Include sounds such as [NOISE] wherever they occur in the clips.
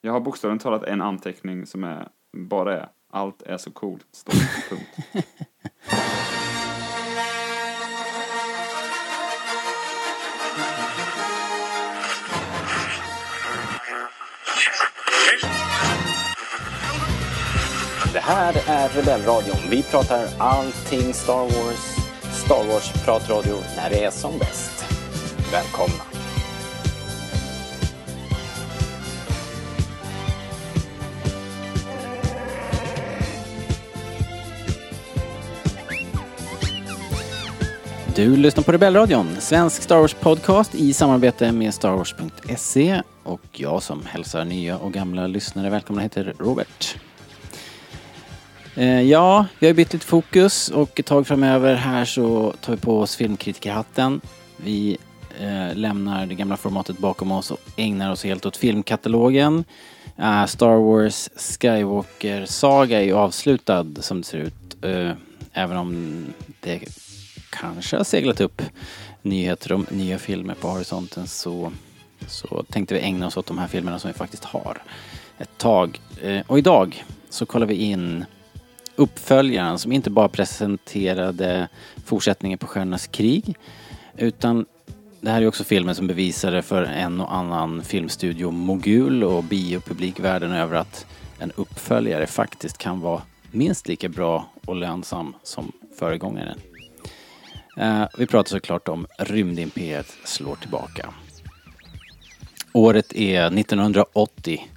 Jag har bokstavligt talat en anteckning som är, bara är allt är så coolt. Stopp, punkt. Det här är Rebellradion. Vi pratar allting Star Wars. Star Wars-pratradio när det är som bäst. Välkomna! Du lyssnar på Rebellradion, svensk Star Wars-podcast i samarbete med Star Wars.se. Och jag som hälsar nya och gamla lyssnare välkomna heter Robert. Eh, ja, vi har bytt lite fokus och ett tag framöver här så tar vi på oss filmkritikerhatten. Vi eh, lämnar det gamla formatet bakom oss och ägnar oss helt åt filmkatalogen. Eh, Star Wars Skywalker-saga är ju avslutad som det ser ut. Eh, även om det kanske har seglat upp nyheter om nya filmer på horisonten så, så tänkte vi ägna oss åt de här filmerna som vi faktiskt har ett tag. Eh, och idag så kollar vi in uppföljaren som inte bara presenterade fortsättningen på Stjärnornas krig utan det här är också filmen som bevisade för en och annan filmstudio mogul och biopublik världen över att en uppföljare faktiskt kan vara minst lika bra och lönsam som föregångaren. Eh, vi pratar såklart om Rymdimperiet slår tillbaka. Året är 1980.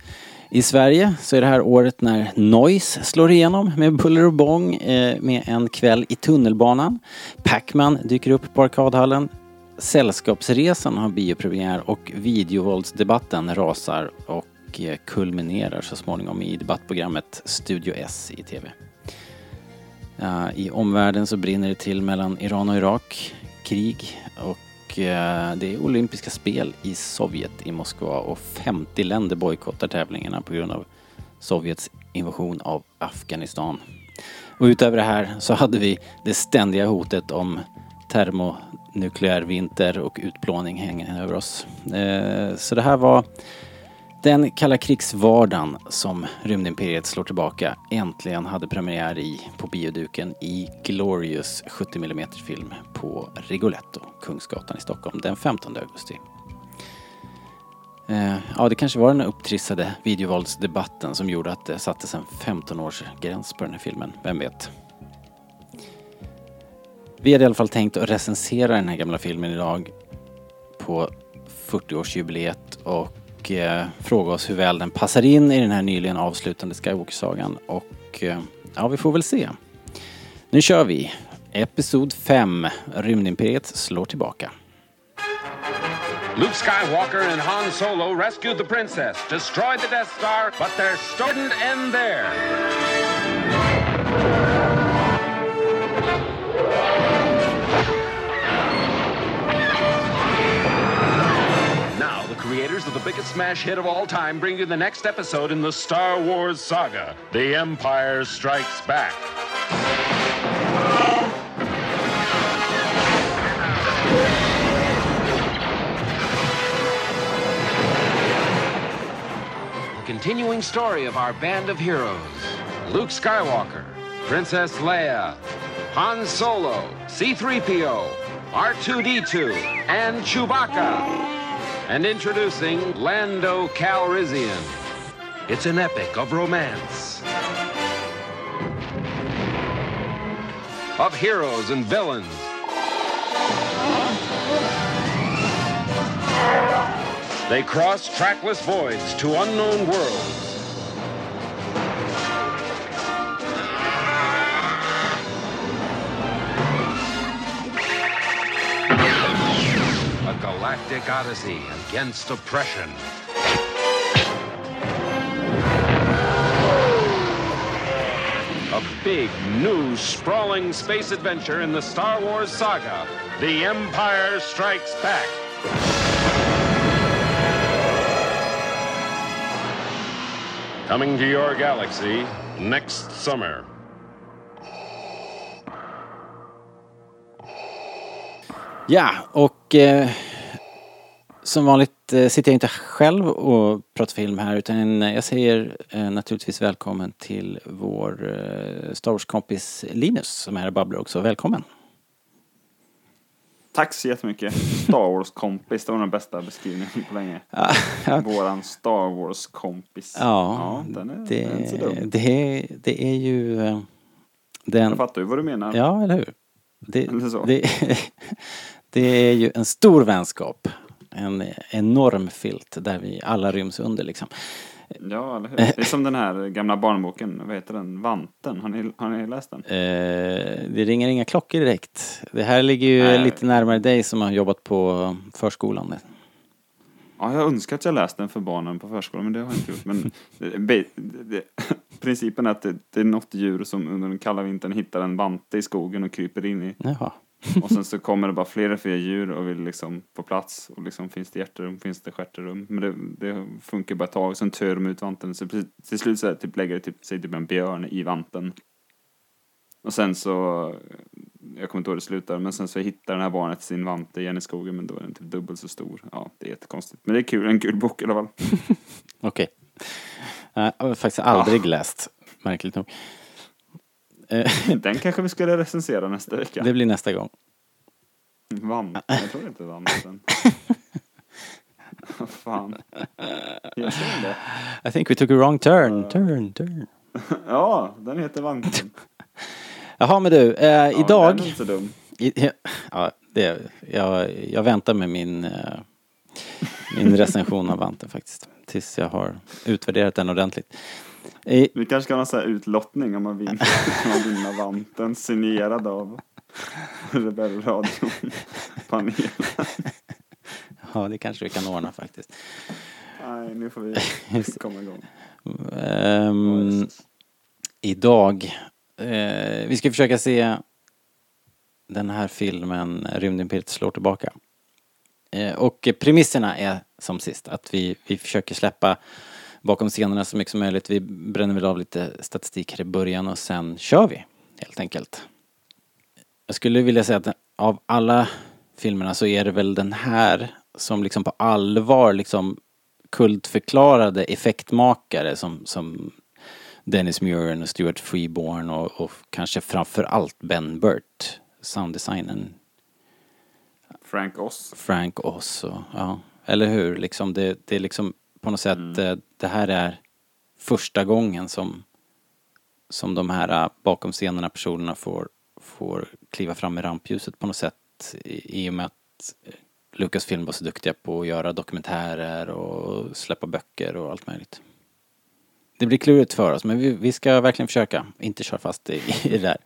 I Sverige så är det här året när Noise slår igenom med buller och bång eh, med en kväll i tunnelbanan. Pacman dyker upp på arkadhallen. Sällskapsresan har biopremiär och videovåldsdebatten rasar och eh, kulminerar så småningom i debattprogrammet Studio S i TV. Eh, I omvärlden så brinner det till mellan Iran och Irak, krig och eh, det är olympiska spel i Sovjet i Moskva och 50 länder bojkottar tävlingarna på grund av Sovjets invasion av Afghanistan. Och utöver det här så hade vi det ständiga hotet om termonukleär vinter och utplåning hängande över oss. Eh, så det här var den kalla krigsvardagen som Rymdimperiet slår tillbaka äntligen hade premiär i på bioduken i Glorious 70 mm film på Rigoletto, Kungsgatan i Stockholm den 15 augusti. Eh, ja, det kanske var den upptrissade videovåldsdebatten som gjorde att det sattes en 15-årsgräns på den här filmen, vem vet? Vi hade i alla fall tänkt att recensera den här gamla filmen idag på 40-årsjubileet och och eh, fråga oss hur väl den passar in i den här nyligen avslutande Skywalker-sagan. Och eh, ja, vi får väl se. Nu kör vi! Episod 5, Rymdimperiet slår tillbaka. Luke Skywalker and Han Solo rescued the princess, destroyed the Death Star, but their story didn't end there. Creators of the biggest smash hit of all time bring you the next episode in the Star Wars saga The Empire Strikes Back. The continuing story of our band of heroes Luke Skywalker, Princess Leia, Han Solo, C3PO, R2D2, and Chewbacca. And introducing Lando Calrissian. It's an epic of romance, of heroes and villains. They cross trackless voids to unknown worlds. Galactic odyssey against oppression. A big, new, sprawling space adventure in the Star Wars saga The Empire Strikes Back. Coming to your galaxy next summer. Ja, och eh, Som vanligt eh, sitter jag inte själv och pratar film här utan jag säger eh, naturligtvis välkommen till vår eh, Star Wars-kompis Linus som är här och babblar också. Välkommen! Tack så jättemycket. Star Wars-kompis, det var den bästa beskrivningen på länge. Ja, Våran Star Wars-kompis. ja, den är, det, den är inte dum. det, det är ju eh, den... Jag fattar ju vad du menar. Ja, eller hur? Det, Eller så. det, [LAUGHS] det är ju en stor vänskap. En enorm filt där vi alla ryms under liksom. Ja, eller hur? Det är som den här gamla barnboken, vad heter den? Vanten, har ni, har ni läst den? Eh, det ringer inga klockor direkt. Det här ligger ju Nej. lite närmare dig som har jobbat på förskolan. Ja, jag önskar att jag läst den för barnen på förskolan, men det har jag inte gjort. Men det, det, [LAUGHS] principen är att det, det är något djur som under den kalla vintern hittar en vante i skogen och kryper in i. Jaha. Och sen så kommer det bara fler och fler djur och vill liksom få plats. Och liksom finns det hjärterum, finns det stjärterum. Men det, det funkar bara ett tag, sen tör de ut vanten. Så precis- till slut så är det typ, lägger det typ, sig typ en björn i vanten. Och sen så, jag kommer inte ihåg hur det slutar, men sen så hittar det här barnet sin vante igen i skogen, men då är den typ dubbelt så stor. Ja, det är jättekonstigt. Men det är kul, en kul bok i alla fall. [LAUGHS] Okej. Nej, jag har faktiskt aldrig läst, märkligt nog. Eh, Den [LAUGHS] kanske vi skulle recensera nästa vecka. det blir nästa gång. Vanten, jag tror inte vanten. [LAUGHS] Vad fan. Den det? I think we took a wrong turn, turn, turn. [LAUGHS] Ja, den heter vanten. Jaha men du, eh, Ja, idag... Den är inte dum. I, ja, det, jag, jag väntar med min, eh, min recension av vanten faktiskt. Tills jag har utvärderat den ordentligt. I, Vi kanske ska ha sån här utlottning om man vinner, man vinner vanten signerad av Rebellradion panelen. ja, det kanske vi kan ordna faktiskt. Nej, nu får vi komma igång. Jesus. idag, eh, vi ska försöka se den här filmen Rymdimperiet slår tillbaka. Eh, och premisserna är som sist, att vi, vi försöker släppa bakom scenerna så mycket som möjligt. Vi bränner väl av lite statistik här i början och sen kör vi helt enkelt. Jag skulle vilja säga att av alla filmerna så är det väl den här som liksom på allvar liksom kultförklarade effektmakare som, som Dennis Muren och Stuart Freeborn och, och kanske framför allt Ben Burt, sounddesignen Frank Oz. Frank Oz och, ja, eller hur? Liksom det, det är liksom på något sätt, eh, det här är första gången som, som de här äh, bakom scenerna personerna får, får kliva fram i rampljuset på något sätt i, i och med att eh, Lucasfilm var så duktiga på att göra dokumentärer och släppa böcker och allt möjligt. Det blir klurigt för oss men vi, vi ska verkligen försöka inte köra fast i, [LAUGHS] i det där.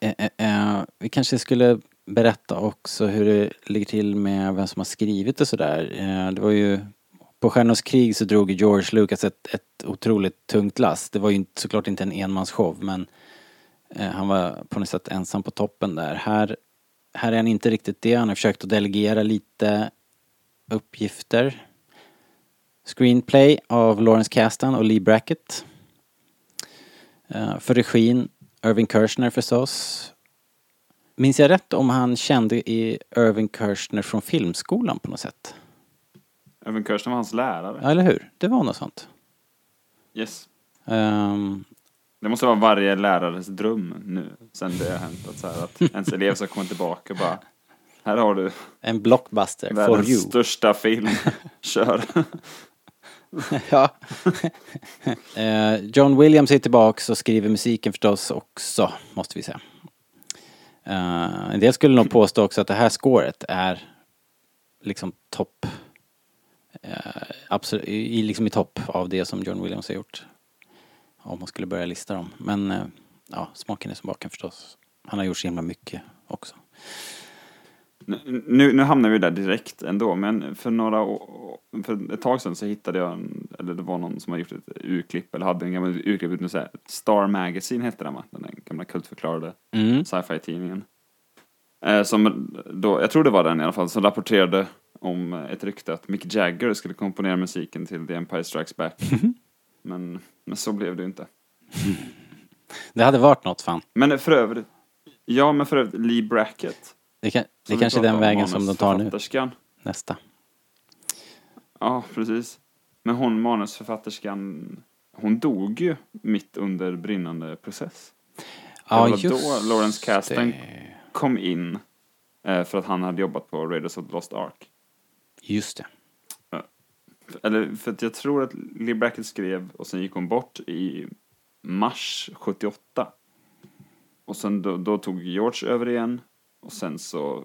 Eh, eh, eh, vi kanske skulle berätta också hur det ligger till med vem som har skrivit och sådär. Eh, det var ju på Stjärnornas krig så drog George Lucas ett, ett otroligt tungt lass. Det var ju inte, såklart inte en enmansshow men eh, han var på något sätt ensam på toppen där. Här, här är han inte riktigt det. Han har försökt att delegera lite uppgifter. Screenplay av Lawrence Kasdan och Lee Brackett. Eh, för regin Irving Kershner förstås. Minns jag rätt om han kände i Irving Kershner från filmskolan på något sätt? Även Kirsten var hans lärare. Ja, eller hur? Det var något sånt. Yes. Ehm, Det måste vara varje lärares dröm nu, sen det har hänt. Att, så här, att ens elev ska komma tillbaka och bara Här har du en blockbuster for världens you. största film. [LAUGHS] Kör. [LAUGHS] ja. Eh, John Williams är tillbaks och skriver musiken förstås också, måste vi säga. Eh, en del skulle nog påstå också att det här scoret är liksom topp. Uh, absolut, i, liksom i topp av det som John Williams har gjort. Om man skulle börja lista dem. Men eh, ja, smaken är som baken förstås. Han har gjort så himla mycket också. Nu, nu hamnar vi där direkt ändå, men för några för ett tag sedan så hittade jag, en, eller det var någon som har gjort ett urklipp, eller hade en gammal urklipp, Star Magazine hette den va? Den där gamla kultförklarade Mm. sci-fi-tidningen. Eh, som då, jag tror det var den i alla fall, som rapporterade om ett rykte att Mick Jagger skulle komponera musiken till The Empire Strikes Back. [LAUGHS] men, men så blev det inte. [LAUGHS] Det hade varit något fan. Men för övrigt, ja men för övrigt, Lee Brackett. Det, kan, det kanske är den vägen som de tar nu. Nästa. Ja, precis. Men hon, manusförfatterskan, hon dog ju mitt under brinnande process. Ja, Det var just då Lawrence Kasdan kom in eh, för att han hade jobbat på Raiders of the Lost Ark. Just det. Eller för att jag tror att Lee Brackett skrev och sen gick hon bort i mars 78. Och sen då, då tog George över igen och sen så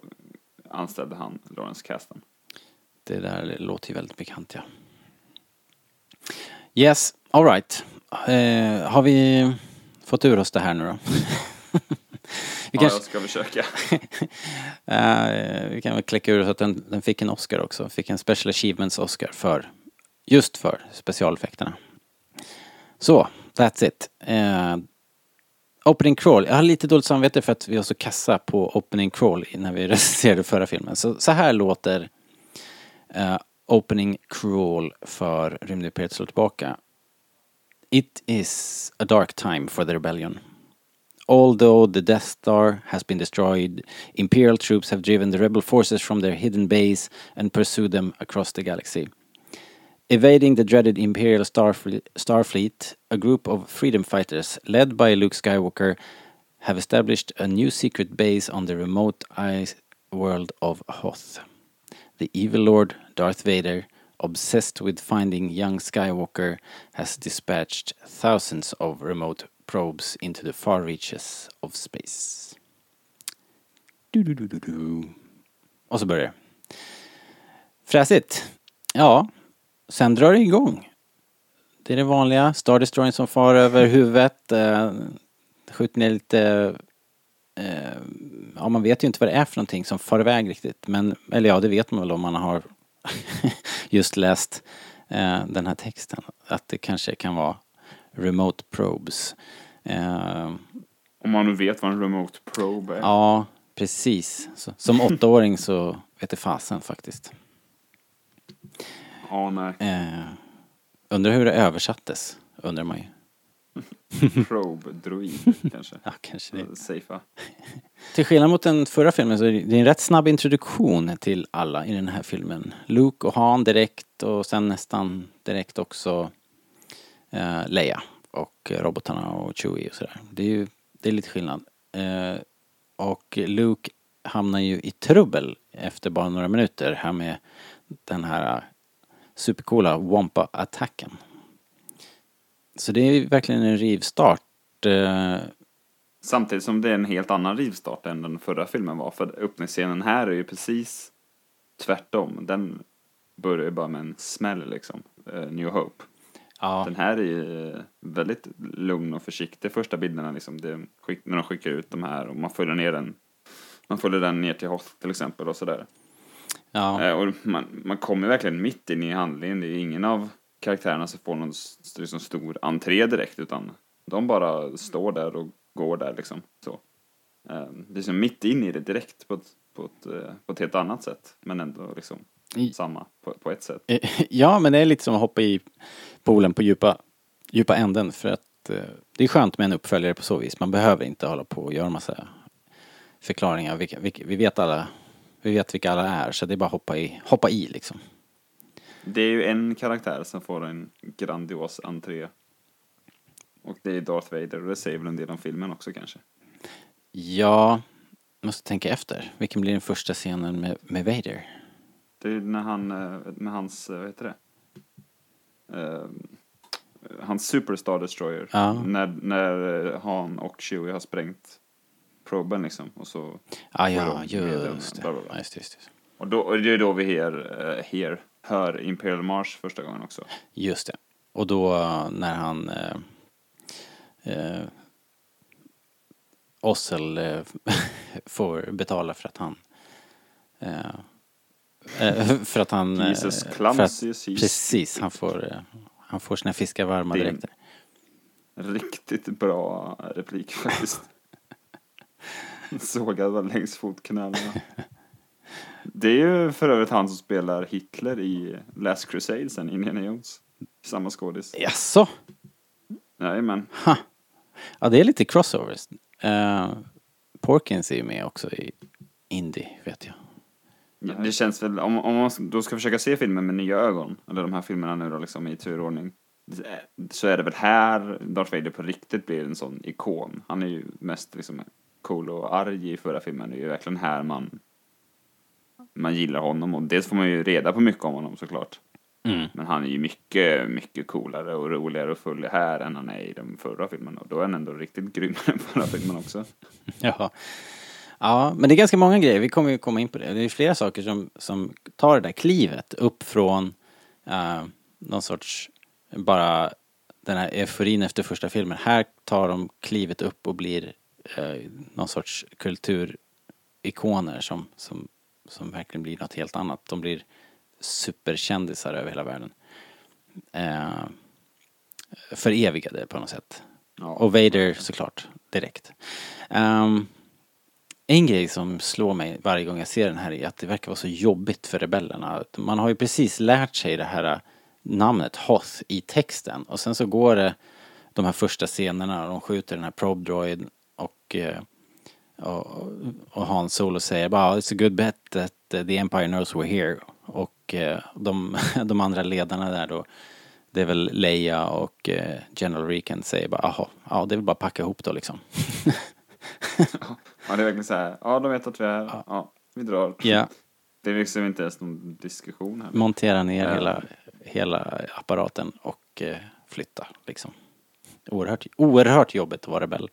anställde han Lawrence Kasdan. Det där låter ju väldigt bekant, ja. Yes, alright. Eh, har vi fått ur oss det här nu då? [LAUGHS] vi, Ja, kanske, jag ska försöka. [LAUGHS] eh, vi kan väl kläcka ur så att den, den fick en Oscar också. Fick en Special Achievements Oscar för, just för specialeffekterna. Så, that's it. Eh, opening crawl. Jag har lite dåligt samvete för att vi var så kassa på opening crawl när vi [LAUGHS] recenserade förra filmen. Så, så här låter eh, opening crawl för Rymdimperiet slår tillbaka. It is a dark time for the rebellion. Although the Death Star has been destroyed, Imperial troops have driven the rebel forces from their hidden base and pursued them across the galaxy. Evading the dreaded Imperial Starfle- Starfleet, a group of freedom fighters led by Luke Skywalker have established a new secret base on the remote ice world of Hoth. The evil lord, Darth Vader, obsessed with finding young Skywalker, has dispatched thousands of remote probes into the far reaches of space. Du-du-du-du-du. Och så börjar det. Fräsigt. Ja, sen drar det igång. Det är det vanliga. Star Destroying som far över huvudet. Eh, skjuter ner lite... Eh, ja, man vet ju inte vad det är för någonting som far iväg riktigt. Men, eller ja, det vet man väl om man har [LAUGHS] just läst eh, den här texten. Att det kanske kan vara remote probes. Eh, Om man nu vet vad en remote probe är. ja, precis. Så, som [LAUGHS] åttaåring så vet det fasen faktiskt. Ja, nej. Eh, undrar hur det översattes, undrar man ju. [LAUGHS] Probe, droid kanske. [LAUGHS] Ja, kanske det. Safea. Till skillnad mot den förra filmen så är det en rätt snabb introduktion till alla i den här filmen. Luke och Han direkt och sen nästan direkt också eh, Leia och eh, robotarna och Chewie och sådär. Det är ju det är lite skillnad. Eh, och Luke hamnar ju i trubbel efter bara några minuter här med den här eh, supercoola Wampa-attacken. Så det är verkligen en rivstart. Eh. Samtidigt som det är en helt annan rivstart än den förra filmen var. För öppningsscenen här är ju precis tvärtom. Den börjar ju bara med en smäll liksom. New Hope ja, Den här är ju väldigt lugn och försiktig. Första bilderna liksom, det, när de skickar ut de här och man följer ner den. Man följer den ner till Hoth till exempel och sådär. ja. Eh, och man, man kommer verkligen mitt in i handlingen. Det är ingen av karaktärerna som får någon liksom, stor entré direkt utan de bara står där och går där liksom. Så. Eh, det är som mitt in i det direkt på ett, på ett, eh, på ett helt annat sätt. Men ändå liksom samma på, på ett sätt. Eh, [LAUGHS] Ja, men det är lite som att hoppa i poolen på djupa, djupa änden för att eh, det är skönt med en uppföljare på så vis. Man behöver inte hålla på och göra massa förklaringar. Vilka, vilka, vi vet alla, vi vet vilka alla är så det är bara att hoppa i, hoppa i liksom. Det är ju en karaktär som får en grandios entré. Och det är Darth Vader och det säger väl en del om filmen också kanske. Ja, måste tänka efter. Vilken blir den första scenen med, med Vader? Det är när han, eh, med hans, eh, vad heter det? Eh, hans Superstar Destroyer. Ja. När, när eh, Han och Chewie har sprängt proben liksom. Och så, Ah, ja, just det. bla, bla, bla. Ja, just, just, och, då, och det är då vi hör, uh, hear, hör Imperial March första gången också. just det. Och då eh, när han eh, eh, Ossel eh, [LAUGHS] får betala för att han eh, eh, för att han... eh, Jesus för att, clumsy. Precis, han får, eh, han får sina fiskar varma direkt. Riktigt bra replik faktiskt. [LAUGHS] Sågad var längs fotknölarna. Det är ju för övrigt han som spelar Hitler i Last Crusade sen, Indiana Jones. Samma skådis. Jaså? Jajamän. Ja, det är lite crossovers. Uh, Porkins är ju med också i Indie, vet jag. Det känns väl, om, om man då ska försöka se filmen med nya ögon, eller de här filmerna nu då liksom i turordning, så är det väl här Darth Vader på riktigt blir en sån ikon. Han är ju mest liksom cool och arg i förra filmen. Det är ju verkligen här man, man gillar honom och dels får man ju reda på mycket om honom såklart. Mm. Men han är ju mycket, mycket coolare och roligare och full här än han är i den förra filmen. Och då är han ändå riktigt grym i den förra filmen också. [LAUGHS] Ja. Ja, men det är ganska många grejer. Vi kommer ju komma in på det. Det är flera saker som, som tar det där klivet upp från uh, någon sorts, bara den här euforin efter första filmen. Här tar de klivet upp och blir uh, någon sorts kulturikoner som, som, som verkligen blir något helt annat. De blir superkändisar över hela världen. Uh, förevigade på något sätt. Ja. Och Vader såklart, direkt. Um, en grej som slår mig varje gång jag ser den här är att det verkar vara så jobbigt för rebellerna. Man har ju precis lärt sig det här äh, namnet Hoth i texten och sen så går det de här första scenerna och de skjuter den här probe droid och, äh, och, och Han Solo säger bara It's a good bet that the Empire knows we're here och äh, de, [LAUGHS] de andra ledarna där då det är väl Leia och General Regan säger bara jaha, ja det är väl bara att packa ihop då liksom. [LAUGHS] Ja, det är verkligen så här, ja de vet att vi är ja, vi drar. Ja, Det är liksom inte ens någon diskussion här. montera ner Ja. hela, hela apparaten och eh, flytta liksom. Oerhört, oerhört jobbigt att vara rebell.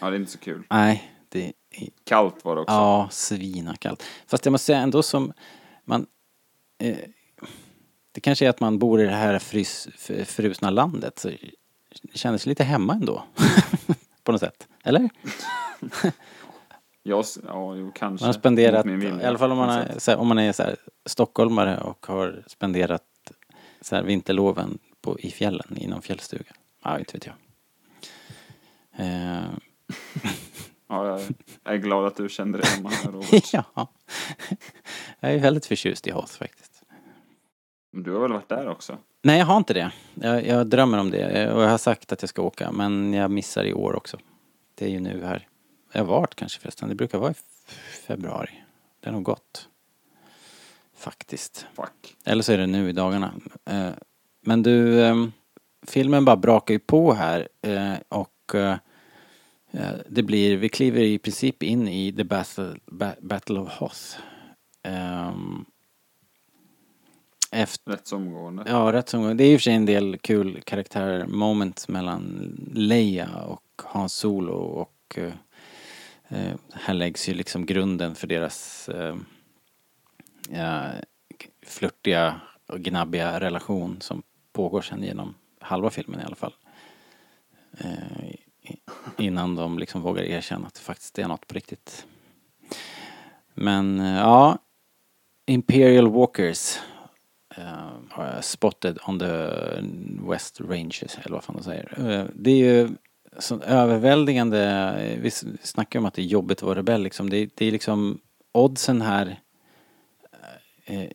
Ja, det är inte så kul. Nej, det är Kallt var det också. Ja, svinakallt. Fast jag måste säga ändå som man... Eh, det kanske är att man bor i det här frys, frusna landet så det kändes lite hemma ändå. [LAUGHS] På något sätt. Eller? Jag, ja, jo, kanske. Man har spenderat, vilja, i alla fall om man, är, här, om man är så här, stockholmare och har spenderat så här, vinterloven på, i fjällen, i någon fjällstuga. Ja, inte vet jag. Eh, [LAUGHS] Ja, jag, jag är glad att du kände det hemma, Robert. [LAUGHS] ja. Jag är väldigt förtjust i Hoth faktiskt. Men Du har väl varit där också? Nej, jag har inte det. Jag, jag drömmer om det och jag har sagt att jag ska åka men jag missar i år också. Det är ju nu här. Jag har varit kanske förresten. Det brukar vara i februari. Det har nog gått. Faktiskt. Fuck. Eller så är det nu i dagarna. Eh, Men du, ehm, filmen bara brakar ju på här eh, och eh, det blir, vi kliver i princip in i The Battle, Ba- Battle of Hoth. Efter Rätt omgående. Ja, rätt som Det är i och för sig en del kul karaktärmoment mellan Leia och Hans Solo och eh, eh, här läggs ju liksom grunden för deras eh, ja, flörtiga och gnabbiga relation som pågår sen genom halva filmen i alla fall. Eh, innan de liksom vågar erkänna att det faktiskt är något på riktigt. Men eh, ja, Imperial Walkers uh, spotted on the West Ranges, eller vad fan de säger. Eh, det är ju så överväldigande, eh, vi snackar om att det är jobbigt att vara rebell liksom. Det, det är liksom, oddsen här eh,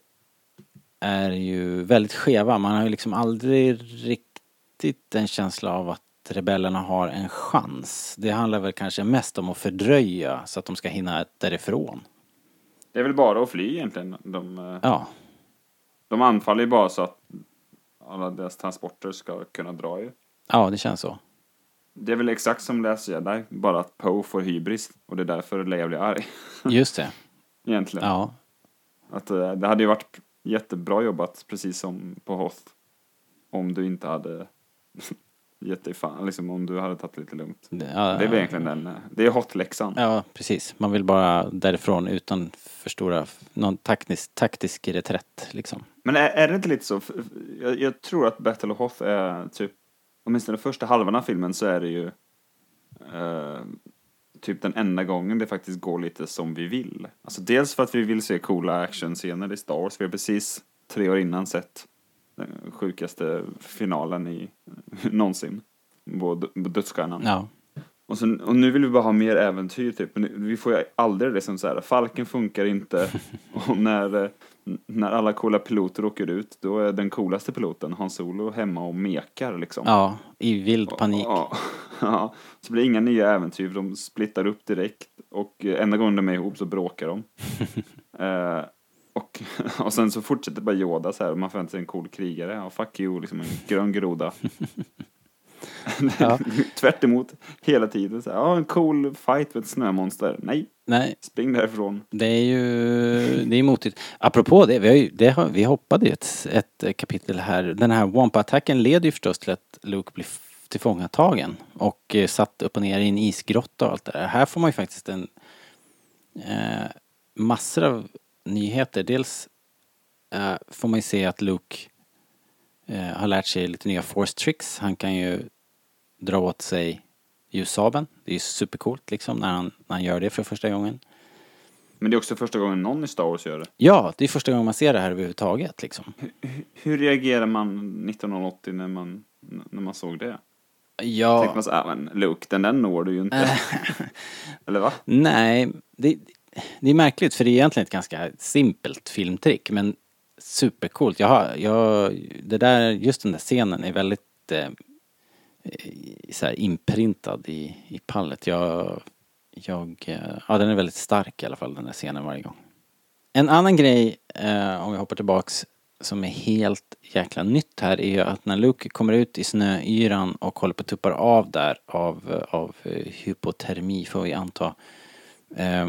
är ju väldigt skeva. Man har ju liksom aldrig riktigt en känsla av att rebellerna har en chans. Det handlar väl kanske mest om att fördröja så att de ska hinna därifrån. Det är väl bara att fly egentligen. De, Ja, de anfaller ju bara så att alla deras transporter ska kunna dra ju. ja det känns så. Det är väl exakt som Last Jedi, bara att Poe får hybris och det är därför Leia blir arg. [LAUGHS] Just det. Egentligen. Ja, Att, eh, det hade ju varit jättebra jobbat, precis som på Hoth. Om du inte hade gett dig fan, liksom om du hade tagit det lite lugnt. ja, Det är väl egentligen den, det är Hoth-läxan. Ja, precis. Man vill bara därifrån utan för stora, någon taktisk, taktisk reträtt liksom. Men är, är det inte lite så? Jag, jag tror att Battle of Hoth är typ, åtminstone första halvan av filmen så är det ju eh, typ den enda gången det faktiskt går lite som vi vill. Alltså dels för att vi vill se coola actionscener i Star Wars. Vi har precis tre år innan sett den sjukaste finalen i [LAUGHS] någonsin. På dö- på Dödsstjärnan. Ja. Och, sen, och nu vill vi bara ha mer äventyr typ. Men vi får ju aldrig det som så här, Falken funkar inte. [LAUGHS] och när, när alla coola piloter åker ut, då är den coolaste piloten Han Solo hemma och mekar liksom. Ja, i vild panik. Ja, [LAUGHS] ja. Så blir det inga nya äventyr, de splittar upp direkt. Och eh, enda gången de är ihop så bråkar de. Eh, och, [LAUGHS] och sen så fortsätter bara Yoda så här, och man förväntar sig en cool krigare. Ja, fuck you, liksom en grön groda. [LAUGHS] Ja. [LAUGHS] Tvärt emot hela tiden. Så här, ja, en cool fight med ett snömonster. Nej, Nej, spring därifrån. det är ju det är motigt. Apropå det, vi, har ju, det har, vi hoppade ju ett, ett kapitel här. Den här Wampa-attacken leder ju förstås till att Luke blir tillfångatagen och eh, satt upp och ner i en isgrotta och allt det där. Här får man ju faktiskt en eh, massor av nyheter. Dels eh, får man ju se att Luke eh, har lärt sig lite nya force tricks. Han kan ju dra åt sig ljussabeln. Det är ju supercoolt liksom när han, när han gör det för första gången. Men det är också första gången någon i Star Wars gör det. Ja, det är första gången man ser det här överhuvudtaget liksom. Hur reagerar man 1980 när man, när man såg det? Tänkte Ja, man så "Ah, men Luke, den där når du ju inte. [LAUGHS] Eller va? nej, det, det är märkligt för det är egentligen ett ganska simpelt filmtrick men supercoolt. Jag har, jag, det där, just den där scenen är väldigt eh, så här inprintad i, i pallet. Jag, jag, eh, ja den är väldigt stark i alla fall den där scenen varje gång. En annan grej, eh, om vi hoppar tillbaks, som är helt jäkla nytt här är ju att när Luke kommer ut i snöyran och håller på att tuppar av där av, av eh, hypotermi får vi anta. Eh,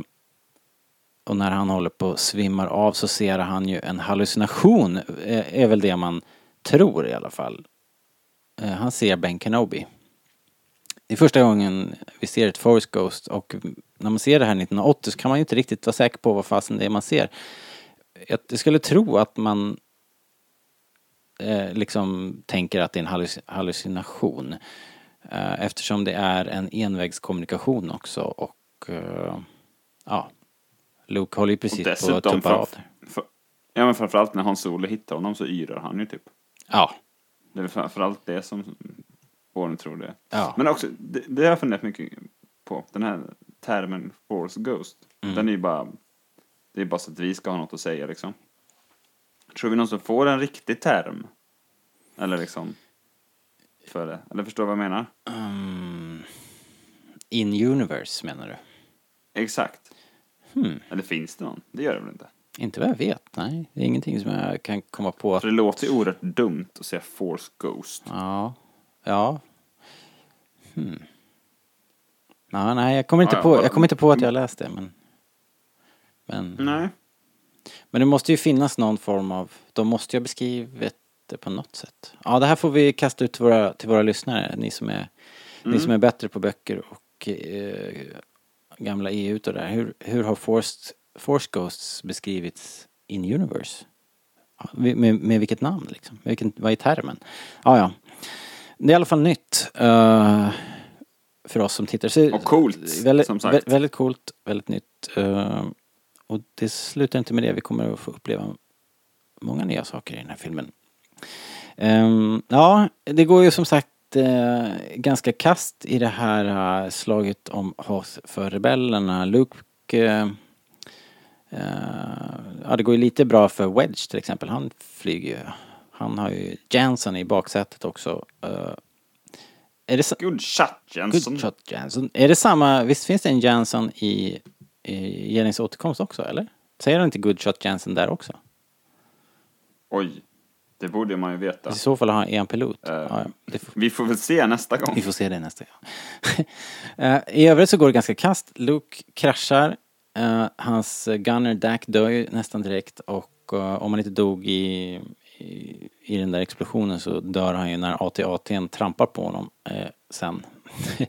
och när han håller på att svimmar av så ser han ju en hallucination, eh, är väl det man tror i alla fall. Eh, han ser Ben Kenobi. Det är första gången vi ser ett Force Ghost och när man ser det här 1980 så kan man ju inte riktigt vara säker på vad fasen det är man ser. Jag, jag skulle tro att man eh, liksom tänker att det är en halluc- hallucination. Eh, eftersom det är en envägskommunikation också och eh, ja, Luke håller ju precis på att tuppa av ja men framförallt när Hans Solo hittar honom så yrar han ju typ. Ja, Det är framförallt det som Warren tror det ja. Men också, det, det har jag funderat mycket på. Den här termen Force Ghost. Mm. Den är ju bara, det är bara så att vi ska ha något att säga liksom. Tror vi någonsin får en riktig term? Eller liksom, för det? Eller förstår du vad jag menar? Mm. In universe menar du? Exakt. Hmm. Eller finns det någon? Det gör det väl inte? Inte vad jag vet, nej. Det är ingenting som jag kan komma på att... För det låter ju oerhört dumt att säga Force Ghost. Ja. Ja. Hmm. Ja, nej, jag kommer inte, Ja, på, jag kommer inte på att jag läst det, men... Men, Nej. men det måste ju finnas någon form av... De måste ju ha beskrivit det på något sätt. Ja, det här får vi kasta ut till våra, till våra lyssnare, ni som är, ni som är bättre på böcker och eh, gamla EU och där. Hur, hur har Force, Force Ghosts beskrivits in universe? Med, med, med vilket namn liksom? Vilken, vad är termen? Ja, ja. Det är i alla fall nytt. eh, för oss som tittar. Så, Och coolt, väldigt, som sagt. vä- Väldigt coolt, väldigt nytt. eh, och det slutar inte med det. Vi kommer att få uppleva många nya saker i den här filmen. Ehm, ja, det går ju som sagt eh, ganska kast i det här eh, slaget om Hoth för rebellerna. Luke eh, eh, ja, det går ju lite bra för Wedge till exempel. Han flyger ju. Han har ju Jansen i baksätet också. Är det Good shot, Jensen. Good shot Jansen. Är det samma, visst finns det en Jansen i, i Jennings återkomst också eller? Säger han inte Good shot Jansen där också? Oj, det borde man ju veta. I så fall har han en pilot. Eh, ja, Vi får väl se nästa gång. vi får se det nästa gång. [LAUGHS] Eh, I övrigt så går det ganska kast. Luke kraschar. Eh, hans gunner Dak dör ju nästan direkt och om han inte dog i, i, i den där explosionen så dör han ju när AT-AT'n trampar på honom sen. [LAUGHS]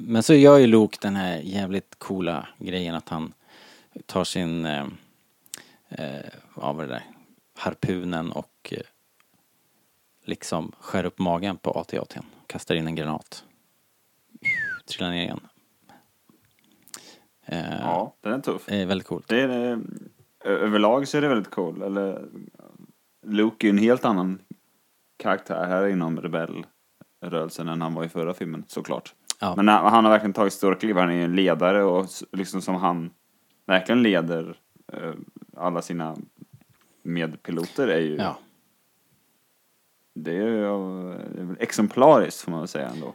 Men så gör ju Luke den här jävligt coola grejen att han tar sin, eh, eh, vad var det där, harpunen och eh, liksom skär upp magen på AT-AT'n. Kastar in en granat. Trillar ner igen. Eh, Ja, den är tuff. är väldigt coolt. Det är, eh, överlag så är det väldigt cool. Eller, Luke är ju en helt annan karaktär här inom rebellrörelsen än han var i förra filmen, såklart. Ja. Men han han har verkligen tagit stora kliv. Han är ju en ledare och liksom som han verkligen leder eh, alla sina medpiloter är ju... Ja. Det är ju eh, det är väl exemplariskt får man väl säga ändå.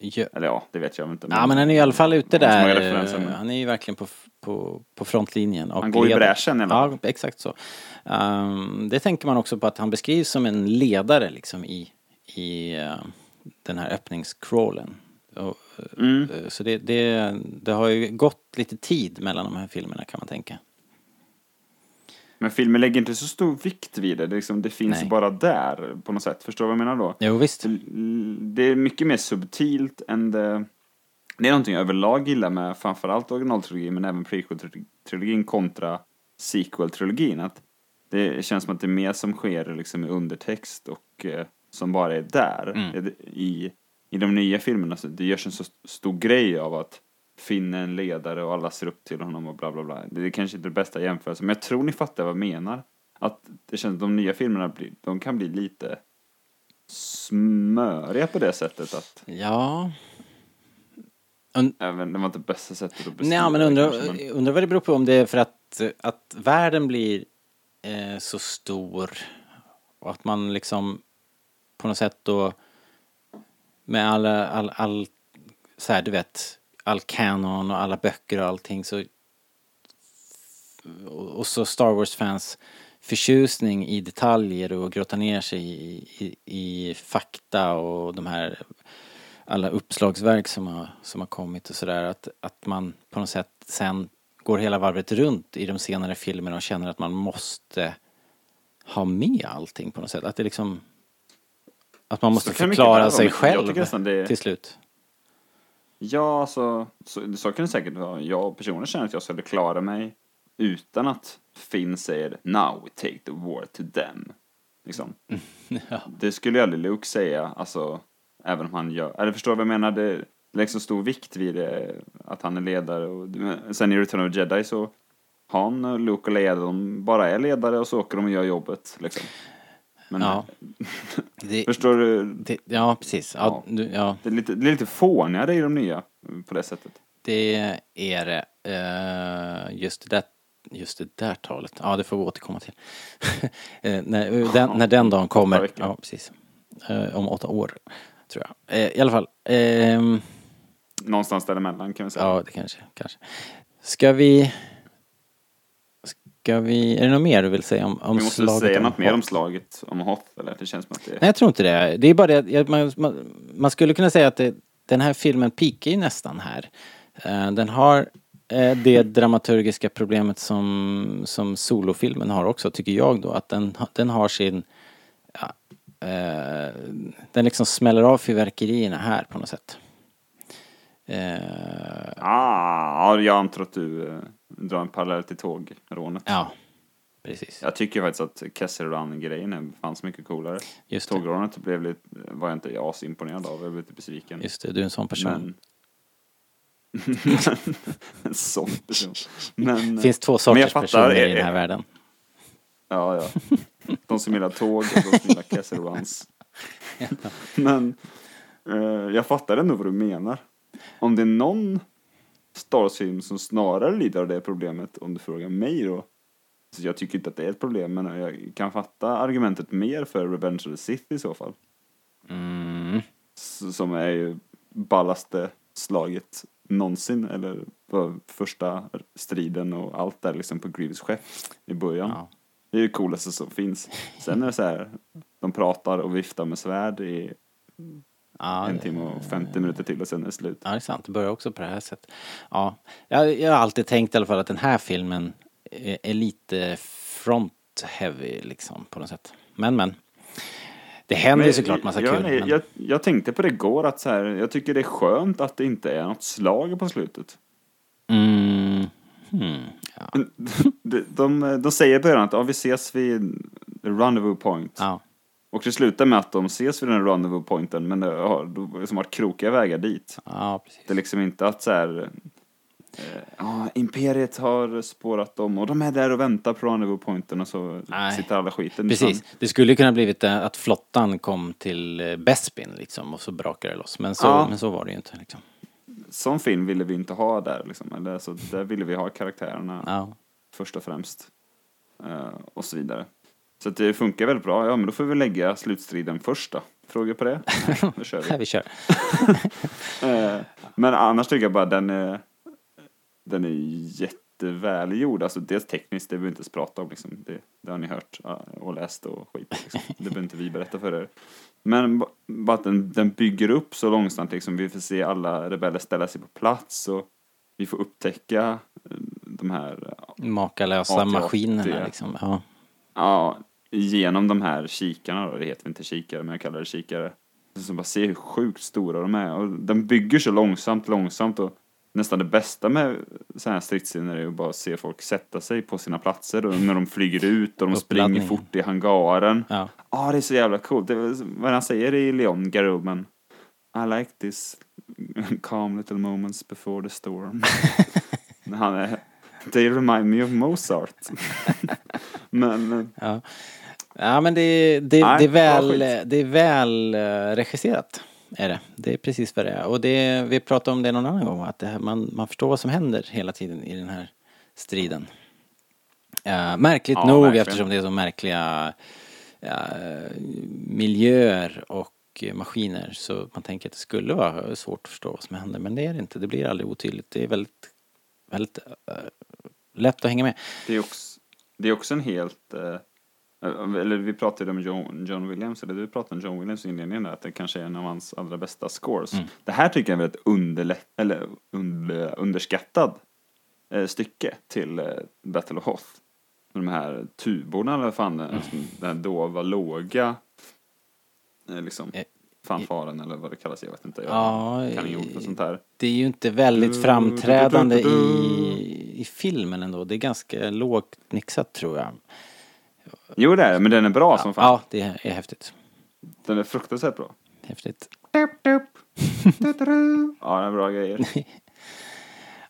gö- Eller ja, det vet jag inte. Ja men han är i alla fall ute där. men- Han är ju verkligen på, på, på frontlinjen. Han går i leder. bräschen i alla fall. Ja, exakt så. Ehm, det tänker man också på att han beskrivs som en ledare liksom i, i eh, den här öppningscrawlen. Och, Mm. eh, Så det, det, det har ju gått lite tid mellan de här filmerna kan man tänka. Men filmen lägger inte så stor vikt vid det. Det, liksom, det finns Nej. bara där på något sätt. Förstår du vad jag menar då? Jo visst. Det är mycket mer subtilt än det... Det är någonting jag överlag gillar med framförallt originaltrilogin men även prequel-trilogin kontra sequel-trilogin. Att det känns som att det är mer som sker liksom i undertext och eh, som bara är där. Mm. I, I de nya filmerna så det görs en så stor grej av att Finn är en ledare och alla ser upp till honom och bla bla bla. Det är kanske inte det bästa jämförelsen men jag tror ni fattar vad jag menar. Att det känns att de nya filmerna blir, de kan bli lite smöriga på det sättet att Ja. Und- även det var inte bästa sättet att beskriva Nej men undrar, kanske, men- undrar vad det beror på om det är för att, att världen blir eh, så stor och att man liksom på något sätt då med alla, all, all, så här du vet, all canon och alla böcker och allting så och så Star Wars-fans förtjusning i detaljer och grotta ner sig i, i, i fakta och de här alla uppslagsverk som har, som har kommit och sådär att, att man på något sätt sen går hela varvet runt i de senare filmerna och känner att man måste ha med allting på något sätt. Att det liksom att man måste förklara sig själv det- till slut. Ja, alltså, så, så kan det säkert vara. Jag personligen känner att jag skulle klara mig utan att Finn säger Now we take the war to them. Liksom. [LAUGHS] Ja. Det skulle ju aldrig Luke säga, alltså, även om han gör, eller förstår du vad jag menar? Det läggs så stor vikt vid det, att han är ledare och sen i Return of the Jedi så han, Luke och Leia, de bara är ledare och så åker de och gör jobbet liksom. Men, Ja. [LAUGHS] Det, förstår du? det, ja, precis. Ja, Ja. du, ja, Det är lite, det är lite fånigare i de nya på det sättet. det är det. Eh, just, det där, just det där talet. Ja, det får vi återkomma till. [LAUGHS] Eh, när, den, när den dagen kommer. Ja, precis. Eh, om åtta år, tror jag. Eh, I alla fall. ehm, Någonstans däremellan kan vi säga. Ja, det kanske, kanske. Ska vi... Ska vi... Är det något mer du vill säga om, om vi måste säga något mer om slaget om Hoth, eller? Det känns som att det Nej, jag tror inte det. Det är bara det, jag- man, man, man skulle kunna säga att det, den här filmen pikar ju nästan här. Eh, den har eh, det dramaturgiska problemet som, som solofilmen har också, tycker jag då. Att den, den har sin... Ja, eh, den liksom smäller av fyrverkerierna här på något sätt. Ah, ja, jag antar att du drar en parallell till tågrånet. ja, precis. Jag tycker faktiskt att Kessel Run-grejen är- fanns mycket coolare. Just det. Tågrånet blev lite, var jag inte asimponerad av, jag blev lite besviken. Just det, du är en sån person. Men... [LAUGHS] en sån person. Men, Det finns två sorters fattar, personer är- i den här världen. Ja, ja. De som gillar tåg och de som gillar Kessel Runs. [LAUGHS] Men eh, jag fattar ändå vad du menar. Om det är någon Star Wars-film som snarare lider av det problemet, om du frågar mig då. Så jag tycker inte att det är ett problem, men jag kan fatta argumentet mer för Revenge of the Sith i så fall. Mm. Som är ju ballaste slaget någonsin, eller första striden och allt där liksom på Grievous skepp i början. Ja. Det är det coolaste som finns. Sen är det så här, de pratar och viftar med svärd i Ja, en timme och 50 minuter till och sen är det slut. Ja, det är sant. Det börjar också på det här sättet. Ja, jag, jag har alltid tänkt i alla fall att den här filmen är, är lite front heavy liksom på något sätt. Men men. Det händer ju såklart massa jag, kul. jag, men... jag, jag tänkte på det igår att så här, jag tycker det är skönt att det inte är något slag på slutet. Mm. Hmm. Ja. [LAUGHS] De, de, de säger i början att ja, vi ses vid rendezvous point. ja. Och det slutar med att de ses vid den rendezvous pointen men det har det har som varit krokiga vägar dit. Ja, precis. Det är liksom inte att så här, eh, ja, imperiet har spårat dem och de är där och väntar på rendezvous pointen och så Nej. sitter alla skiten. Precis. Det skulle kunna blivit att flottan kom till eh, Bespin liksom och så brakade det loss. Men så, Ja. men så var det ju inte liksom. Sån film ville vi inte ha där liksom. Eller, så där ville vi ha karaktärerna Ja. först och främst. Eh, och så vidare. Så det funkar väldigt bra. Ja, men då får vi lägga slutstriden först då. Frågor på det? Nej, [LAUGHS] Då kör vi. Vi kör. [LAUGHS] Eh, Men annars tycker jag bara den är, den är jättevälgjord. Alltså dels tekniskt, det behöver vi inte ens prata om liksom. Det, det har ni hört och läst och skit. Liksom. Det behöver inte vi berätta för er. Men ba- bara att den, den bygger upp så långsamt liksom. Vi får se alla rebeller ställa sig på plats och vi får upptäcka eh, de här, Makalösa maskinerna 80. liksom. Ja. ja, genom de här kikarna då. Det heter inte kikare, men jag kallar det kikare. Så bara se hur sjukt stora de är. Och den bygger så långsamt, långsamt och nästan det bästa med så här stridsscener är ju bara att se folk sätta sig på sina platser och när de flyger ut och de springer fort i hangaren. Ja, Ja. det är så jävla coolt. Det är vad han säger i Leon Garou, men I like this calm little moments before the storm. [LAUGHS] han är, they remind me of Mozart. [LAUGHS] men eh, Ja. Ja men det, det, Nej, det, är väl, det är väl eh, regisserat. Är det. Det är precis vad det är. Och det, vi pratade om det någon annan gång. Att det man, man förstår vad som händer hela tiden i den här striden. Eh, märkligt Ja, nog verkligen. eftersom det är så märkliga ja, miljöer och maskiner. Så man tänker att det skulle vara svårt att förstå vad som händer. Men det är det inte. Det blir aldrig otydligt. Det är väldigt, väldigt eh, lätt att hänga med. Det är också, det är också en helt... Eh, eller vi pratade om John, John Williams, eller du pratade om John Williams i inledningen där, att det kanske är en av hans allra bästa scores. Det här tycker jag är ett underlätt, eller under, underskattad eh, stycke till eh, Battle of Hoth. De här tuborna eller fan, mm. den här dova, låga, eh, liksom, Eh, fanfaren eller vad det kallas, jag vet inte. Jag Ja, kan inget ord för sånt här. Det är ju inte väldigt framträdande i, i filmen ändå. Det är ganska lågt mixat tror jag. Jo det är men den är bra som fan. Ja, det är, häftigt. Den är fruktansvärt bra. Häftigt. [LAUGHS] Ja, det är bra grejer. [LAUGHS]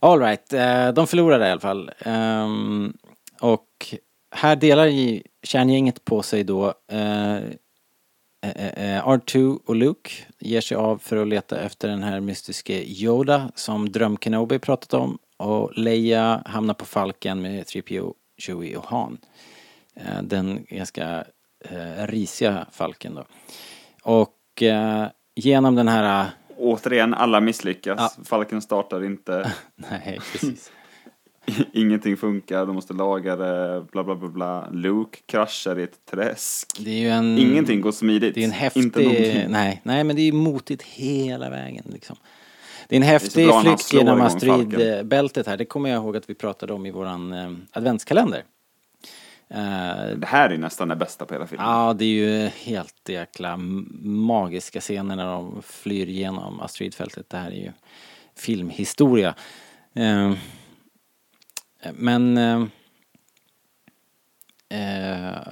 All right, eh, de förlorade i alla fall. Ehm, och här delar ju kärngänget på sig då. eh, eh, R2 och Luke ger sig av för att leta efter den här mystiske Yoda som Dröm Kenobi pratat om. Och Leia hamnar på Falken med 3PO, Chewie och Han. Eh, Den ganska eh, risiga Falken då. Och eh, genom den här... Återigen, alla misslyckas. Ja. Falken startar inte. [LAUGHS] Nej, precis. [LAUGHS] Ingenting funkar, de måste laga det, bla bla bla bla. Luke kraschar i ett träsk. En... Ingenting går smidigt. Det är en häftig... [LAUGHS] Nej, nej, men det är ju motigt hela vägen liksom. Det är en häftig flykt genom asteroidbältet här. Det kommer jag ihåg att vi pratade om i våran eh, adventskalender. Eh, Det här är nästan det bästa på hela filmen. Ja, det är ju helt jäkla magiska scener när de flyr igenom asteroidfältet. Det här är ju filmhistoria. Eh, men... Eh,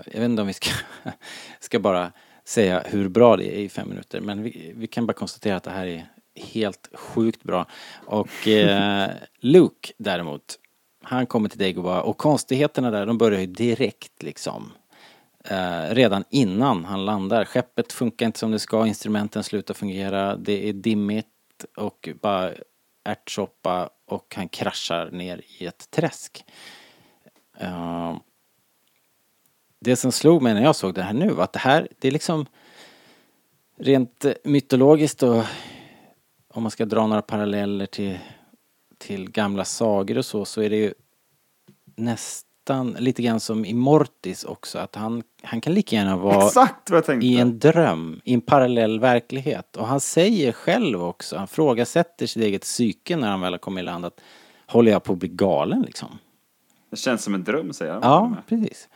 jag vet inte om vi ska, [LAUGHS] ska bara säga hur bra det är i fem minuter. Men vi, vi kan bara konstatera att det här är helt sjukt bra. Och [LAUGHS] Luke däremot, han kommer till Dagobah och konstigheterna där, de börjar ju direkt liksom. Eh, redan innan han landar. Skeppet funkar inte som det ska, instrumenten slutar fungera, det är dimmigt och bara ärtsoppa och han kraschar ner i ett träsk. Eh, det som slog mig när jag såg det här nu var att det här, det är liksom rent mytologiskt och om man ska dra några paralleller till, till gamla sagor och så, så är det ju nästan lite grann som i Mortis också, att han, han kan lika gärna vara i en dröm, i en parallell verklighet. Och han säger själv också, han frågasätter sitt eget psyke när han väl har kommit i land att håller jag på att bli galen liksom? Det känns som en dröm säger han. Ja, precis.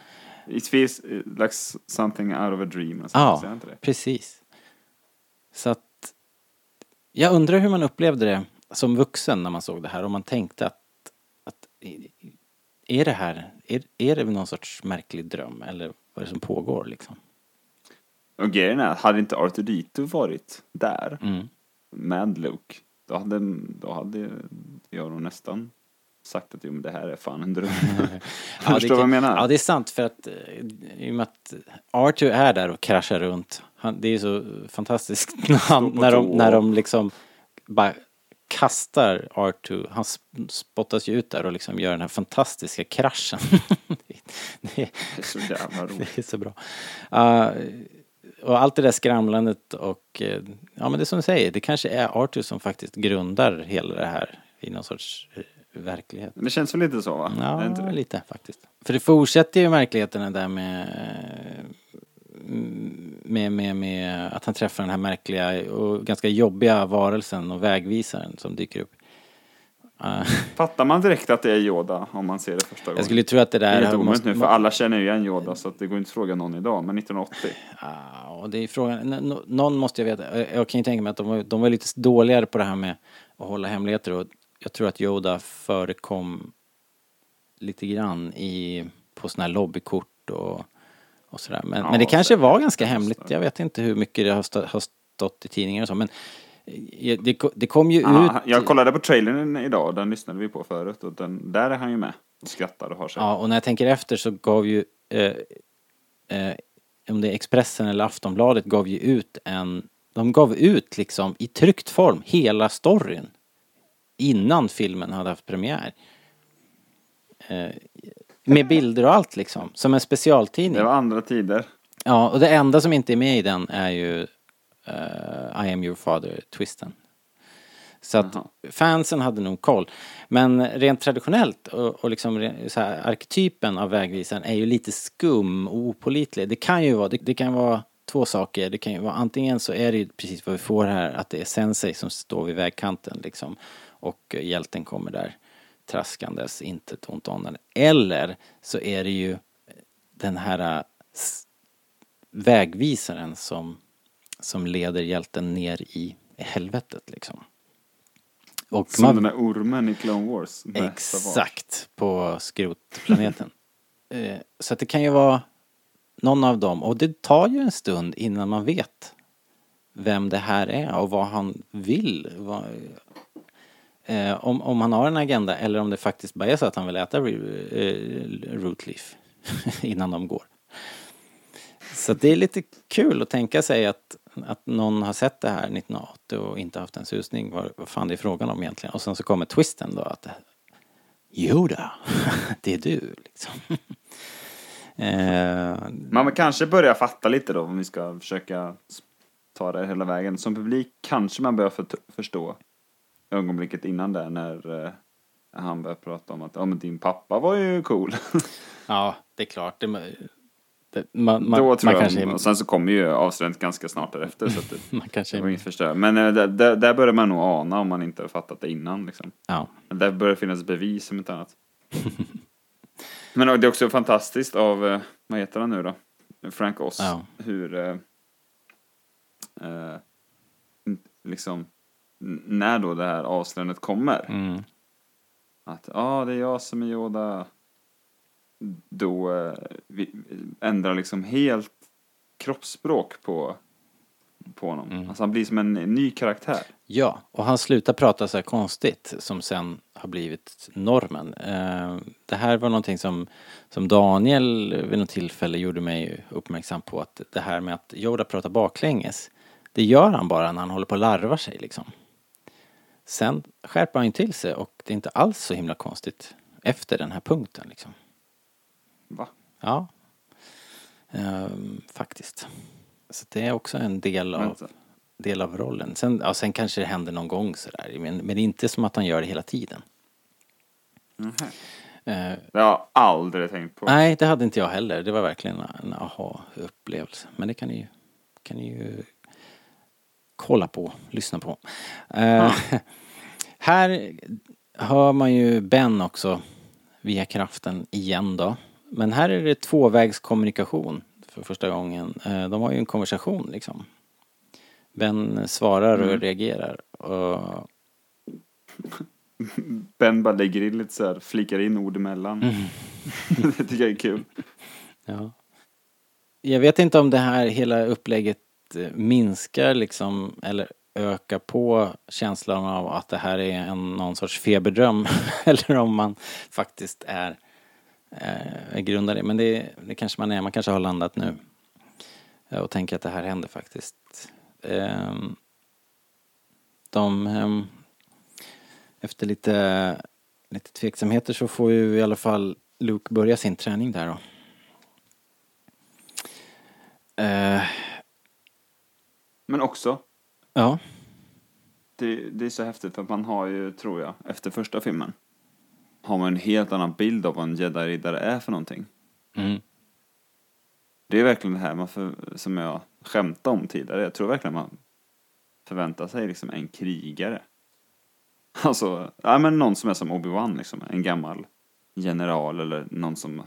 It feels like something out of a dream. Alltså, Ja, precis. Så att jag undrar hur man upplevde det som vuxen när man såg det här. Om man tänkte att, att är det här, är, är det någon sorts märklig dröm eller vad är det som pågår liksom? Och grejen är, hade inte Arthur Dito varit där Mm. med Luke, då hade, då hade jag nog nästan sagt att jo, men det här är fan en dröm. [LAUGHS] Ja, Förstår du vad jag menar? Ja, det är sant för att eh, i och med att Arthur är där och kraschar runt. Han, det är så fantastiskt [LAUGHS] när, han, när, de, när de liksom bara kastar Arthur. Han sp- spottas ju ut där och liksom gör den här fantastiska kraschen. [LAUGHS] det är det, är, så jävla roligt. [LAUGHS] det är så bra. Uh, och allt det där skramlandet och, eh, ja men det är som du säger, det kanske är Arthur som faktiskt grundar hela det här i någon sorts eh, verklighet. Men det känns väl lite så va? Ja, lite faktiskt. För det fortsätter ju märkligheterna där med, med, med, med att han träffar den här märkliga och ganska jobbiga varelsen och vägvisaren som dyker upp. Uh, Fattar man direkt att det är Yoda om man ser det första gången? jag skulle tro att det det där... är lite omöjligt måste- nu för alla känner ju igen Yoda så att det går inte att fråga någon idag. Men 1980. Ja, och det är frågan, någon måste jag veta, jag jag kan ju tänka mig att de var, de var lite dåligare på det här med att hålla hemligheter och jag tror att Yoda förekom lite grann i, på sådana här lobbykort och, och sådär. Men, Ja, men det kanske var ganska hemligt, jag vet inte hur mycket det har, stå, har stått i tidningar och så men eh, det, det kom ju Ja, ut... jag kollade på trailern idag, den lyssnade vi på förut och den, där är han ju med. Och skrattar och har sig. Ja, och när jag tänker efter så gav ju, eh, eh, om det är Expressen eller Aftonbladet, gav ju ut en, de gav ut liksom i tryckt form hela storyn innan filmen hade haft premiär. Eh, med bilder och allt liksom, som en specialtidning. Det var andra tider. Ja, och det enda som inte är med i den är ju eh, I am your father-twisten. Så att Jaha. fansen hade nog koll. Men rent traditionellt och, och liksom så här, arketypen av vägvisaren är ju lite skum och opålitlig. Det kan ju vara, det, det kan vara två saker. Det kan ju vara antingen så är det ju precis vad vi får här, att det är Sensei som står vid vägkanten liksom. Och hjälten kommer där traskandes, inte ett ont åndande. Eller så är det ju den här s- vägvisaren som, som leder hjälten ner i helvetet liksom. Och Som man- den där ormen i Clone Wars. Exakt, på skrotplaneten. [LAUGHS] Eh, Så att det kan ju vara någon av dem. Och det tar ju en stund innan man vet vem det här är och vad han vill. Vad, eh, om, om han har en agenda eller om det faktiskt bara är så att han vill äta re- eh, root leaf [LAUGHS] innan de går. Så det är lite kul att tänka sig att, att någon har sett det här 1980 och inte haft en susning vad, vad fan det är frågan om egentligen. Och sen så kommer twisten då att Yoda, [LAUGHS] det är du liksom. [LAUGHS] eh, Man kanske börjar fatta lite då om vi ska försöka ta det hela vägen. Som publik kanske man börjar för, förstå ögonblicket innan där när eh, han börjar prata om att ja, men din pappa var ju cool. [LAUGHS] ja, det är klart. Det, det, man, man, Då tror man jag, kanske, och sen så kommer ju avslöjandet ganska snart därefter. Så det, [LAUGHS] man kanske det var inget förstör. Men eh, där, där, börjar man nog ana om man inte har fattat det innan liksom. ja. Men Där börjar finnas bevis om inte annat. [LAUGHS] Men det är också fantastiskt av, eh, vad heter han nu då? Frank Oz. Ja. Hur, eh, liksom, när då det här avslöjandet kommer. Mm. Att, ja ah, det är jag som är Yoda. Då eh, vi, ändrar liksom helt kroppsspråk på, på honom. Mm. Alltså han blir som en ny karaktär. Ja, och han slutar prata så här konstigt som sen har blivit normen. Eh, det här var någonting som, som Daniel vid något tillfälle gjorde mig uppmärksam på att det här med att Yoda pratar baklänges, det gör han bara när han håller på att larva sig liksom. Sen skärper han ju till sig och det är inte alls så himla konstigt efter den här punkten liksom. Va? Ja, Ehm, faktiskt. Så det är också en del av del av rollen. Sen, ja, sen kanske det händer någon gång sådär. Men, men det är inte som att han gör det hela tiden. Eh, Det har jag aldrig tänkt på. nej, det hade inte jag heller. Det var verkligen en aha-upplevelse. Men det kan ni, ju- kan ni ju kolla på, lyssna på. Eh, [LAUGHS] här hör man ju Ben också via kraften igen då. Men här är det tvåvägskommunikation för första gången. Eh, de har ju en konversation liksom. Ben svarar och reagerar. Och [LAUGHS] Ben bara lägger in lite så här, flikar in ord emellan. [LAUGHS] det tycker jag är kul. Ja. Jag vet inte om det här hela upplägget Eh, minskar liksom eller ökar på känslan av att det här är en, någon sorts feberdröm [LAUGHS] eller om man faktiskt är, eh, är grundad i. Men det, det kanske man är, man kanske har landat nu eh, och tänker att det här händer faktiskt. Ehm, de, ehm, efter lite, lite tveksamheter så får ju i alla fall Luke börja sin träning där då. Men också, ja, det, det är så häftigt för man har ju, tror jag, efter första filmen, har man en helt annan bild av vad en jedi-riddare är för någonting. mm, Det är verkligen det här man för, som jag skämtade om tidigare. Jag tror verkligen man förväntar sig liksom en krigare. Alltså, ja men någon som är som Obi-Wan liksom, en gammal general eller någon som,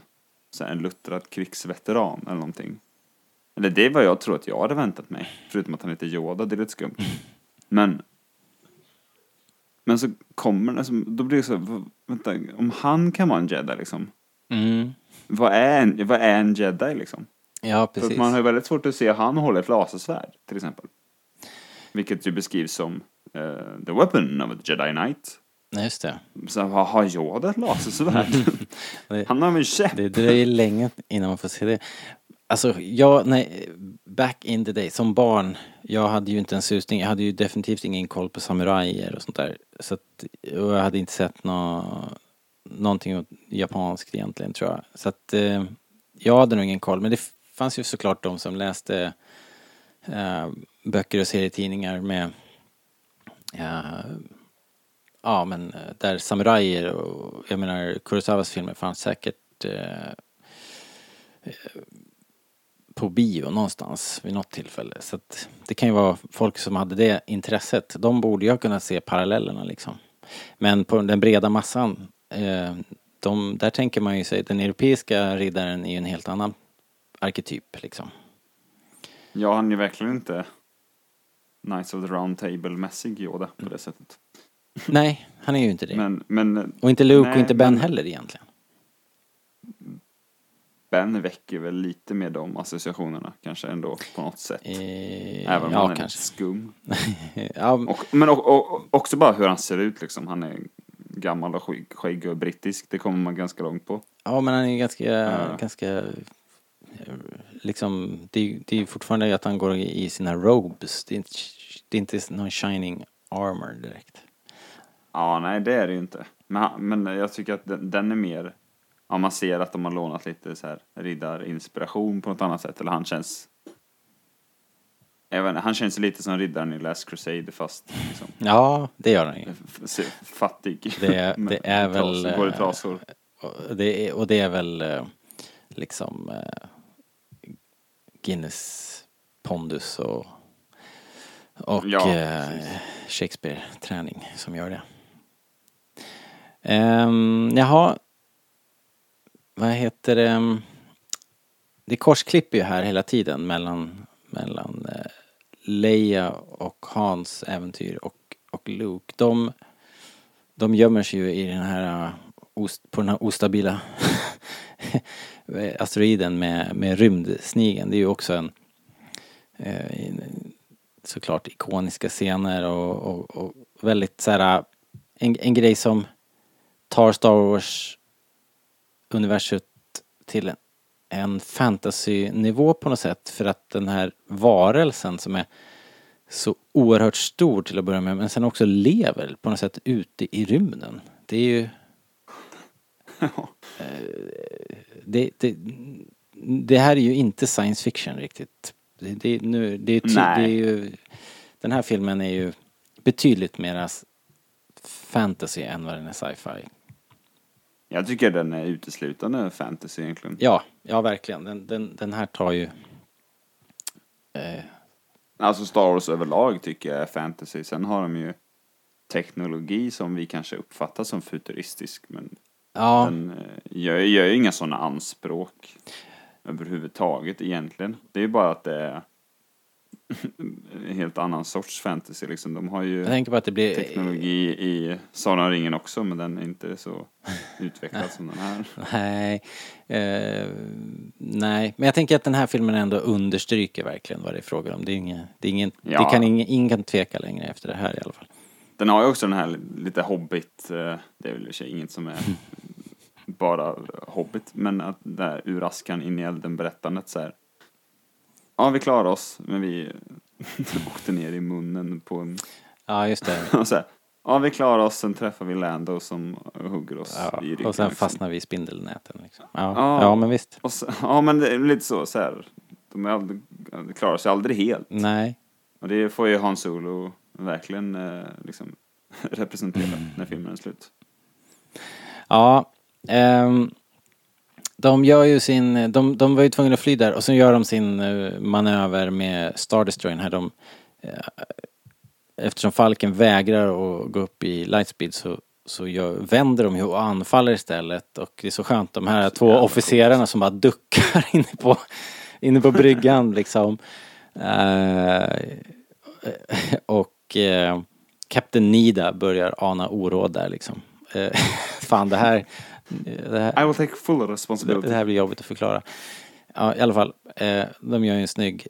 så här, en luttrad krigsveteran eller någonting. Eller det är vad jag tror att jag hade väntat mig, förutom att han heter Yoda, det är lite skumt. Men, men så kommer det, som- då blir det så, vänta, om han kan vara en jedi liksom, mm, vad är en, vad är en jedi liksom? ja För precis. att man har ju väldigt svårt att se han håller ett lasersvärd, till exempel. Vilket ju beskrivs som eh, the weapon of a jedi knight. Nej, just det. Så har, har Yoda ett lasersvärd? [LAUGHS] Han har väl en käpp? Det dröjer länge innan man får se det. Alltså, jag, nej, back in the day, som barn, jag hade ju inte en susning, jag hade ju definitivt ingen koll på samurajer och sånt där. Så att, och jag hade inte sett nå, någonting japanskt egentligen tror jag. Så att eh, jag hade nog ingen koll, men det fanns ju såklart de som läste eh, böcker och serietidningar med eh, Ja men där samurajer och jag menar Kurosawas filmer fanns säkert eh, eh på bio någonstans vid något tillfälle. Så att det kan ju vara folk som hade det intresset. De borde ju ha kunnat se parallellerna liksom. Men på den breda massan, eh, de, där tänker man ju sig, den europeiska riddaren är ju en helt annan arketyp liksom. Ja, han är ju verkligen inte Knights of the Round Table-mässig Yoda på det sättet. Nej, han är ju inte det. Men, men och inte Luke och nej, inte Ben men- heller egentligen. Ben väcker väl lite mer de associationerna kanske ändå på något sätt. Eh, Även om ja, han är kanske. lite skum. [LAUGHS] ja, Och, men och, och, också bara hur han ser ut liksom. Han är gammal och skägg, skägg och brittisk. Det kommer man ganska långt på. Ja, men han är ganska, Ja. ganska, liksom, det det är ju fortfarande att han går i sina robes. Det är inte, det är inte någon shining armor direkt. Ja, nej det är det ju inte. Men, men jag tycker att den, den är mer, ja man ser att de har lånat lite så här riddarinspiration på något annat sätt. Eller han känns, jag vet inte, han känns lite som riddaren i Last Crusade fast liksom, Ja, det gör han ju. fattig. Det- [LAUGHS] det är väl, Trasor, Går i eh, trasor. Det är, och det är väl eh, liksom eh, Guinness pondus och, och Ja, eh. Shakespeare-träning som gör det. Um, jaha, vad heter det? Det korsklipper ju här hela tiden mellan, mellan eh, Leia och Hans äventyr och, och Luke. De, de gömmer sig ju i den här eh, på den här ostabila [LAUGHS] asteroiden med, med rymdsnigeln. Det är ju också en eh, en- såklart ikoniska scener och, och, och väldigt så här en, en grej som tar Star Wars universumet till en, fantasy-nivå på något sätt för att den här varelsen som är så oerhört stor till att börja med men sen också lever på något sätt ute i rymden. Det är ju [LAUGHS] det, det, det här är ju inte science fiction riktigt. Det, det, nu, det, är, det är ju, den här filmen är ju betydligt mer fantasy än vad den är sci-fi. Jag tycker den är uteslutande fantasy egentligen. Ja, ja verkligen. Den, den, den här tar ju... Eh, Alltså Star Wars överlag tycker jag är fantasy. Sen har de ju teknologi som vi kanske uppfattar som futuristisk. Men ja, den eh, gör, gör ju inga sådana anspråk överhuvudtaget egentligen. Det är ju bara att det är en [LAUGHS] helt annan sorts fantasy liksom. De har ju jag tänker på att det blir... teknologi i Sagan om ringen också men den är inte så [LAUGHS] utvecklad som den här. Nej, eh, nej, men jag tänker att den här filmen ändå understryker verkligen vad det är frågan om. Det, är ingen, det, är ingen, Ja. det kan ingen, ingen kan tveka längre efter det här i alla fall. Den har ju också den här lite hobbit, eh, det är väl i inget som är [LAUGHS] bara hobbit, men att där ur askan in i elden berättandet så här. Ja, vi klarar oss, men vi [LAUGHS] åkte ner i munnen på en, Ja, just det. [LAUGHS] och så här, Ja, vi klarar oss, sen träffar vi Lando som hugger oss Ja, i ryggen. och sen liksom. fastnar vi i spindelnäten. Liksom. Ja, Ja. ja, men visst. Så, ja, men det är lite så, så här. De aldrig, de klarar sig aldrig helt. Nej. Och det får ju Han Solo verkligen eh, liksom [LAUGHS] representera Mm. när filmen är slut. Ja. ehm, de gör ju sin, de, de var ju tvungna att fly där och så gör de sin eh, manöver med Star Destroyern här. De, eh, eftersom Falken vägrar att gå upp i lightspeed så, så gör, vänder de ju och anfaller istället och det är så skönt. De här två officerarna som bara duckar [LAUGHS] inne på, inne på bryggan liksom. Eh, och eh, Captain Nida börjar ana oråd där liksom. [LAUGHS] Fan det här, det här, I will take full responsibility. det här blir jobbigt att förklara. Ja, i alla fall. Eh, de gör ju en snygg,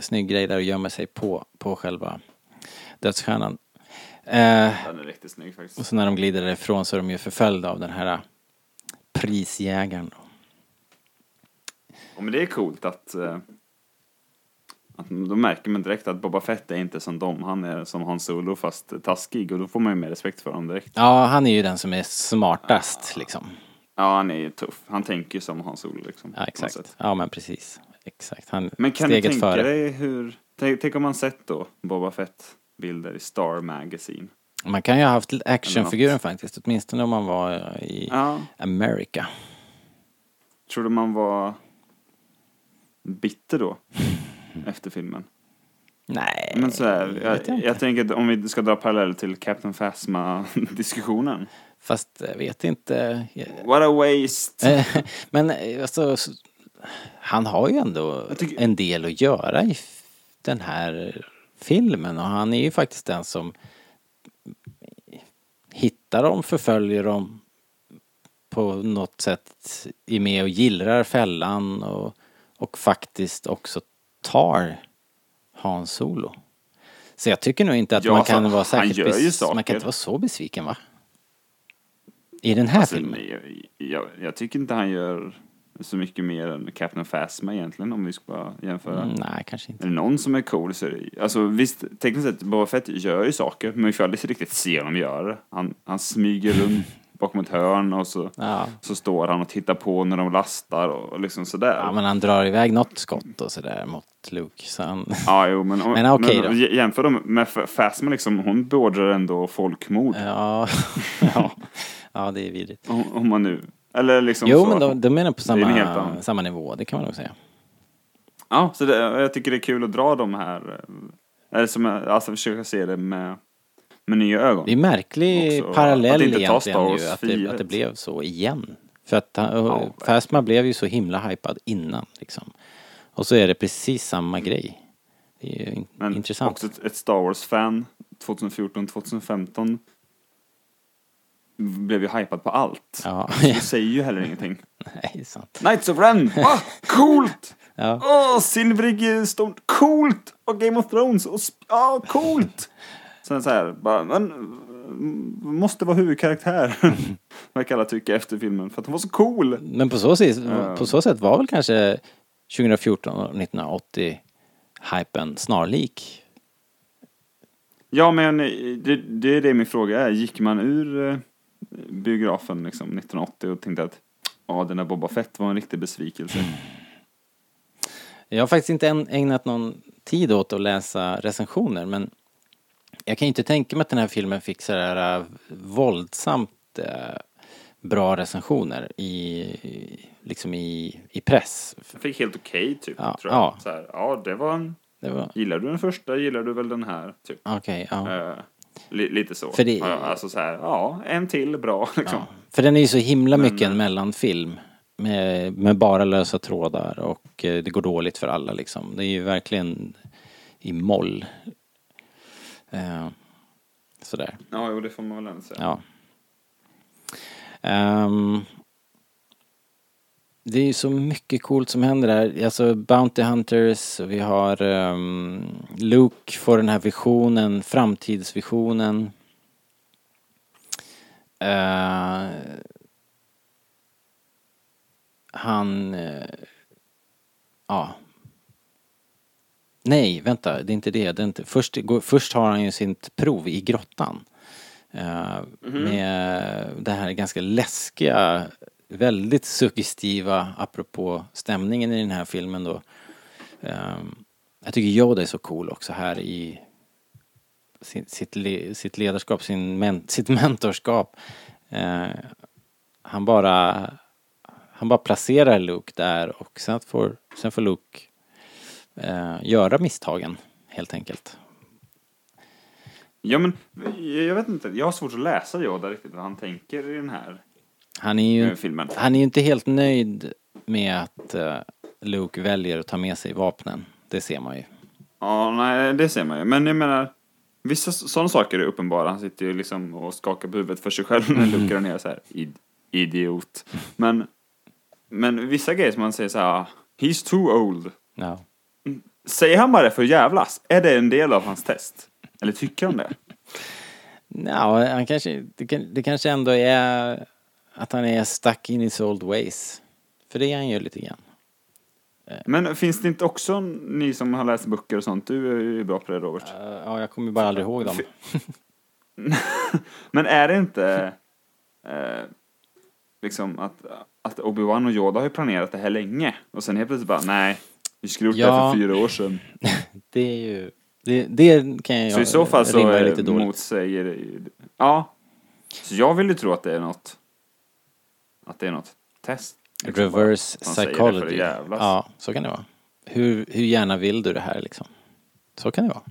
snygg grej där och gömmer sig på, på själva dödsstjärnan. Eh, Den är riktigt snygg faktiskt. och så när de glider därifrån så är de ju förföljda av den här prisjägaren. Ja, men det är coolt att, eh, att då märker man direkt att Boba Fett är inte som dem. Han är som Han Solo fast taskig och då får man ju mer respekt för honom direkt. Ja, han är ju den som är smartast liksom. Ja, han är ju tuff. Han tänker ju som Han Solo liksom. Ja, exakt. Ja, men precis. Exakt. Han, Men kan du steget tänka före. dig hur, tänk, tänk om man sett då Boba Fett-bilder i Star Magazine. Man kan ju ha haft actionfiguren faktiskt, åtminstone om man var i Ja, America. tror du man var bitter då? [LAUGHS] Efter filmen? Nej, Men så här, vet jag, jag inte. jag tänker att om vi ska dra paralleller till Captain Phasma-diskussionen. [LAUGHS] Fast jag vet inte. What a waste! Eh, [LAUGHS] Men eh, alltså, han har ju ändå tycker- en del att göra i den här filmen och han är ju faktiskt den som hittar dem, förföljer dem på något sätt, är med och gillrar fällan och, och faktiskt också tar Hans Solo. Så jag tycker nog inte att Ja, man alltså, kan vara han bes- man kan inte vara så besviken va? I den här Alltså, filmen? jag, jag, jag tycker inte han gör så mycket mer än Captain Phasma egentligen om vi ska bara jämföra. Mm, nej, kanske inte. Är det någon som är cool så är det Alltså visst, tekniskt sett, Boba Fett gör ju saker, men vi får aldrig riktigt se honom göra det. Han, han smyger runt bakom ett hörn och så, Ja. så står han och tittar på när de lastar och liksom sådär. Ja, men han drar iväg något skott och sådär mot Luke. Så han... Ja, jo, men, [LAUGHS] Men okej då. j- Jämför dem med F- Phasma liksom, hon beordrar ändå folkmord. [LAUGHS] Ja, ja. ja, det är vidrigt. Om, om man nu, eller liksom Jo, så. men de, de är på Det är samma, samma nivå, det kan man nog säga. Ja, så det, jag tycker det är kul att dra de här, eh, eller som, alltså försöka se det med, med nya ögon. Det är märklig Också, parallell egentligen ju, att det, att det blev så igen. För att Ja, Phasma blev ju så himla hypad innan liksom. Och så är det precis samma grej. Det är ju in, Men intressant. också ett, ett Star Wars-fan 2014-2015 blev ju hypad på allt. Ja, Så det [LAUGHS] säger ju heller ingenting. nej, sant. Knights of Ren, [LAUGHS] ah, coolt! Ja. Åh, silvrig stone, coolt! Och Game of Thrones, och ah, coolt! Sen så här, bara, men måste vara huvudkaraktär. [LAUGHS] Verkar alla tycka efter filmen, för att hon var så cool. Men på så, sätt, på så sätt var väl kanske 2014 och 1980 hypen snarlik. Ja, men det, det är det min fråga är. Gick man ur eh, biografen liksom 1980 och tänkte att ja, den där Boba Fett var en riktig besvikelse. Jag har faktiskt inte ägnat någon tid åt att läsa recensioner men jag kan ju inte tänka mig att den här filmen fick sådär äh, våldsamt äh, bra recensioner i, liksom i, i press. Jag fick helt okej typ, Ja, tror jag. ja. Så här, ja, det var en... Det var, Gillar du den första, gillar du väl den här, typ. okej, ja. Eh, li, lite så. För det- Alltså så här, ja, en till bra [LAUGHS] liksom. ja. För den är ju så himla Men, mycket en eh, mellanfilm. Med, med bara lösa trådar och eh, det går dåligt för alla liksom. Det är ju verkligen i moll. Eh, sådär. Ja, jo, det får man väl ändå säga. Ja. Ehm, det är ju så mycket coolt som händer där. Alltså Bounty Hunters, vi har ehm, Luke får den här visionen, framtidsvisionen. Eh, han... eh, ja. Nej, vänta, det är inte det. det är inte, först, går- först har han ju sitt prov i grottan. Eh, Med det här ganska läskiga, väldigt suggestiva, apropå stämningen i den här filmen då. Eh, jag tycker Yoda är så cool också här i sin, sitt, le, sitt ledarskap, sin men, sitt [LAUGHS] mentorskap. Eh, han bara han bara placerar Luke där och sen får, sen får Luke eh, göra misstagen helt enkelt. Ja men, jag vet inte, jag har svårt att läsa Yoda riktigt vad han tänker i den här Han är ju, eh, filmen. han är ju inte helt nöjd med att eh, Luke väljer att ta med sig vapnen. Det ser man ju. Ja, nej, det ser man ju. Men jag menar, vissa sådana saker är uppenbara. Han sitter ju liksom och skakar på huvudet för sig själv när Luke drar ner så här, "Id- idiot. Men, men vissa grejer som man säger så här, he's too old. Ja. Säger han bara det för att jävlas? Är det en del av hans test? Eller tycker han det? Ja, han kanske, det, det kanske ändå är att han är stuck in his old ways. För det är han ju lite grann. Men finns det inte också, ni som har läst böcker och sånt, du är ju bra på det Robert. Eh, ja, jag kommer ju bara aldrig ihåg dem. [LAUGHS] Men är det inte eh, liksom att, att Obi-Wan och Yoda har ju planerat det här länge och sen helt plötsligt bara nej, vi skulle gjort det Ja. här för fyra år sedan. [LAUGHS] Det är ju... Det, det kan jag Så i så fall så är lite det motsäger det Ja. Så jag vill ju tro att det är något att det är något test. liksom. Reverse det psychology. Ja, så kan det vara. Hur, hur gärna vill du det här liksom? Så kan det vara.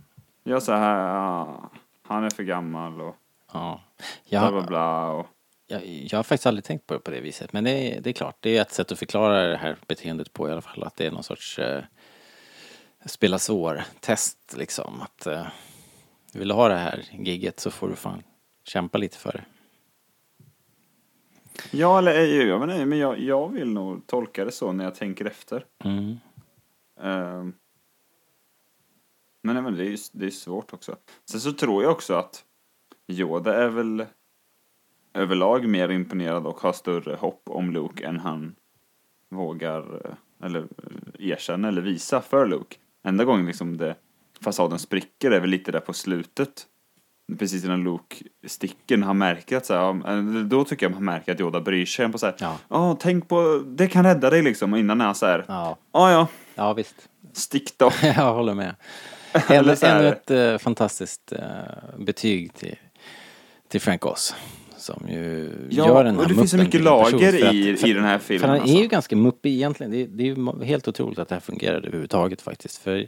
Jag så här, ja, han är för gammal och Ja. bla bla Jag, bla och jag, jag har faktiskt aldrig tänkt på det på det viset. Men det är, det är klart, det är ett sätt att förklara det här beteendet på i alla fall. Att det är någon sorts eh, spela svår-test liksom. Att eh, vill du ha det här gigget så får du fan kämpa lite för det. Ja, eller eh, jag inte, men jag, jag vill nog tolka det så när jag tänker efter. Mm. Ehm. Men, men det är ju det är svårt också. Sen så tror jag också att Yoda är väl överlag mer imponerad och har större hopp om Luke än han vågar eh, eller eh, erkänna eller visa för Luke. Enda gången liksom det, fasaden spricker är väl lite där på slutet. Precis innan Luke sticker, när han märker att så här, eh, då tycker jag man märker att Yoda bryr sig på så här, Ja. ja, tänk på, det kan rädda dig liksom. Och innan är han så här, Ja, ja, ja, ja visst. stick då. [LAUGHS] jag håller med. [LAUGHS] Ännu, ett eh, fantastiskt eh, betyg till, till Frank Oz. Som ju Ja, gör den här och det finns så mycket person, lager för att- i- för- i den här filmen, För han alltså. är ju ganska muppig egentligen. Det är, det är ju helt otroligt att det här fungerar överhuvudtaget faktiskt. För,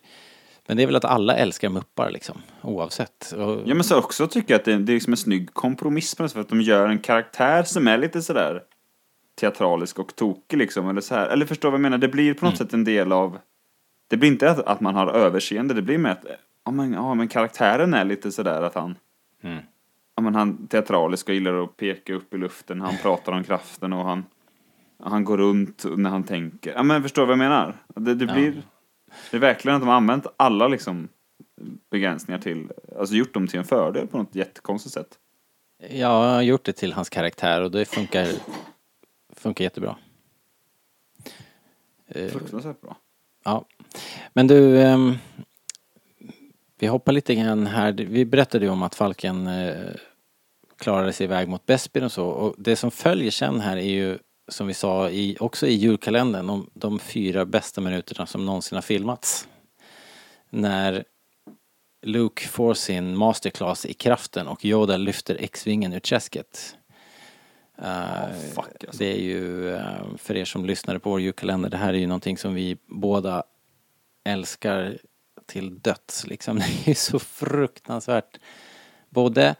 men det är väl att alla älskar muppar liksom, oavsett. Och, Ja men så också tycker jag att det, det är liksom en snygg kompromiss på för att de gör en karaktär som är lite sådär teatralisk och tokig liksom, eller så här. Eller förstår vad jag menar? Det blir på något sätt en del av, det blir inte att, att man har överseende, det blir mer att, ja men, ja men karaktären är lite sådär att han, Mm. Ja men han teatralisk och gillar att peka upp i luften, han pratar om kraften och han, han går runt när han tänker. Ja men förstår vad jag menar? Det, det Ja. blir, det är verkligen att de har använt alla liksom begränsningar till, alltså gjort dem till en fördel på något jättekonstigt sätt. Jag har gjort det till hans karaktär och det funkar, funkar jättebra. Eh, Fruktansvärt bra. Ja. Men du, ehm, vi hoppar lite grann här. Vi berättade ju om att Falken eh, klarade sig iväg mot Bespin och så. Och det som följer sen här är ju, som vi sa, i, också i julkalendern, de, de fyra bästa minuterna som någonsin har filmats. När Luke får sin masterclass i kraften och Yoda lyfter X-vingen ur träsket. Eh, fuck, alltså. Det är ju, eh, för er som lyssnade på vår julkalender, det här är ju någonting som vi båda älskar till döds liksom. [LAUGHS] Det är ju så fruktansvärt både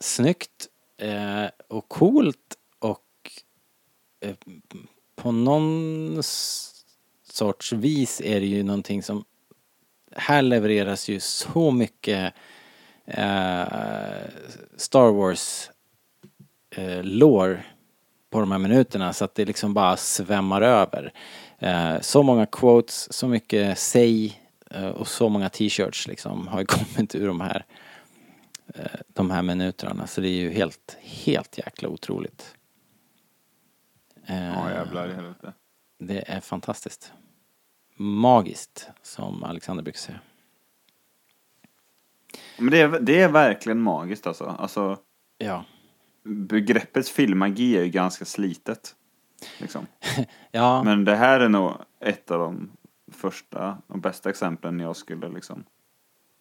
snyggt eh, och coolt och eh, på någon sorts vis är det ju någonting som här levereras ju så mycket eh, Star Wars eh, lore på de här minuterna så att det liksom bara svämmar över. Eh, så många quotes, så mycket säg och så många t-shirts liksom har ju [LAUGHS] kommit ur de här eh, de här minuterna. Så det är ju helt, helt jäkla otroligt. Eh, Ja jävlar i helvete. det är fantastiskt. Magiskt, som Alexander brukar säga. Men det är, det är verkligen magiskt alltså. Alltså, Ja. begreppet filmmagi är ju ganska slitet. Liksom. [LAUGHS] Ja, Men det här är nog ett av de första och bästa exemplen jag skulle liksom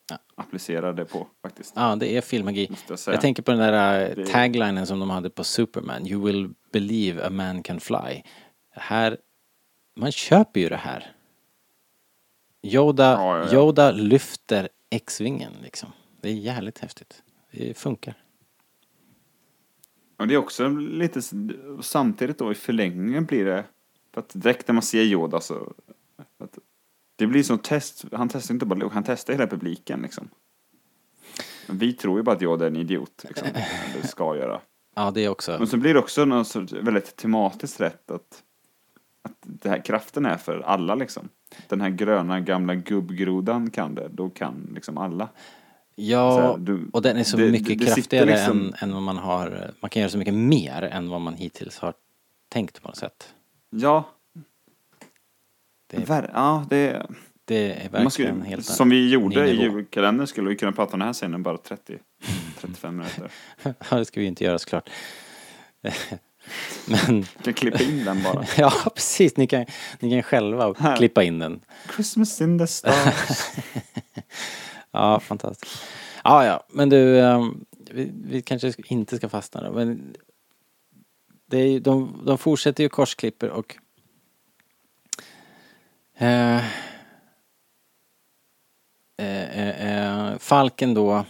Ja. applicera det på faktiskt. ja, det är filmmagi. Jag. Jag tänker på den där Det- taglinen som de hade på Superman. You will believe a man can fly. Här, man köper ju det här. Yoda, Ja, ja. Yoda lyfter X-vingen liksom. Det är jävligt häftigt. Det funkar. Och det är också lite, samtidigt då i förlängningen blir det, för att direkt när man ser Yoda så, att det blir som test, han testar inte bara Luke, han testar hela publiken liksom. Men Vi tror ju bara att Yoda är en idiot, liksom, eller ska göra. [LAUGHS] Ja, det också. Men så blir det också något sorts väldigt tematiskt rätt att, att det här kraften är för alla liksom. Den här gröna gamla gubbgrodan kan det, då kan liksom alla. Ja, här, du- och den är så det- mycket det- kraftigare liksom- än, än vad man har. Man kan göra så mycket mer än vad man hittills har tänkt på något sätt. Ja, Det är, ja det det är verkligen skulle, helt som vi gjorde i julkalendern skulle vi kunna prata om den här scenen bara 30, 35 [LAUGHS] minuter. [LAUGHS] Ja, det ska vi inte göra såklart. [LAUGHS] Men, Vi kan klippa in den bara. ja precis, ni kan, ni kan själva Här. klippa in den. Christmas in the stars. Ja, fantastiskt. Ja, ja, men du, ehm, vi, vi kanske inte ska fastna då, men det är, de, de fortsätter ju korsklipper och eh, eh, eh, eh, Falken då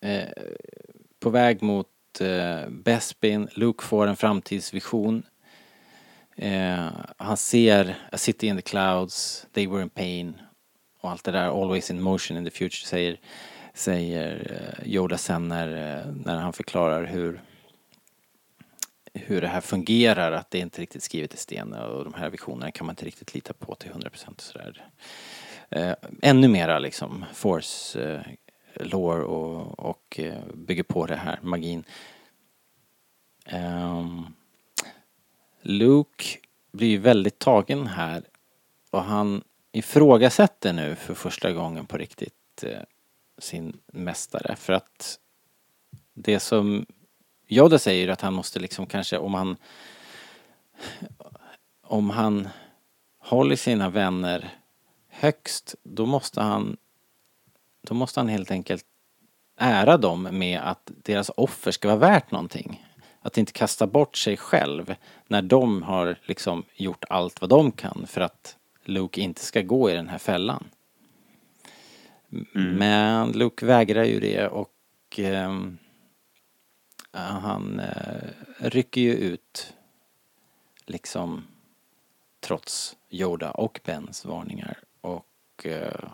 eh, på väg mot eh, Bespin, Luke får en framtidsvision Eh, han ser A city in the clouds, they were in pain och allt det där, always in motion in the future säger, säger eh, Yoda sen när, eh, när han förklarar hur hur det här fungerar, att det inte riktigt skrivet i sten och de här visionerna kan man inte riktigt lita på till 100% och sådär. Eh, ännu mera liksom force eh, lore och, och eh, bygger på det här, magin. Um, Luke blir ju väldigt tagen här och han ifrågasätter nu för första gången på riktigt eh, sin mästare för att det som Yoda säger att han måste liksom kanske om han om han håller sina vänner högst då måste han då måste han helt enkelt ära dem med att deras offer ska vara värt någonting. Att inte kasta bort sig själv när de har liksom gjort allt vad de kan för att Luke inte ska gå i den här fällan. Men Luke vägrar ju det och ehm, han eh, rycker ju ut liksom trots Yoda och Bens varningar och eh,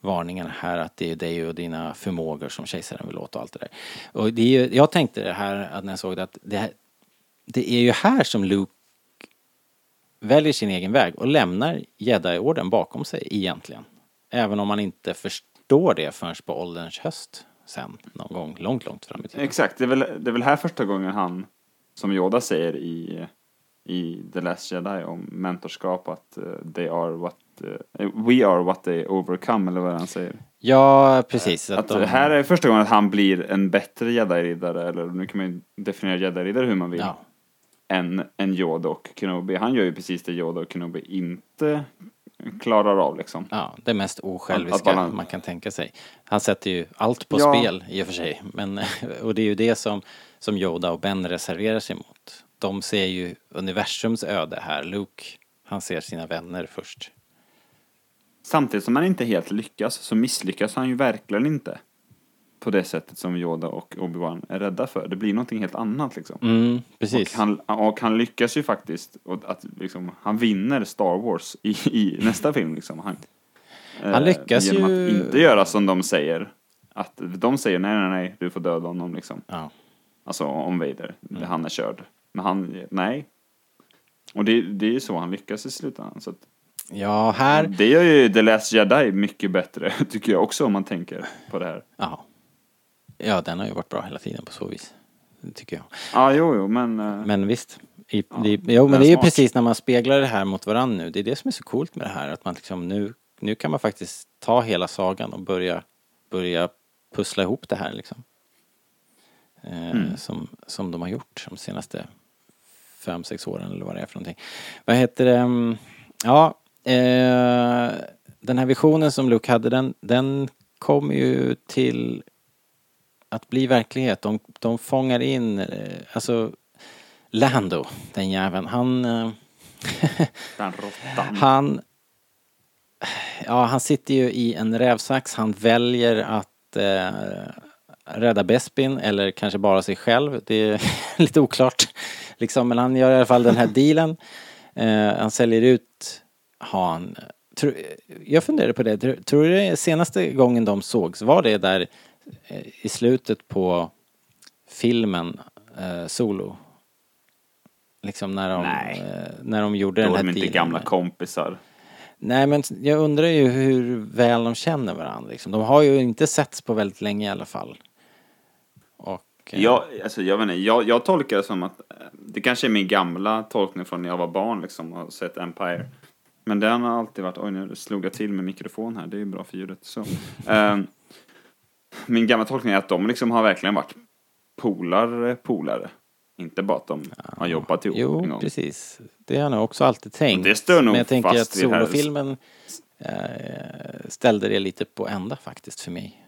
varningarna här att det är dig och dina förmågor som kejsaren vill åt och allt det där. Och det är ju, jag tänkte det här när jag såg det att det, här- det är ju här som Luke väljer sin egen väg och lämnar Jedi-orden bakom sig egentligen. Även om man inte förstår det förrän på ålderns höst sen någon gång långt, långt fram i tiden. Exakt, det är, väl, det är väl här första gången han, som Yoda säger i, i The Last Jedi om mentorskap, att uh, they are what, we are what they overcome, eller vad han säger. Ja, precis. Att de- här är första gången att han blir en bättre jedi-riddare, eller nu kan man ju definiera jedi-riddare hur man vill, Ja, än, än Yoda och Kenobi. Han gör ju precis det Yoda och Kenobi inte klarar av liksom. ja, det mest Att osjälviska balans- man kan tänka sig. Han sätter ju allt på Ja. spel i och för sig. Men, [LAUGHS] och det är ju det som, som Yoda och Ben reserverar sig mot. De ser ju universums öde här. Luke, han ser sina vänner först. Samtidigt som han inte helt lyckas så misslyckas han ju verkligen inte. På det sättet som Yoda och Obi-Wan är rädda för. Det blir någonting helt annat liksom. Mm, Och precis. han, och han lyckas ju faktiskt, och att liksom, han vinner Star Wars i, i nästa film liksom. Han, Han lyckas genom ju- att inte göra som de säger. Att de säger nej, nej, nej, du får döda honom liksom. Ja. Alltså om Vader, Mm. han är körd. Men han, nej. Och det, det är ju så han lyckas i slutändan. Så att, ja, här... det gör ju The Last Jedi mycket bättre, [LAUGHS] tycker jag också om man tänker på det här. Ja. ja, den har ju varit bra hela tiden på så vis. Tycker jag. Ja, jo, jo, men... eh, Men visst. I, Ja, det, jo, men det är ju precis när man speglar det här mot varandra nu. Det är det som är så coolt med det här. Att man liksom nu nu kan man faktiskt ta hela sagan och börja, börja pussla ihop det här liksom. Eh, Mm. som, som de har gjort de senaste fem, sex åren eller vad det är för någonting. Vad heter det? Mm, Ja, eh, den här visionen som Luke hade den, den kom ju till att bli verklighet. De, de fångar in, eh, alltså Lando, den jäveln, han eh, [LAUGHS] Den råttan. han, ja, han sitter ju i en rävsax. Han väljer att eh, rädda Bespin eller kanske bara sig själv. Det är [LAUGHS] lite oklart. Liksom, men han gör i alla fall den här dealen. Eh, han säljer ut Han. Jag funderar på det. Tror, du det senaste gången de sågs, var det där eh, i slutet på filmen eh, Solo? Liksom när de, eh, när de gjorde Då den här de inte gamla kompisar. Nej men jag undrar ju hur väl de känner varandra liksom. De har ju inte setts på väldigt länge i alla fall. Och... eh, Jag, alltså, jag, vet inte, jag, jag tolkar det som att eh, det kanske är min gamla tolkning från när jag var barn liksom och sett Empire. Men den har alltid varit, oj nu slog jag till med mikrofon här, det är ju bra för ljudet. Så. [LAUGHS] Ehm, min gamla tolkning är att de liksom har verkligen varit polare, polare. Inte bara att de har jobbat ihop en Jo, gång. precis. Det har jag nog också alltid tänkt. det står nog Men jag tänker att vid här- solofilmen eh, ställde det lite på ända faktiskt för mig.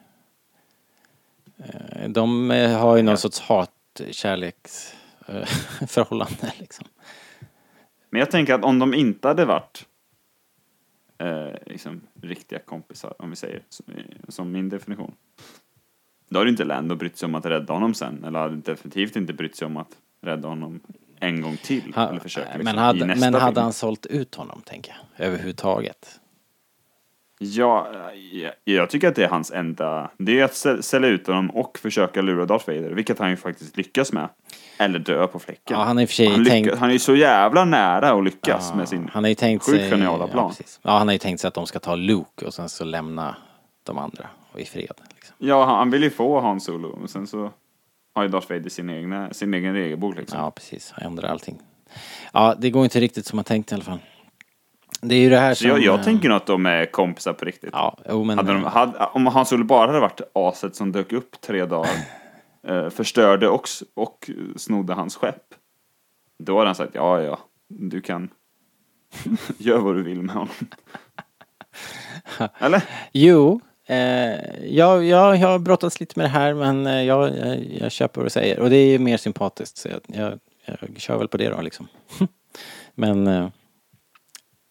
Eh, de eh, har ju någon Ja. sorts hat-kärleksförhållande [LAUGHS] liksom. Men jag tänker att om de inte hade varit eh, liksom, riktiga kompisar, om vi säger, som, som min definition. Då hade inte Lando brytt sig om att rädda honom sen, eller hade definitivt inte brytt sig om att rädda honom en gång till. Ha, eller försöka, liksom, men hade, men hade film. han sålt ut honom, tänker jag, överhuvudtaget? Ja, jag, jag tycker att det är hans enda... Det är att säl- sälja ut honom och försöka lura Darth Vader, vilket han ju faktiskt lyckas med. Eller dö på fläcken. Ja, han och för han, tänkt- han är ju så jävla nära att lyckas Ja, med sin han har ju tänkt sjukt sig, geniala Ja, plan. precis. ja, han har ju tänkt sig att de ska ta Luke och sen så lämna de andra i fred. Liksom. Ja, han han vill ju få Han Solo, och sen så har ju Darth Vader sin, egna, sin egen regelbok liksom. Ja, precis. Han ändrar allting. Ja, det går inte riktigt som man tänkt i alla fall. Det är ju det här Så som... jag, jag eh, tänker nog att de är kompisar på riktigt. Ja, jo men... Hade de, hade, om Han Solo bara hade varit aset som dök upp tre dagar, Eh, förstörde och, och snodde hans skepp, då hade han sagt ja, ja, du kan [LAUGHS] göra vad du vill med honom. Eller? Jo, eh, jag, jag, jag har brottats lite med det här men eh, jag, jag, jag köper vad du säger. Och det är ju mer sympatiskt så jag, jag, jag kör väl på det då liksom. [LAUGHS] men, eh,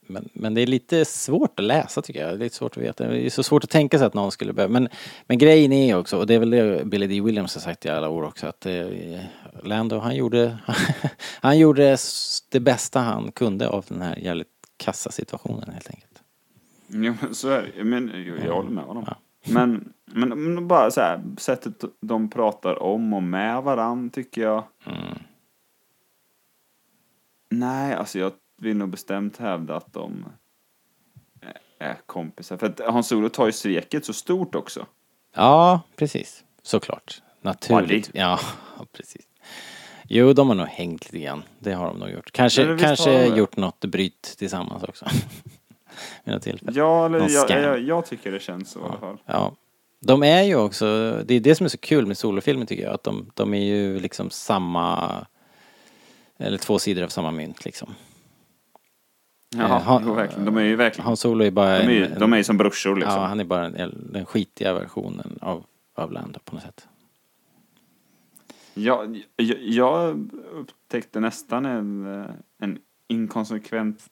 men, men det är lite svårt att läsa tycker jag. Det är lite svårt att veta. Det är så svårt att tänka sig att någon skulle behöva. Men, men grejen är också, och det är väl det Billy D. Williams har sagt i alla år också, att eh, Lando han gjorde, [LAUGHS] han gjorde det bästa han kunde av den här jävligt kassa situationen helt enkelt. Jo, men så är det. Men jag, jag håller med honom. Men, men, men bara så här, sättet de pratar om och med varann tycker jag. Nej, alltså jag vill nog bestämt hävda att de är- kompisar. För att Hans Solo tar ju sveket så stort också. Ja, precis. Såklart. Naturligt. Ja, [LAUGHS] precis. Jo, de har nog hängt lite grann. Det har de nog gjort. Kanske, har kanske gjort något bryt tillsammans också. [LAUGHS] Ja, eller jag, jag, jag tycker det känns så i alla fall. Ja. De är ju också, det är det som är så kul med solofilmer tycker jag, att de, de är ju liksom samma, eller två sidor av samma mynt liksom. Ja, Eh, han- jo, verkligen. De är ju verkligen, Han Solo är bara de är en, de är ju som brorsor liksom. ja, han är bara en, den skitiga versionen av, av Lando på något sätt. Jag, jag, jag upptäckte nästan en, eh, en inkonsekvent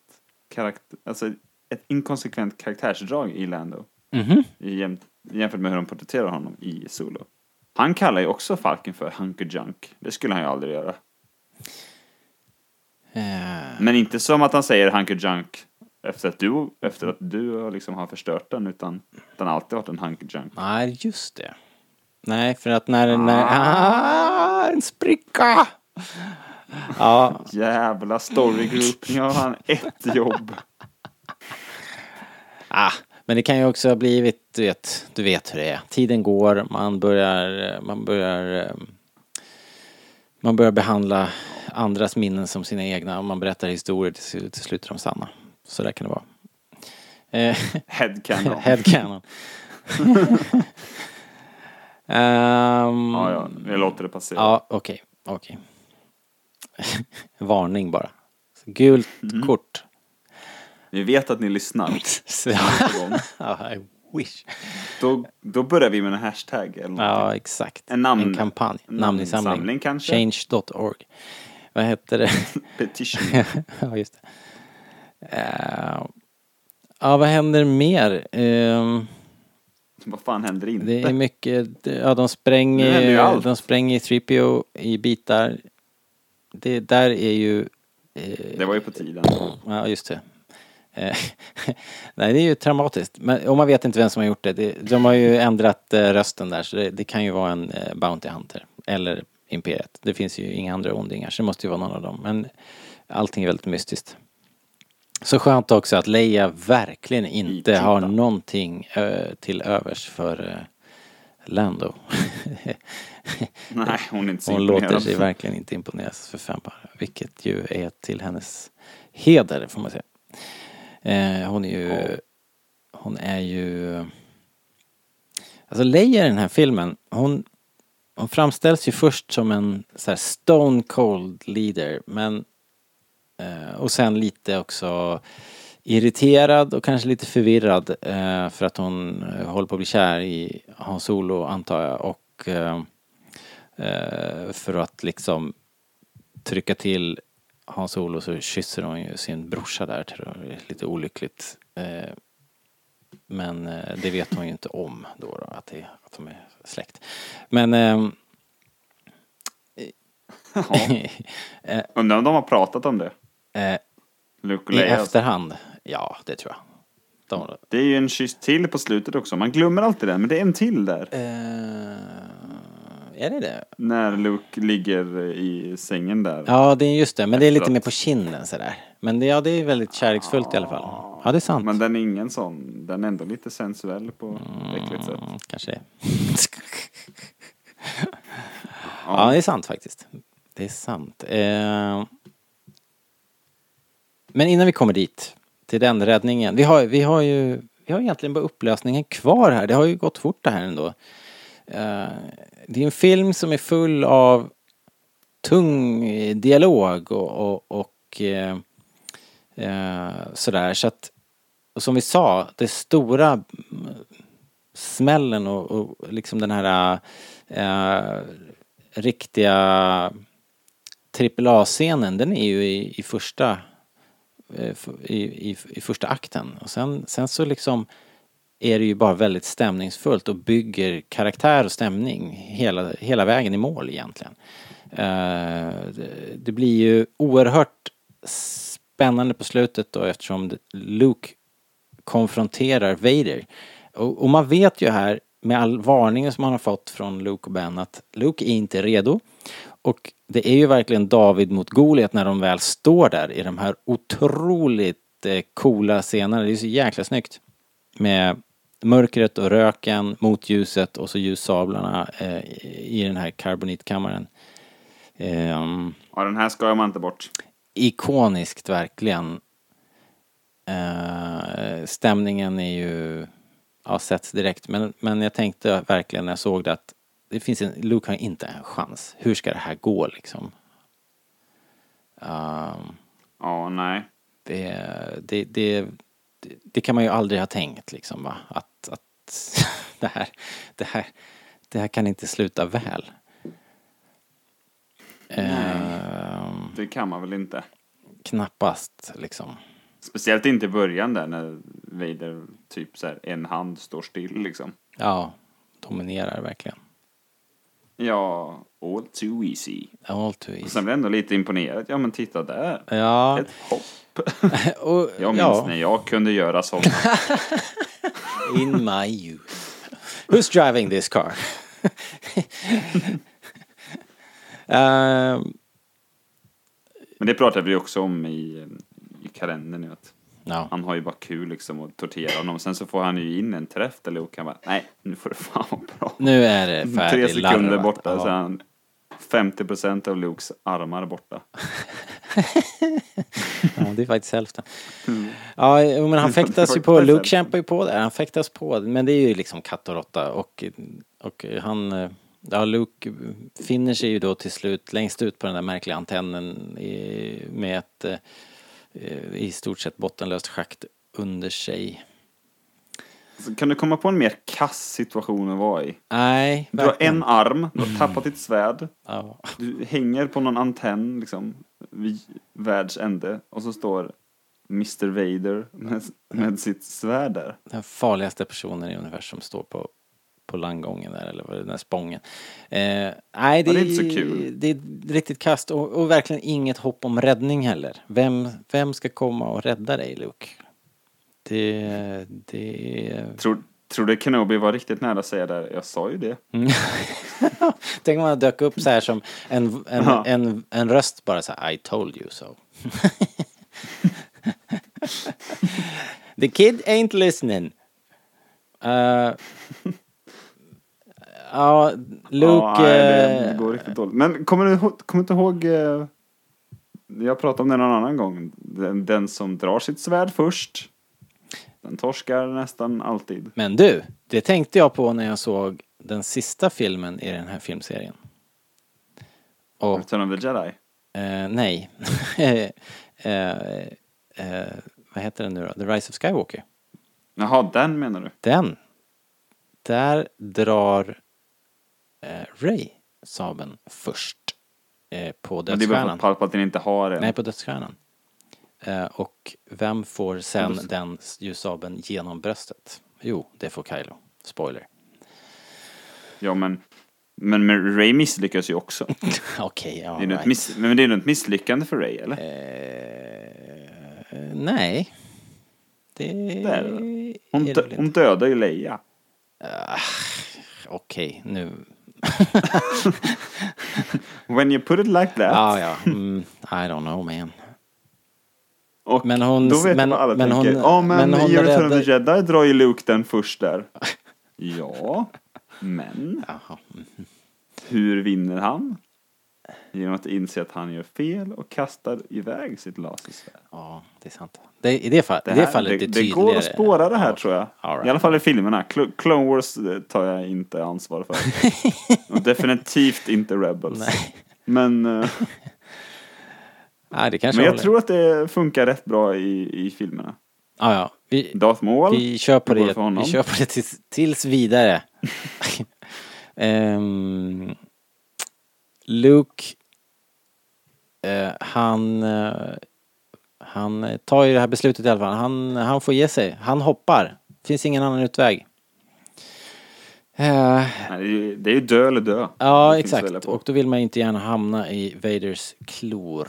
karaktär, alltså ett inkonsekvent karaktärsdrag i Lando. I jäm, jämfört med hur de porträtterar honom i Solo. Han kallar ju också Falken för Hunker Junk. Det skulle han ju aldrig göra. Eh, Men inte som att han säger Hunker Junk efter att du, efter att du liksom har förstört den, utan den har alltid varit en Hunker Junk. Nej, just det. Nej, för att när... när ah, en spricka! Ja, Jävla storygroup, nu har han ett jobb. ah, men det kan ju också ha blivit, du vet, du vet hur det är. Tiden går, man börjar, man börjar, eh, man börjar behandla andras minnen som sina egna och man berättar historier till, till slut är de sanna. Så där kan det vara. Eh, [LAUGHS] Headcanon. [LAUGHS] Headcanon. [LAUGHS] Ehm, Ja, ja, jag låter det passera. Ja, okej, okej. Varning bara. Gult Mhm. kort. Vi vet att ni lyssnar. Ja, wish. Då, då börjar vi med en hashtag eller Ja, någonting. exakt. En namn- en kampanj. Namninsamling. namninsamling kanske? Change.org. Vad hette det? [LAUGHS] Petition. [LAUGHS] ja, just det. Eh, ja, vad händer mer? Ehm, Vad fan händer inte? det är mycket, ja de ju spränger, allt. de spränger 3PO i bitar. Det där är ju... eh, Det var ju på tiden. Ja, just det. Eh, [LAUGHS] Nej, det är ju traumatiskt. Men, och man vet inte vem som har gjort det. de har ju ändrat eh, rösten där, så det, det kan ju vara en eh, Bounty Hunter. Eller Imperiet. Det finns ju inga andra ondingar, så det måste ju vara någon av dem. Men allting är väldigt mystiskt. Så skönt också att Leia verkligen inte Ichita. har någonting eh, till övers för eh, Lando. [LAUGHS] Nej, hon är inte så Hon låter imponerad. sig verkligen inte imponeras för fem bara. Vilket ju är till hennes heder får man säga. Eh, hon är ju, hon är ju, alltså Leia i den här filmen, hon, hon framställs ju först som en så här stone cold leader men eh, och sen lite också irriterad och kanske lite förvirrad eh, för att hon eh, håller på att bli kär i Hans Solo antar jag och eh, eh, för att liksom trycka till Hans Solo så kysser hon ju sin brorsa där till det är lite olyckligt. Eh, men eh, det vet hon ju inte om då, då att, det, att de är släkt. Men ehm, Ja. [LAUGHS] Undrar om de har pratat om det? eh, Luke i efterhand, ja det tror jag. De, Det är ju en kyss till på slutet också. Man glömmer alltid det, men det är en till där. eh, är det det? När Luke ligger i sängen där. Ja, det är just det. Men det är lite mer på kinden sådär. Men det, ja, det är väldigt kärleksfullt i alla fall. Ja, det är sant. Men den är ingen sån, den är ändå lite sensuell på ett äckligt sätt. Mm, kanske det. [LAUGHS] ja, det är sant faktiskt. Det är sant. Eh, men innan vi kommer dit, till den räddningen. Vi har, vi har ju vi har egentligen bara upplösningen kvar här. Det har ju gått fort det här ändå. Eh, det är en film som är full av tung eh, dialog och, och, och eh, eh, sådär. Så att, och som vi sa, det stora mm, smällen och, och liksom den här eh, riktiga AAA-scenen, den är ju i, i första i, i, i första akten. Och sen, sen så liksom är det ju bara väldigt stämningsfullt och bygger karaktär och stämning hela, hela vägen i mål egentligen. Eh, det, blir ju oerhört spännande på slutet då eftersom Luke konfronterar Vader. Och, och man vet ju här med all varning som man har fått från Luke och Ben att Luke är inte redo. Och det är ju verkligen David mot Goliat när de väl står där i de här otroligt eh, coola scenerna. Det är så jäkla snyggt. Med mörkret och röken mot ljuset och så ljussablarna eh, i den här karbonitkammaren. Ehm, Ja, den här ska man inte bort. ikoniskt verkligen. Eh, stämningen är ju, ja, sätts direkt. Men, men jag tänkte verkligen när jag såg det att det finns en, Luke har inte en chans. Hur ska det här gå liksom? Ehm, Ja, nej. det, det, det, det, det kan man ju aldrig ha tänkt liksom va? Att, att [LAUGHS] det, här, det, här, det här kan inte sluta väl. Ehm, Det kan man väl inte. knappast liksom. Speciellt inte i början där när Vader typ så här, en hand står still liksom. Ja, dominerar verkligen. Ja, all too easy. All too Och easy. sen blir jag ändå lite imponerad. Ja men titta där. Ja, Ett hopp. [LAUGHS] och, Jag minns ja, när jag kunde göra sånt. [LAUGHS] in my youth. Who's driving this car? Ehm, [LAUGHS] Men det pratar vi också om i, i kalendern nu. Att ja. han har ju bara kul liksom och tortera honom. Sen så får han ju in en träff där Luke han bara, nej nu får det fan vara bra. Nu är det Tre färdigt sekunder larvat. borta Ja. så han 50% av Lukes armar borta. [LAUGHS] Ja, det är faktiskt hälften. Ja, jo, men han [LAUGHS] fäktas ju på. Luke kämpar ju på där. Han fäktas på. Men det är ju liksom katt och råtta. Och, och han... Ja, Luke finner sig ju då till slut längst ut på den där märkliga antennen i, med ett eh, i stort sett bottenlöst schakt under sig. Så kan du komma på en mer kass situation att vara i? Nej, Du har verkligen. en arm, du har tappat ditt svärd, Ja. du hänger på någon antenn liksom vid världs ände och så står Mr Vader med, med sitt svärd där. Den farligaste personen i universum står på, på landgången där, eller vad det den där spången. Eh, nej, det, det är inte så kul. Det är riktigt kast och, och verkligen inget hopp om räddning heller. Vem, vem ska komma och rädda dig, Luke? Det, det... Tror, tror du Kenobi var riktigt nära att säga där? Jag sa ju det. [LAUGHS] Tänk om man dök upp så här som en, en, Ja. en, en röst bara så här, I told you so. [LAUGHS] The kid ain't listening. Uh, ja, Luke... ja, nej, det eh, går riktigt dåligt. Men kommer du, kommer inte ihåg, eh, jag pratade om det någon annan gång, den, den som drar sitt svärd först, den torskar nästan alltid. Men du, det tänkte jag på när jag såg den sista filmen i den här filmserien. Och Return of the Jedi. Eh, nej. [LAUGHS] eh, eh, vad heter den nu då? The Rise of Skywalker. Jaha, den menar du? Den. Där drar eh, Ray sabeln först. Eh, på Men det är bara för dödsstjärnan. att Palpatine inte har en. Nej, på dödsstjärnan. Eh, och vem får sen den ljussabeln genom bröstet? Jo, det får Kylo. Spoiler. Ja, men, men, Ray misslyckas ju också. [LAUGHS] Okej, ja. Ett right. miss, men det är nog ett misslyckande för Ray, eller? Eh, nej. Det, är. Hon, dö, hon dödar ju Leia. Okej, nu. [LAUGHS] When you put it like that. Ja, ja. Mm, I don't know man. Och Men hon- då vet men- vad alla men tänker. hon- Ja, men, men i Return of the Jedi drar ju Luke den först där. [LAUGHS] Ja, men Jaha. hur vinner han? Genom att inse att han gör fel och kastar iväg sitt lasersvärd. Ja, det är sant. Det, I det, fall, Det, i det här, fallet det, är det det tydligare. går att spåra det här Ja, tror jag. right. I alla fall i filmerna. Cl- Clone Wars eh, tar jag inte ansvar för. [LAUGHS] och definitivt inte Rebels. Nej. Men, eh, [LAUGHS] Nej, det kanske men jag håller. tror att det funkar rätt bra i, i filmerna. Ja, ja. Vi, Darth Maul. vi kör på det, vi kör på det tills, tills vidare. [LAUGHS] Ehm, Luke, eh, han, eh, han tar ju det här beslutet i alla fall. Han, han får ge sig. Han hoppar. Finns ingen annan utväg. Nej, det, är ju, dö eller dö. Ja, exakt. Och då vill man inte gärna hamna i Vaders klor.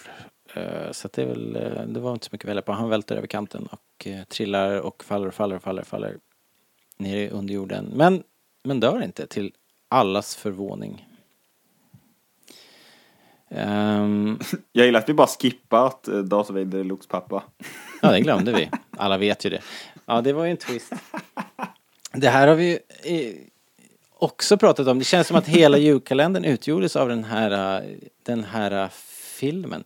Eh, Så att det är väl, eh, det var inte så mycket att välja på. Han välter över kanten och eh, trillar och faller och faller och faller faller ner i underjorden. Men, men dör inte till allas förvåning. Ehm, [LAUGHS] Jag gillar att vi bara skippat eh, Darth Vader är Lukes pappa. [LAUGHS] ja, det glömde vi. Alla vet ju det. Ja, det var ju en twist. Det här har vi ju också pratat om. Det känns som att hela julkalendern utgjordes av den här, den här filmen.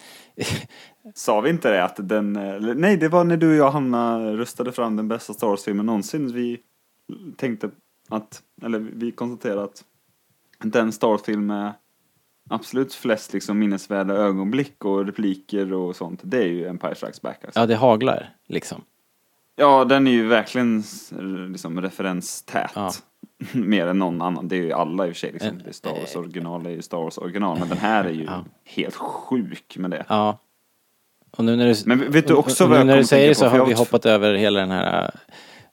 Sa vi inte det att den, nej det var när du och jag Hanna röstade fram den bästa Star Wars-filmen någonsin. Vi tänkte att, eller vi konstaterade att den Star Wars-film med absolut flest liksom minnesvärda ögonblick och repliker och sånt, det är ju Empire Strikes Back alltså. Ja, det haglar liksom. Ja, den är ju verkligen liksom referenstät. Ja. [LAUGHS] Mer än någon annan. Det är ju alla i och för sig. Liksom. En- Det är Star Wars original är ju Star Wars original. Men den här är ju Ja. helt sjuk med det. Ja. Och nu när du, Men vet du också och vad jag när du säger det så har vi hoppat över hela den här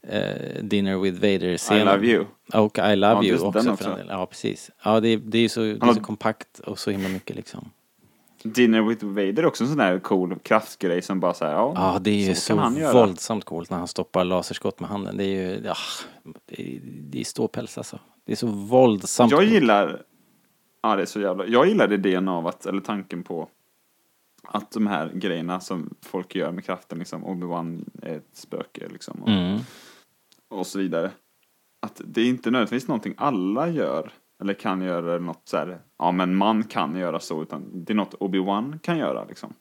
eh, Dinner with I Vader-scenen. love you. Och I love Ja, you också, den för också. en del. Ja, precis. Ja, det, är- det är ju så, det är så kompakt och så himla mycket liksom. Dinner with Vader är också en sån där cool kraftgrej som bara säger ja, Ja, det är ju så så, våldsamt coolt när han stoppar laserskott med handen. Det är ju, ja, det är, det är ståpäls alltså. Det är så våldsamt Jag coolt. gillar, ja det är så jävla, jag gillar idén av att, eller tanken på att de här grejerna som folk gör med kraften liksom, Obi-Wan är ett spöke liksom. Och, Mm. och så vidare. Att det är inte nödvändigtvis någonting alla gör. Eller kan göra något så här, ja men man kan göra så. Utan det är något Obi-Wan kan göra liksom.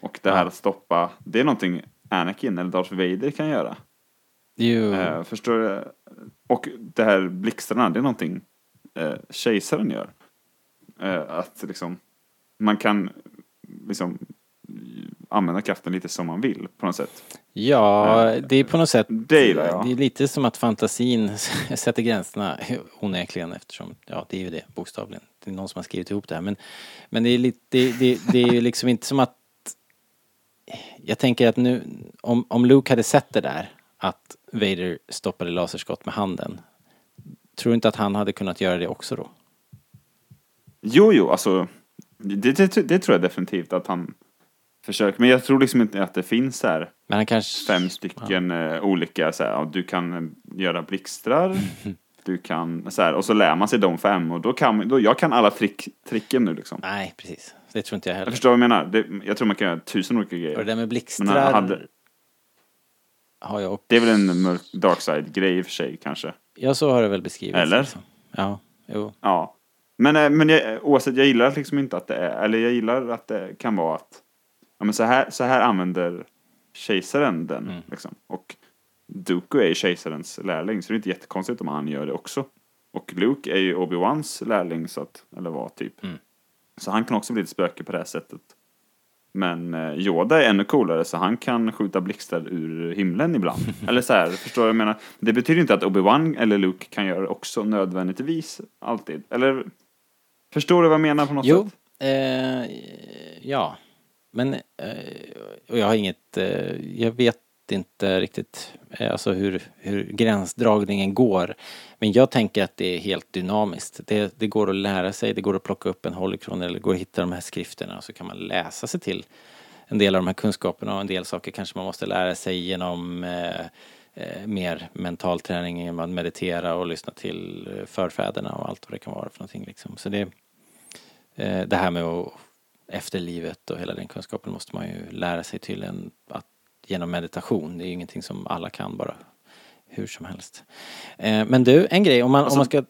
Och det här att stoppa, det är någonting Anakin eller Darth Vader kan göra. Jo. Eh, förstår du? Och det här blixtarna, det är någonting eh, kejsaren gör. Eh, att liksom, man kan liksom använda kraften lite som man vill på något sätt. Ja, det är på något sätt Det gillar jag. Det är lite som att fantasin [LAUGHS] sätter gränserna onekligen eftersom, ja det är ju det bokstavligen. Det är någon som har skrivit ihop det här men, men det är lite, det, det, det är ju liksom inte som att jag tänker att nu, om, om Luke hade sett det där, att Vader stoppade laserskott med handen, tror du inte att han hade kunnat göra det också då? Jo, jo, alltså det, det, det tror jag definitivt att han försöker. Men jag tror liksom inte att det finns så här Men han kanske... fem stycken eh, olika så här, ja, du kan eh, göra blixtrar, [LAUGHS] du kan så här, och så lär man sig de fem och då kan då, jag kan alla trick, tricken nu liksom. Nej, precis. Det tror inte jag Jag heller. förstår vad jag menar. Det, jag tror man kan göra tusen olika Och det grejer. där med blixtrar hade, har jag också. det är väl en mörk dark side grej i och för sig kanske. Ja, så har det väl beskrivits. Eller? liksom. Ja, jo. Ja. Men, eh, men jag, oavsett, jag gillar liksom inte att det är, eller jag gillar att det kan vara att, ja men så här, så här använder kejsaren den Mm. liksom. Och Dooku är kejsarens lärling så det är inte jättekonstigt om han gör det också. Och Luke är ju Obi-Wans lärling så att, eller var typ. Mm. Så han kan också bli ett spöke på det här sättet. Men eh, Yoda är ännu coolare så han kan skjuta blixtar ur himlen ibland. [LAUGHS] eller så här, förstår du vad jag menar? Det betyder inte att Obi-Wan eller Luke kan göra det också nödvändigtvis alltid. Eller förstår du vad jag menar på något Jo, sätt? eh, ja. Men, eh, och jag har inget, eh, jag vet inte riktigt eh, alltså hur, hur gränsdragningen går. Men jag tänker att det är helt dynamiskt. Det, det går att lära sig, det går att plocka upp en holocron eller det går att hitta de här skrifterna och så kan man läsa sig till en del av de här kunskaperna och en del saker kanske man måste lära sig genom eh, mer mental träning genom att meditera och lyssna till förfäderna och allt vad det kan vara för någonting liksom. Så det, eh, det här med att efterlivet och hela den kunskapen måste man ju lära sig tydligen att genom meditation. Det är ju ingenting som alla kan bara hur som helst. Eh, men du, en grej om man, om man ska,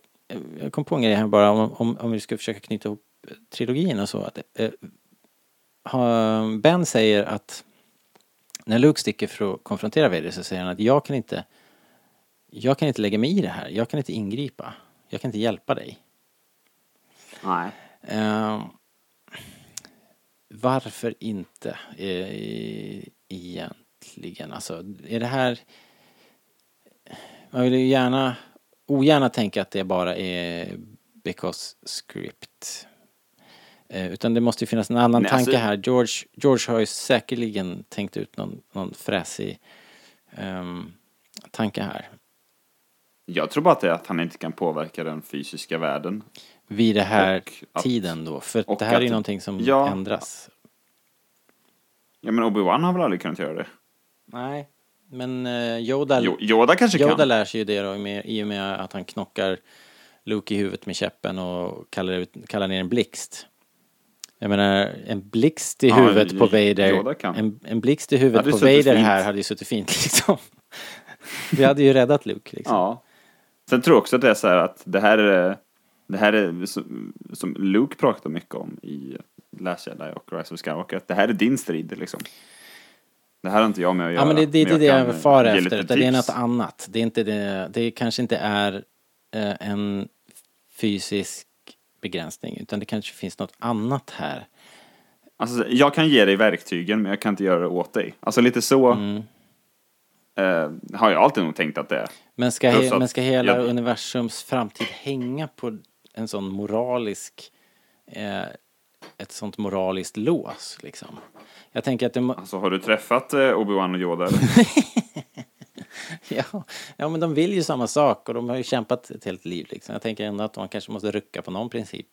jag kom på en grej här bara om, om, om vi ska försöka knyta ihop trilogin och så. Att, eh, ben säger att när Luke sticker för att konfrontera Vader så säger han att jag kan inte jag kan inte lägga mig i det här. Jag kan inte ingripa. Jag kan inte hjälpa dig. Nej. Ehm, varför inte eh, egentligen? Alltså, är det här... Man vill ju gärna, ogärna tänka att det bara är because script. Eh, utan det måste ju finnas en annan Nej, tanke alltså- här. George, George har ju säkerligen tänkt ut någon, någon fräsig ehm, tanke här. Jag tror bara att det är att han inte kan påverka den fysiska världen. Vid det här Och att- tiden då. För att det här är ju att- någonting som ja. ändras. Ja men Obi-Wan har väl aldrig kunnat göra det? Nej, men eh, Yoda, Jo, Yoda kanske Yoda kan. lär sig ju det då med, i och med att han knockar Luke i huvudet med käppen och kallar, ut, kallar ner en blixt. Jag menar, en blixt i Ja, huvudet på Yoda Vader. En, en blixt i huvudet på Vader fint. här hade ju suttit fint [LAUGHS] liksom. Vi hade ju räddat Luke liksom. Ja. Sen tror jag också att det är så här att det här är, det här är som, Luke pratar mycket om i Last Jedi och Rise of Skywalker, det här är din strid liksom. Det här har inte jag med att göra. Ja men det, det är inte det jag eh, far efter, utan det är något annat. Det är inte det, det kanske inte är eh, en fysisk begränsning, utan det kanske finns något annat här. Alltså, jag kan ge dig verktygen men jag kan inte göra det åt dig. Alltså lite så Mm. eh, har jag alltid nog tänkt att det är. Men ska, he, men ska hela jag- universums framtid hänga på en sån moralisk, eh, ett sånt moraliskt lås liksom? Jag tänker att det, Alltså har du träffat eh, Obi-Wan och Yoda [LAUGHS] ja, ja men de vill ju samma sak och de har ju kämpat ett helt liv liksom. Jag tänker ändå att man kanske måste rucka på någon princip.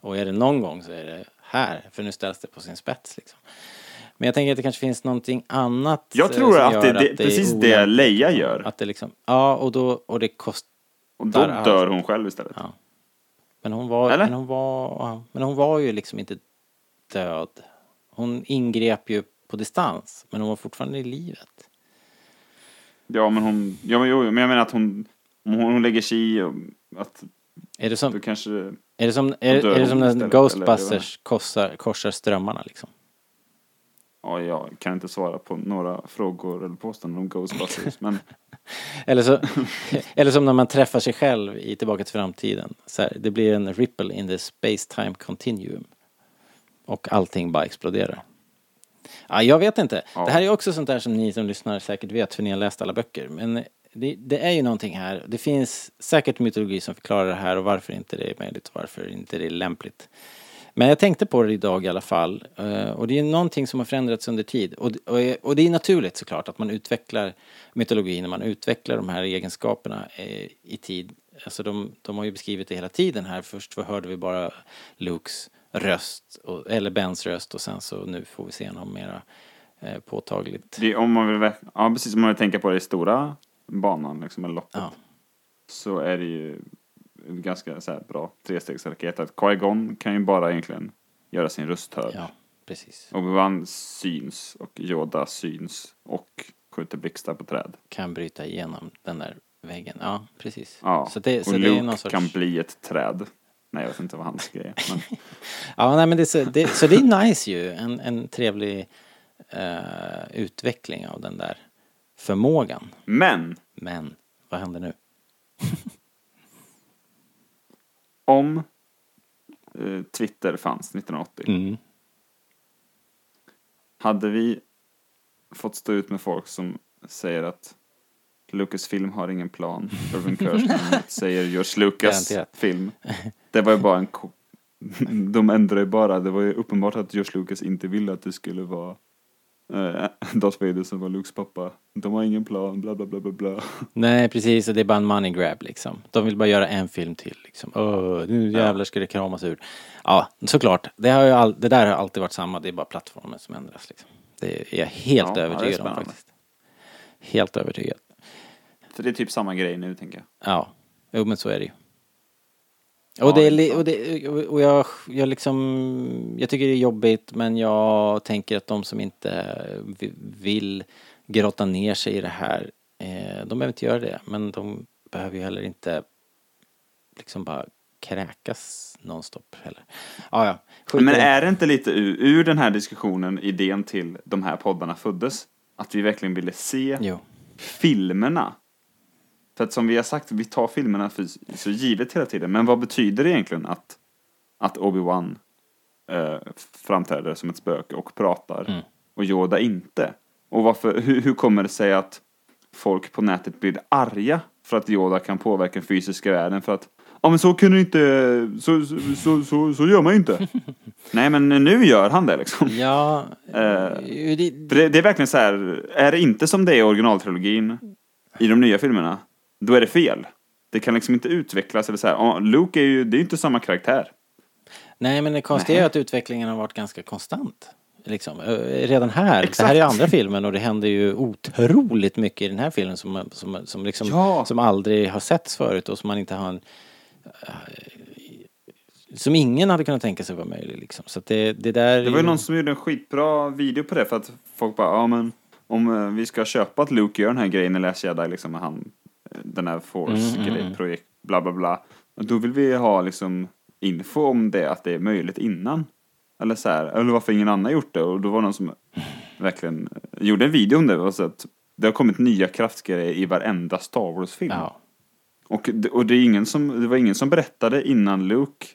Och är det någon gång så är det här, för nu ställs det på sin spets liksom. Men jag tänker att det kanske finns någonting annat Jag eh, tror att det, det, är precis det olämpligt. Leia gör. Att det liksom, ja och då, och det kostar Och då där allt. dör hon själv istället. Ja. Men hon var, Eller? men hon var, men hon var ju liksom inte död. Hon ingrep ju på distans, men hon var fortfarande i livet. Ja men hon, ja, men, jo, men jag menar att hon, hon, hon lägger sig i och att Är det då som, kanske, är det som, är, är det som när istället, Ghostbusters korsar, korsar strömmarna liksom? Ja, jag kan inte svara på några frågor eller påståenden om Ghostbusters, men [LAUGHS] Eller, så, [LAUGHS] eller som när man träffar sig själv i Tillbaka till framtiden. Så här, det blir en ripple in the space-time continuum. Och allting bara exploderar. Ja, jag vet inte. Ja. Det här är också sånt där som ni som lyssnar säkert vet för ni har läst alla böcker. Men det, det är ju någonting här. Det finns säkert mytologi som förklarar det här och varför inte det är möjligt och varför inte det är lämpligt. Men jag tänkte på det idag i alla fall. eh, Och det är någonting som har förändrats under tid. Och, och, och det är naturligt såklart att man utvecklar mytologin när man utvecklar de här egenskaperna eh, i tid. Alltså de, de har ju beskrivit det hela tiden här. Först hörde vi bara Lukes röst, och, eller Bens röst och sen så nu får vi se honom mera eh, påtagligt. det, om man vill, ja, precis om man vill tänka på det i stora banan, liksom, eller loppet, Ja, så är det ju ganska så bra trestegsraket. Att Qui-Gon kan ju bara egentligen göra sin röst hörd. ja precis. Obi-Wan syns och Yoda syns och skjuter blixtar på träd. Kan bryta igenom den där väggen. Ja, precis. Ja, Så det, så och det är Luke någon sorts... kan bli ett träd. Nej, jag vet inte vad hans grej är. Men [LAUGHS] Ja, nej men det, så, det, så det är nice ju. En, en trevlig eh, utveckling av den där förmågan. Men Men, vad händer nu? [LAUGHS] om eh, Twitter fanns 1980, Mm. hade vi fått stå ut med folk som säger att Lucasfilm har ingen plan. [LAUGHS] Irvin Kershner säger George Lucas film. Det var ju bara en... [LAUGHS] De ändrade ju bara. Det var ju uppenbart att George Lucas inte ville att det skulle vara eh, [LAUGHS] Darth Vader som var Lukes pappa. De har ingen plan, bla bla bla bla bla. Nej, precis. Och det är bara en money grab liksom. De vill bara göra en film till liksom. Åh, nu jävlar ska det kramas ur. Ja, såklart. Det, har ju all, det där har alltid varit samma. Det är bara plattformen som ändras liksom. Det är jag helt Ja, övertygad om faktiskt. Helt övertygad. Så det är typ samma grej nu, tänker jag. Ja, jo men så är det ju. Och, det är, och, det, och jag, jag liksom, jag tycker det är jobbigt men jag tänker att de som inte vi- vill grotta ner sig i det här, eh, de behöver inte göra det. Men de behöver ju heller inte liksom bara kräkas nonstop heller. Ja, ja. Men är det inte lite ur, ur den här diskussionen idén till de här poddarna föddes? Att vi verkligen ville se Jo. filmerna. För att som vi har sagt, vi tar filmerna för så givet hela tiden. Men vad betyder det egentligen att, att Obi-Wan eh, framträder som ett spöke och pratar Mm. och Yoda inte? Och varför, hur, hur kommer det sig att folk på nätet blir arga för att Yoda kan påverka den fysiska världen? För att Ja men så kunde inte, så, så, så, så, gör man ju inte. [LAUGHS] Nej men nu gör han det liksom. Ja, Eh, det, det är verkligen så här, är det inte som det är i originaltrilogin i de nya filmerna, då är det fel. Det kan liksom inte utvecklas eller så här, Luke är ju, det är ju inte samma karaktär. Nej, men det konstiga är att utvecklingen har varit ganska konstant. Liksom. Redan här, det här Exakt. är andra filmen och det händer ju otroligt mycket i den här filmen som, som, som, liksom, Ja. som aldrig har setts förut och som man inte har en, eh, som ingen hade kunnat tänka sig var möjlig liksom. Så att det, det där... Det var ju någon som gjorde en skitbra video på det för att folk bara, ja men om eh, vi ska köpa att Luke gör den här grejen i Last Jedi, liksom han, den här Mm, force-grej, mm. projekt, bla bla bla. Då vill vi ha liksom info om det, att det är möjligt innan. Eller så här, eller varför ingen annan gjort det. Och då var det någon som verkligen eh, gjorde en video om det. Och så att det har kommit nya kraftgrejer i varenda Star Wars-film. Ja. Och, och det, är ingen som, det var ingen som berättade innan Luke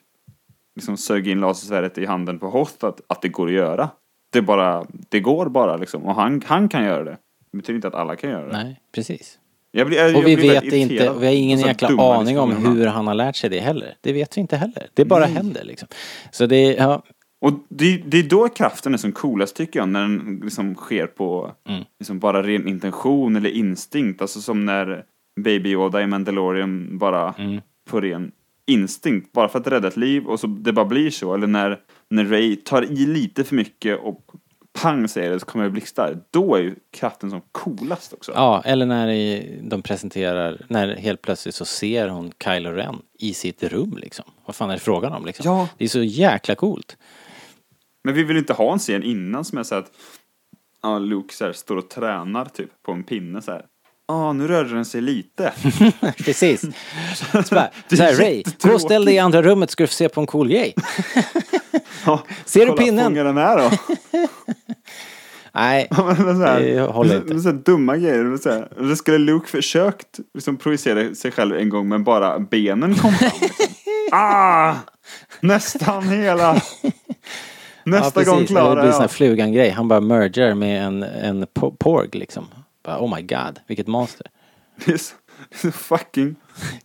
liksom sög in lasersvärdet i handen på Hoth att, att det går att göra. Det bara, det går bara liksom. Och han, han kan göra det. Det betyder inte att alla kan göra det. Nej, precis. Jag blir, jag Och vi vet inte, vi har ingen på så jäkla aning om hur han har lärt sig det heller. Det vet vi inte heller. Det bara händer liksom. Så det, ja, Och det, det är då kraften är som coolast tycker jag, när den liksom sker på Mm. liksom bara ren intention eller instinkt. Alltså som när Baby Yoda i Mandalorian bara Mm. på ren instinkt, bara för att rädda ett liv och så det bara blir så. Eller när, när Ray tar i lite för mycket och pang säger det så kommer det blixtar. Då är ju kraften som coolast också. Ja, eller när de presenterar, när helt plötsligt så ser hon Kylo Ren i sitt rum liksom. Vad fan är det frågan om liksom? Ja. Det är så jäkla coolt. Men vi vill inte ha en scen innan som är så att ja, Luke så här, står och tränar typ på en pinne så här. Ja, nu rörde den sig lite. [LAUGHS] Precis. [LAUGHS] Så bara, så här, Ray, gå och ställ dig i andra rummet ska du få se på en cool grej. [LAUGHS] Ja, Ser du kolla, pinnen? Fånga den här då. Nej, [LAUGHS] Men så här, Det håller inte. Så här dumma grejer. Så här, det skulle Luke försökt liksom, projicera sig själv en gång men bara benen kom fram. Liksom. [LAUGHS] ah! Nästan hela. Nästa ja, gång klarar Det blir sån här jag. flugan-grej. Han bara merger med en, en po- porg liksom. Bara, oh my god, vilket monster. Det [LAUGHS] fucking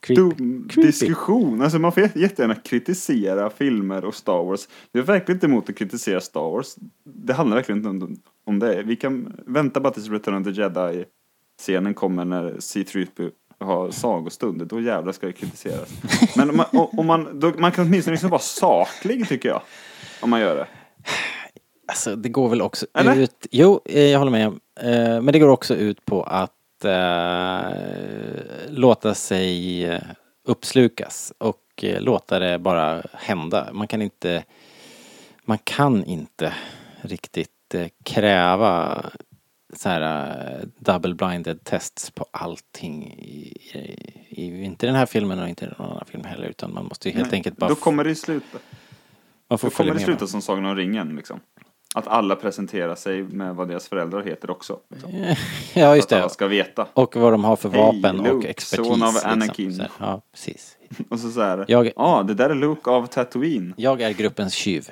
Creep- dum creepy. diskussion. Alltså man får jätte- jättegärna kritisera filmer och Star Wars. Jag är verkligen inte emot att kritisera Star Wars. Det handlar verkligen inte om, om det. Vi kan vänta bara tills Return of the Jedi scenen kommer när C-3PO har sagostund. Då jävlar ska det kritiseras. [LAUGHS] Men om man, om man, då, man kan åtminstone liksom vara saklig tycker jag. Om man gör det. Alltså det går väl också Eller? ut... Jo, eh, jag håller med. Eh, Men det går också ut på att låta sig eh, uppslukas och eh, låta det bara hända. Man kan inte... Man kan inte riktigt eh, kräva så här eh, double blinded tests på allting i, i, i inte den här filmen och inte i någon annan film heller utan man måste ju helt Nej, enkelt bara Då kommer det sluta. man får Då kommer det sluta som Sagan om ringen liksom. Att alla presenterar sig med vad deras föräldrar heter också. Liksom. [LAUGHS] Ja just Så att alla det. ska veta. Och vad de har för Hej, vapen och Luke, expertis. son av liksom. Anakin. Så här, ja, precis. [LAUGHS] Och så så här. Ja, ah, det där är Luke av Tatooine. [LAUGHS] Jag är gruppens tjuv.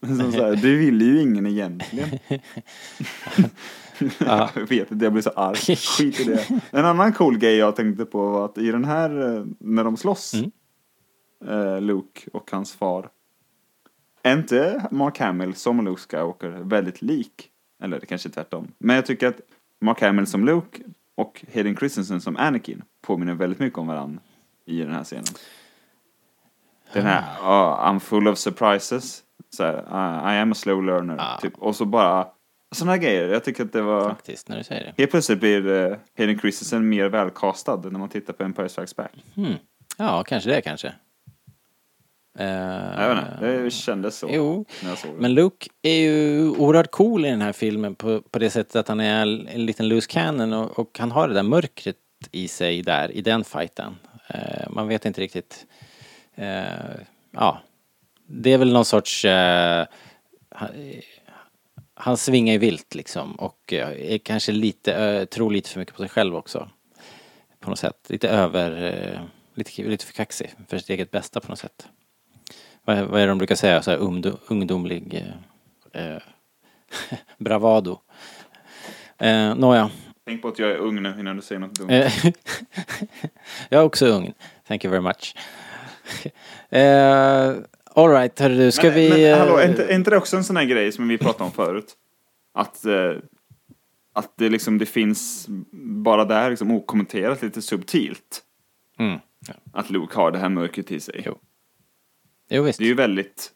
Men så här, det vill ju ingen egentligen. jag vet inte, jag blir så arg. Skit i det. En annan cool grej jag tänkte på var att i den här, eh, när de slåss, Mm. eh, Luke och hans far. Är inte Mark Hamill som Luke Skywalker väldigt lik? Eller det kanske är tvärtom. Men jag tycker att Mark Hamill som Luke och Hayden Christensen som Anakin påminner väldigt mycket om varandra i den här scenen. Den här, Ah. "Oh, I'm full of surprises. Så här, "I- I am a slow learner. Ah. Typ. Och så bara, sådana grejer. Jag tycker att det var, Faktiskt, när du säger det. helt plötsligt blir uh, Hayden Christensen mer välkastad när man tittar på Empire Strikes Back. Hmm. Ja, kanske det kanske. Eh, Jag vet inte, det kändes så Jo, men Luke är ju oerhört cool i den här filmen på, på det sättet att han är en liten loose cannon och, och han har det där mörkret i sig där, i den fighten. Eh, man vet inte riktigt. Eh, ja, det är väl någon sorts... Han, han svingar ju vilt liksom och är kanske lite, tror lite för mycket på sig själv också. På något sätt. Lite över, lite, lite för kaxig för sitt eget bästa på något sätt. Vad, vad är det de brukar säga? Så här ungdom, ungdomlig eh, eh, [LAUGHS] bravado. Eh, Nåja. Tänk på att jag är ung nu innan du säger något dumt. Eh, [LAUGHS] jag är också ung. Thank you very much. [LAUGHS] eh, Alright, hörru du, ska men, vi... men hallå, eh, är inte, är inte det också en sån här grej som vi pratade om förut? Att, eh, att det liksom, det finns bara där liksom okommenterat lite subtilt. Mm. Ja. Att Luke har det här mörkret i sig. Jo. Jo visst. Det är ju väldigt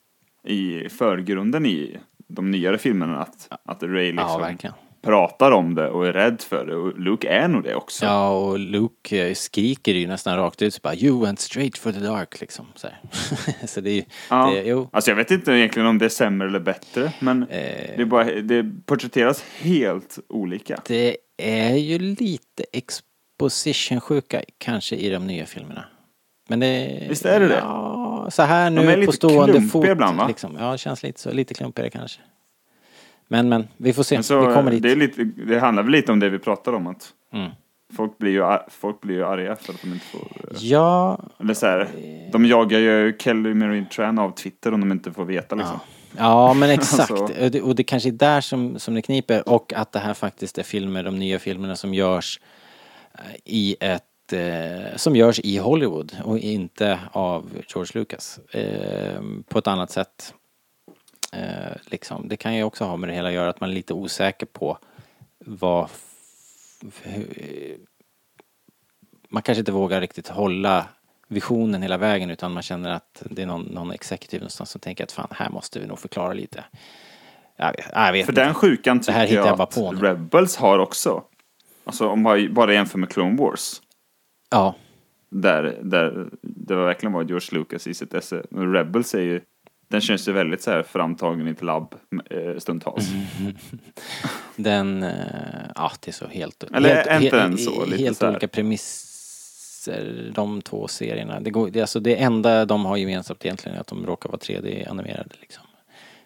i förgrunden i de nyare filmerna att, att Ray Ja, liksom verkligen. pratar om det och är rädd för det. Och Luke är nog det också. Ja, och Luke eh, skriker ju nästan rakt ut så bara You went straight for the dark liksom. Så, [LAUGHS] så det är ju... Ja. Det, jo. Alltså jag vet inte egentligen om det är sämre eller bättre. Men Eh. det, är bara, det porträtteras helt olika. Det är ju lite exposition-sjuka kanske i de nya filmerna. Men det... Visst är det det? Ja, så här De är nu lite på stående fot. ibland, va? Liksom. Ja, känns lite så. Lite klumpigare kanske. Men, men, vi får se. Så, vi kommer dit. det, lite, det handlar väl lite om det vi pratar om. Att Mm. folk, blir ju, folk blir ju arga för att de inte får... eh, Ja, Eller så här, de jagar ju Kelly Marie Tran av Twitter om de inte får veta liksom. Ja, men [LAUGHS] exakt. Alltså. Och, det, och det kanske är där som, som det kniper. Och att det här faktiskt är filmer, de nya filmerna som görs eh, i ett eh, som görs i Hollywood och inte av George Lucas. Eh, på ett annat sätt. Eh, liksom. Det kan ju också ha med det hela att göra att man är lite osäker på vad hur- man kanske inte vågar riktigt hålla visionen hela vägen utan man känner att det är någon, någon exekutiv någonstans som tänker att fan, här måste vi nog förklara lite. Jag vet, jag vet För inte. den sjukan Det här tycker jag jag att. Rebels har också. Alltså om man bara jämför med Clone Wars. Ja, Där, där det var verkligen var George Lucas i sitt esse. Och Rebels är ju, den känns ju väldigt så här framtagen i ett labb eh, stundtals. Mm. [LAUGHS] den, eh, ja det är så helt... Eller helt, inte den så? Lite Helt så olika premisser, de två serierna. Det, går, det, alltså det enda de har gemensamt egentligen är att de råkar vara 3D-animerade liksom.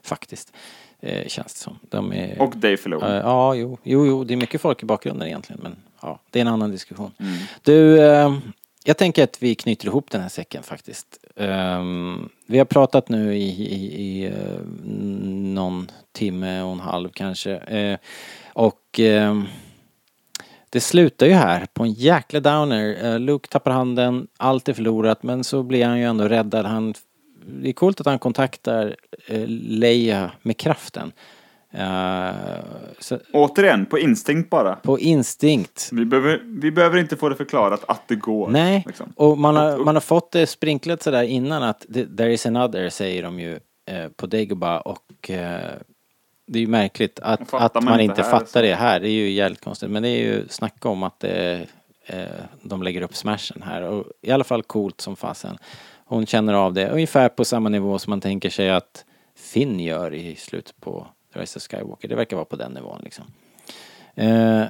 Faktiskt. Eh, känns det som. De är, Och Dave Filoni. Eh, ja, jo, jo, jo, det är mycket folk i bakgrunden egentligen, men ja, det är en annan diskussion. Mm. Du, eh, jag tänker att vi knyter ihop den här säcken faktiskt. Ehm, vi har pratat nu i, i, i eh, någon timme och en halv kanske. Eh, och det slutar ju här på en jäkla downer. Eh, Luke tappar handen, allt är förlorat men så blir han ju ändå räddad. Han, det är coolt att han kontaktar eh, Leia med kraften. Eh, så, Återigen, på instinkt bara. på instinkt. Vi behöver, vi behöver inte få det förklarat att det går. Nej, liksom. och man har, man har fått det sprinklat sådär innan att the- there is another säger de ju eh, på Dagobah och eh, det är ju märkligt att, att man man, inte här, fattar det här. Det är ju jävligt konstigt. Men det är ju snacka om att det, eh, de lägger upp smashen här och i alla fall coolt som fasen. Hon känner av det ungefär på samma nivå som man tänker sig att Finn gör i slutet på The Rise of Skywalker. Det verkar vara på den nivån liksom. Eh,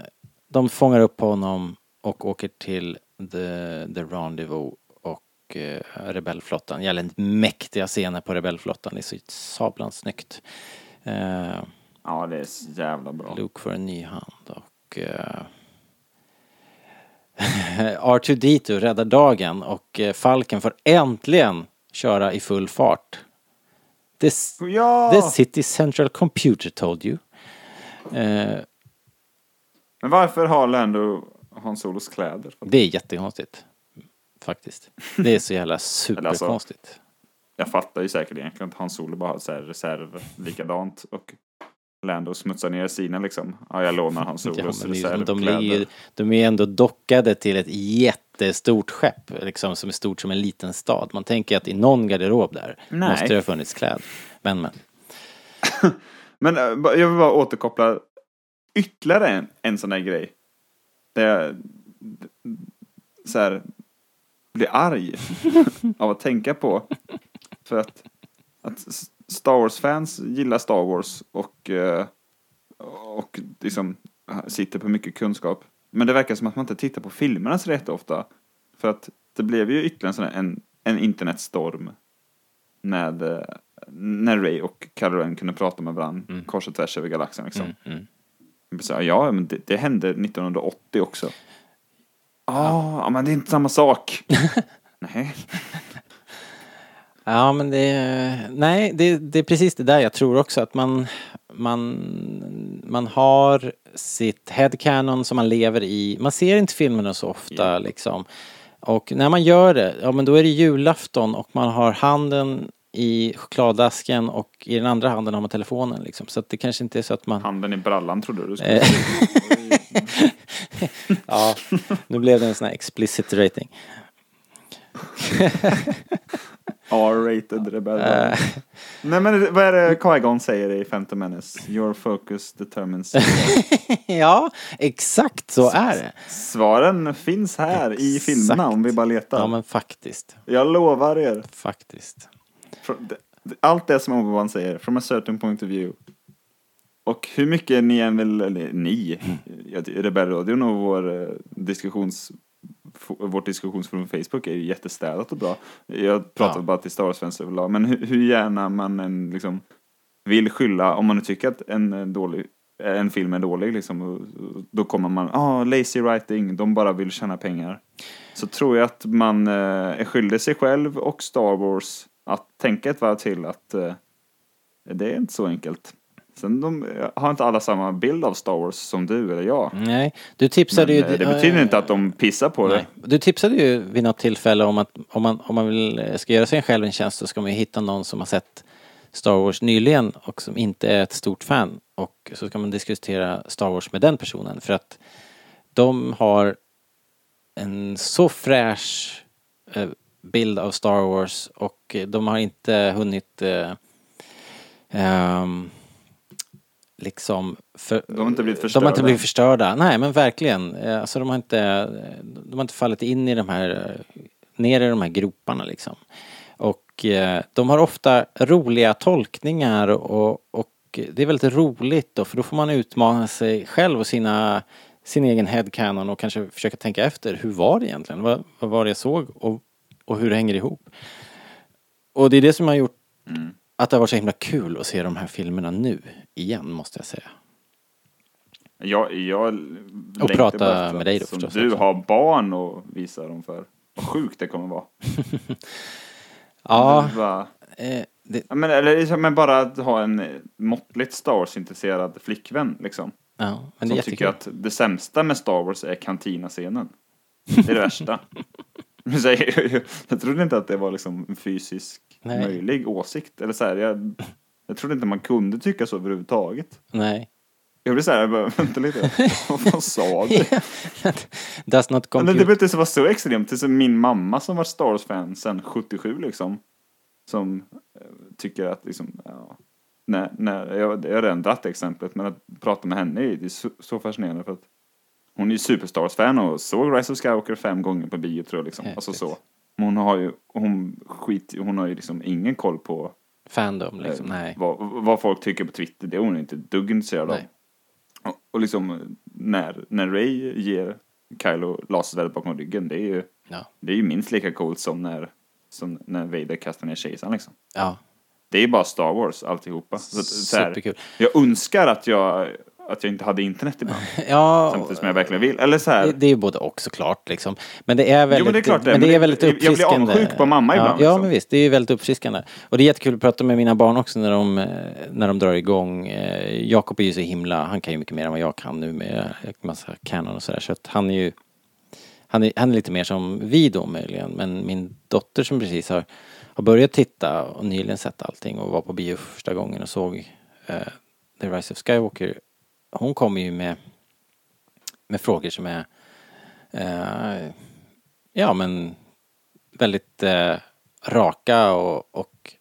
de fångar upp honom och åker till The, the Rendezvous och eh, rebellflottan. Jävligt mäktiga scener på rebellflottan. Det är så sablans snyggt. Eh, Ja, det är så jävla bra. Luke får en ny hand och eh, [LAUGHS] R2D2 räddar dagen och eh, Falken får äntligen köra i full fart. This, Ja! The City Central Computer told you. Eh, Men varför har Lando Han Solos kläder? det är jättekonstigt. Faktiskt. Det är så jävla [LAUGHS] superkonstigt. Jag fattar ju säkert egentligen att Han Solo bara har så här reserv likadant. Och Lando smutsar ner sina liksom. Ja, jag lånar Han [LAUGHS] Ja, Solos men det är ju- de, ligger, ju- de är ändå dockade till ett jättestort skepp, liksom som är stort som en liten stad. Man tänker att i någon garderob där Nej. måste det ha funnits kläder. Men men. [LAUGHS] Men ba- jag vill bara återkoppla ytterligare en, en sån här grej. Där jag så här, blir arg [LAUGHS] av att tänka på. För att, att Star Wars-fans gillar Star Wars och, eh, och liksom sitter på mycket kunskap. Men det verkar som att man inte tittar på filmerna så rätt ofta. För att det blev ju ytterligare en, en, en internetstorm med när Ray och Kylo kunde prata med varandra kors och tvärs över galaxen liksom. Mm. Så, här, ja, men det, det hände 1980 också. Ah, ja, men det är inte samma sak. [LAUGHS] Nej. Ja men det, nej det, det är precis det där jag tror också att man, man, man har sitt headcanon som man lever i. Man ser inte filmerna så ofta liksom. Och när man gör det, ja men då är det julafton och man har handen i chokladasken och i den andra handen har man telefonen liksom. Så att det kanske inte är så att man... Handen i brallan trodde du skulle Eh, [LAUGHS] ja, nu blev det en sån här explicit rating. [LAUGHS] R-rated rebell. Eh. Nej men vad är det Qui-Gon säger i Phantom Menace? Your focus determines. [LAUGHS] ja, exakt så är det. Svaren finns här i Exakt. filmerna om vi bara letar. Ja men faktiskt, Jag lovar er. faktiskt. Allt det som Obi-Wan säger, from a certain point of view. Och hur mycket ni än vill, eller ni, tycker Rebellradion och vår eh, diskussions, vårt diskussionsforum på Facebook är ju jättestädat och bra. Jag pratar Ja. bara till Star Wars-fans överlag, men hur, hur gärna man än liksom vill skylla, om man nu tycker att en, eh, dålig, en film är dålig liksom, då kommer man, ah, lazy writing, de bara vill tjäna pengar. Så tror jag att man eh, är skyldig sig själv och Star Wars att tänka ett varv till att eh, det är inte så enkelt. Sen de, har inte alla samma bild av Star Wars som du eller jag. Nej, du tipsade Men, ju... eh, det betyder inte att de pissar på Nej. det. Du tipsade ju vid något tillfälle om att om man, om man vill, eh, ska göra sig själv en tjänst så ska man ju hitta någon som har sett Star Wars nyligen och som inte är ett stort fan. Och så ska man diskutera Star Wars med den personen för att de har en så fräsch eh, bild av Star Wars och eh, de har inte hunnit eh, ehm, liksom för, De har inte blivit De har förstörda. inte blivit förstörda. Nej men verkligen. Eh, Alltså de har inte, de har inte fallit in i de här, eh, ner i de här groparna liksom. Och eh, de har ofta roliga tolkningar och, och det är väldigt roligt då för då får man utmana sig själv och sina, sin egen headcanon och kanske försöka tänka efter. Hur var det egentligen? Vad, vad var det jag såg och, och hur det hänger ihop? Och det är det som har gjort att det har varit så himla kul att se de här filmerna nu, igen, måste jag säga. Jag, jag längtar prata med dig då som förstås Du också. har barn och visa dem för. Vad sjukt det kommer vara. [LAUGHS] Ja, Det bara, eh, det, men, eller, men bara att ha en måttligt Star Wars-intresserad flickvän liksom. ja, men det är Som tycker att det sämsta med Star Wars är kantina-scenen. [LAUGHS] Det är det värsta. Jag trodde inte att det var liksom en fysisk Nej. möjlig åsikt. Eller så här, jag, jag trodde inte man kunde tycka så överhuvudtaget. Nej. Jag blev så här, jag bara, vänta lite, [LAUGHS] vad fan sa du? Does not Men det compute. behöver inte vara så extremt. Det är min mamma som var Star Wars-fan sedan 77 liksom. Som eh, tycker att liksom, ja, när, när, jag, jag har redan dratt exemplet, men att prata med henne är det är så, fascinerande för att hon är ju super Star Wars-fan och såg Rise of Skywalker fem gånger på bio tror jag liksom. Häftigt. Alltså så. Men hon har ju, hon skit, hon har ju liksom ingen koll på Fandom, liksom. eh, Nej. vad, vad folk tycker på Twitter. Det är hon inte dugg intresserad av. Och, och liksom eh, när, när Ray ger Kylo lasersvärdet bakom ryggen, det är ju Ja. det är ju minst lika coolt som när, som när Vader kastar ner kejsaren liksom. Ja, Det är bara Star Wars alltihopa. Så, så här, superkul. jag önskar att jag, att jag inte hade internet ibland. [LAUGHS] Ja, Samtidigt som jag verkligen vill. Eller så här, det, det är ju både och såklart liksom. Men det är väldigt, men det är klart det, men det är väldigt jag blir uppfriskande. avundsjuk på mamma ja, ibland, Ja, liksom. men visst. Det är ju väldigt uppfriskande. Och det är jättekul att prata med mina barn också när de, eh, när de drar igång. Eh, Jakob är ju så himla, han kan ju mycket mer än vad jag kan nu med en massa Canon och sådär. Så att han är ju, han är, han är lite mer som vi då möjligen. Men min dotter som precis har, har börjat titta och nyligen sett allting och var på bio för första gången och såg eh, The Rise of Skywalker. Hon kommer ju med, med frågor som är eh, ja men väldigt eh, raka och, och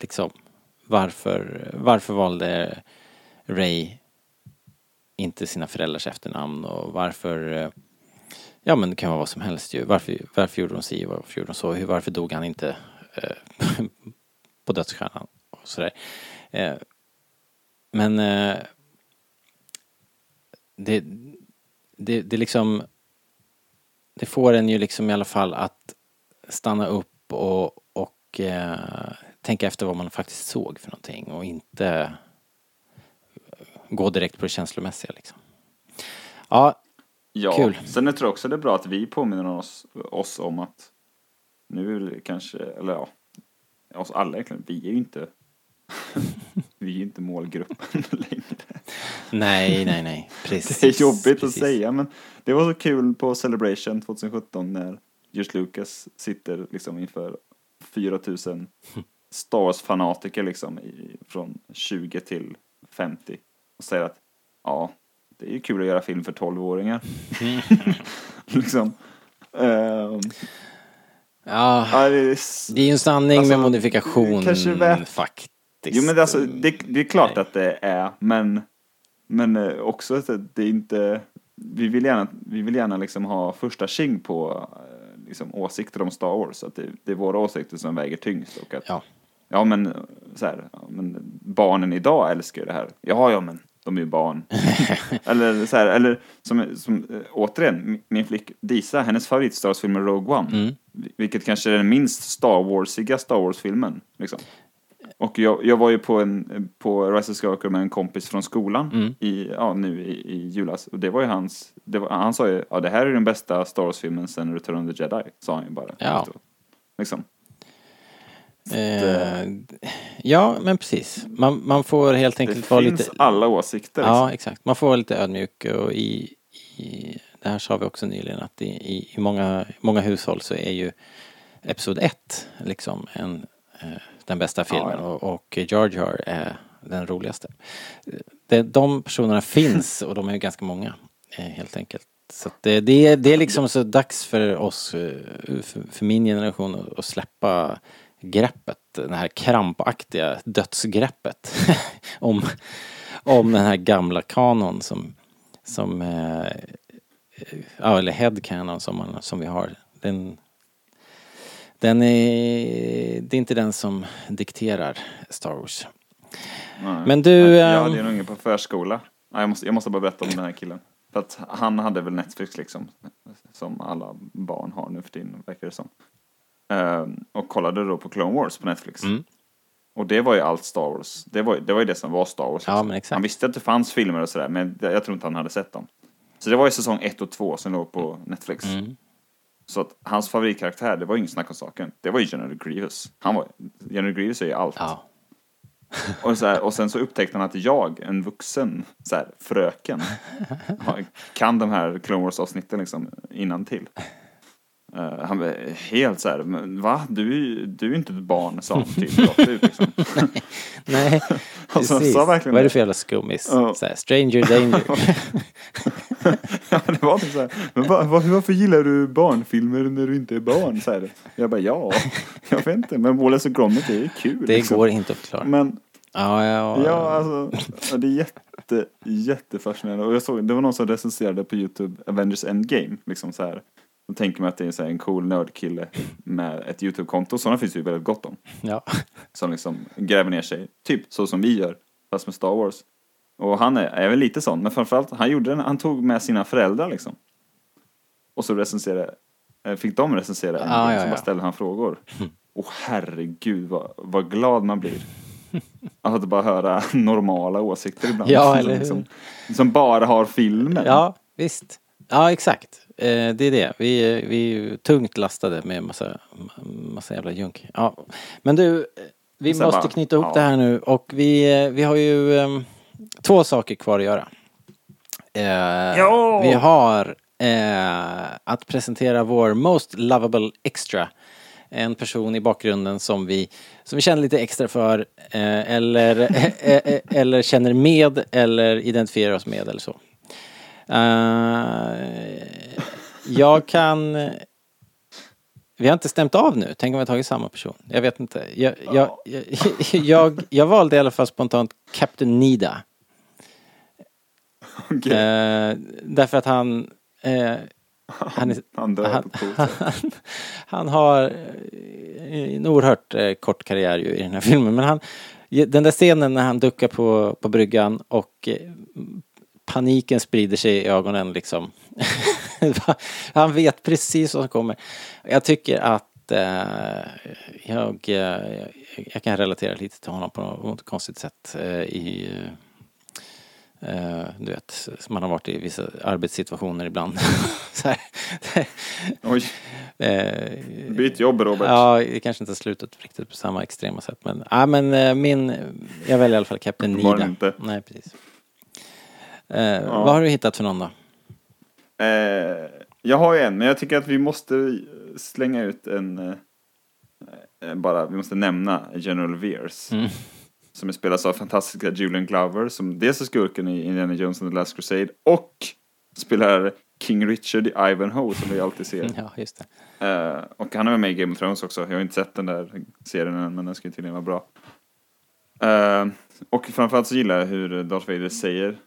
liksom varför, varför valde Ray inte sina föräldrars efternamn och varför eh, ja men det kan vara vad som helst ju. Varför, varför gjorde hon si och varför gjorde hon så? Varför dog han inte eh, [LAUGHS] på dödsstjärnan och sådär. Eh, men eh, det, det, det liksom det får en ju liksom i alla fall att stanna upp och, och eh, tänka efter vad man faktiskt såg för någonting och inte gå direkt på det känslomässiga liksom. Ja, ja. kul. Sen jag tror också det är bra att vi påminner oss, oss om att nu kanske, eller ja, oss alla egentligen, vi är ju inte [LAUGHS] vi är ju inte målgruppen [LAUGHS] längre. nej, nej, nej, precis. Det är jobbigt precis. att säga men det var så kul på Celebration 2017 när George Lucas sitter liksom inför 4000 [LAUGHS] Star Wars-fanatiker liksom i, från 20 till 50 och säger att ja, det är ju kul att göra film för 12-åringar. liksom. Ehm, Ja, det är, ju en sanning Alltså, med modifikation faktiskt. Jo men det, alltså, det, det är klart att det är, men, men eh, också att det är inte, vi vill gärna, vi vill gärna liksom ha första tjing på eh, liksom, åsikter om Star Wars, att det, det är våra åsikter som väger tyngst och att Ja. Ja men så här, ja, men barnen idag älskar ju det här. Ja, ja men de är ju barn. [LAUGHS] eller så här, eller som, som eh, återigen, min- min flick Disa, hennes favorit Star Wars-film är Rogue One. Mm. Vilket kanske är den minst Star Warsiga Star Wars-filmen. Liksom. Och jag, jag var ju på, en, på Rise of Skywalker med en kompis från skolan Mm. i, ja, nu i, i julas. Och det var ju hans, det var, han sa ju, ja det här är den bästa Star Wars-filmen sen Return of the Jedi, sa han ju bara. Ja. Liksom. Eh, ja, men precis. Man, man får helt Det enkelt vara finns lite... alla åsikter. Liksom. Ja, exakt. Man får vara lite ödmjuk och i, i det här sa vi också nyligen att i, i, i många, många hushåll så är ju Episod 1 liksom en, eh, den bästa filmen Ja, och, och Jar Jar är den roligaste. Det, de personerna [LAUGHS] finns och de är ju ganska många eh, helt enkelt. Så det, det, är, det är liksom så dags för oss, eh, för, för min generation att- släppa greppet, det här krampaktiga dödsgreppet [LAUGHS] om, om den här gamla kanon som, som eh, ja, eller headcanon som, man, som vi har. Den, den är, det är inte den som dikterar Star Wars. Nej. Men du, Jag ehm, hade ju en unge på förskola. Nej, Jag måste, jag måste bara berätta om den här killen. För att han hade väl Netflix liksom. Som alla barn har nu för tiden, verkar det som. Ehm, och kollade då på Clone Wars på Netflix. Mm. Och det var ju allt Star Wars. Det var, det var ju det som var Star Wars. Ja, liksom. Han visste att det fanns filmer och sådär, men jag tror inte han hade sett dem. Så det var ju säsong ett och två som låg på Netflix. Mm. Så att hans favoritkaraktär, det var ju inget snack om saken. Det var ju General Grievous. Han var, General Grievous är ju allt. Ja. [LAUGHS] Och, så här, och sen så upptäckte han att jag, en vuxen så här, fröken, [LAUGHS] kan de här Clone Wars-avsnitten liksom innantill. Uh, han var helt så här, men va? Du, du är inte ett barn, sa han typ rakt ut liksom. [LAUGHS] Nej, [LAUGHS] Alltså, precis. sa verkligen Vad är det för jävla skummis? Ja. Så här, stranger danger. [LAUGHS] ja, det var typ så här, men va, va, varför gillar du barnfilmer när du inte är barn? Så här. Jag bara, ja, jag vet inte, men Wallace och Gromit är ju kul. Det liksom. går inte att förklara. Men Ja, ja, Ja, alltså, ja, det är jätte, jättefascinerande. Och jag såg, det var någon som recenserade på YouTube Avengers Endgame, liksom så här. Då tänker man att det är så här en cool nördkille med ett YouTube-konto. Sådana finns ju väldigt gott om. ja. Som liksom gräver ner sig, typ så som vi gör, fast med Star Wars. Och han är, är väl lite sån, men framförallt, han gjorde den, han tog med sina föräldrar liksom. Och så recenserade, eh, fick de recensera en gång, ja, så ja. bara ställde han frågor. [LAUGHS] Och herregud vad, vad glad man blir. Att bara höra [LAUGHS] normala åsikter ibland. Ja, som, eller hur? liksom, som bara har filmen. ja, visst. Ja, exakt. Eh, det är det. Vi, vi är tungt lastade med massa, massa jävla junk. Ja. Men du, vi Så måste bara, knyta ihop ja. det här nu och vi, eh, vi har ju eh, två saker kvar att göra. Eh! Vi har eh, att presentera vår Most Lovable Extra. En person i bakgrunden som vi, som vi känner lite extra för eh, eller, [LAUGHS] eh, eh, eller känner med eller identifierar oss med eller så. Eh, jag kan... Vi har inte stämt av nu. Tänk om vi har tagit samma person. Jag vet inte. Jag, jag, jag, jag, jag valde i alla fall spontant Captain Nida. Okej. Eh, därför att han... Eh, han, är, Han dör han, han, [LAUGHS] han har en oerhört eh, kort karriär ju i den här filmen. Men han, den där scenen när han duckar på, på bryggan och eh, paniken sprider sig i ögonen liksom. [LAUGHS] han vet precis vad som kommer. Jag tycker att eh, jag, eh, jag kan relatera lite till honom på något konstigt sätt eh, i eh, du vet, man har varit i vissa arbetssituationer ibland. [LAUGHS] Så här. Oj, [LAUGHS] Eh, byt jobb Robert. Ja, det kanske inte har slutat riktigt på samma extrema sätt men, ja men min, jag väljer i alla fall Captain Nida. inte. Nej, precis. Eh, Vad har du hittat för någon då? Eh, jag har ju en, men jag tycker att vi måste slänga ut en... Eh, bara, vi måste nämna General Veers. Mm. Som är spelas av fantastiska Julian Glover, som dels är skurken i Indiana Jones and the Last Crusade och spelar King Richard i Ivanhoe som vi alltid ser. [LAUGHS] Ja, just det. Eh, och han är med i Game of Thrones också. Jag har inte sett den där serien än, men den ska tydligen vara bra. Eh, och framförallt så gillar jag hur Darth Vader säger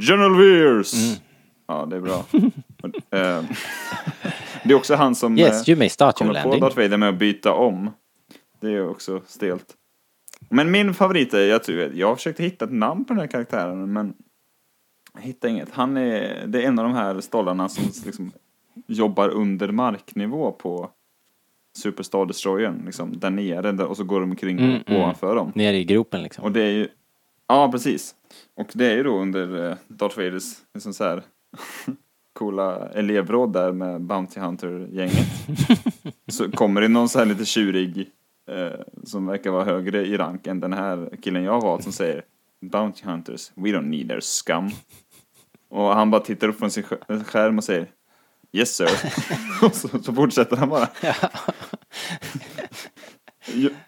General Veers! Ja, det är bra. Och, eh, det är också han som Yes, eh, you may start kommer på. Darth Vader med att byta om. Det är också stelt. Men min favorit är, jag, tror, jag försökte hitta ett namn på den här karaktären, men jag hittade inget. Han är, det är en av de här stollarna som liksom jobbar under marknivå på Superstar Destroyern, liksom där nere, där, och så går de omkring Mm, mm. ovanför dem. Nere i gropen liksom. Och det är ju, ja precis. Och det är ju då under eh, Darth Vaders, liksom så här, [LAUGHS] coola elevråd där med Bounty Hunter-gänget. [LAUGHS] så kommer det någon så här lite tjurig, eh, som verkar vara högre i rank än den här killen jag har valt som säger Bounty Hunters, we don't need their scum. Och han bara tittar upp från sin skär- skärm och säger Yes sir. [LAUGHS] och så, så fortsätter han bara.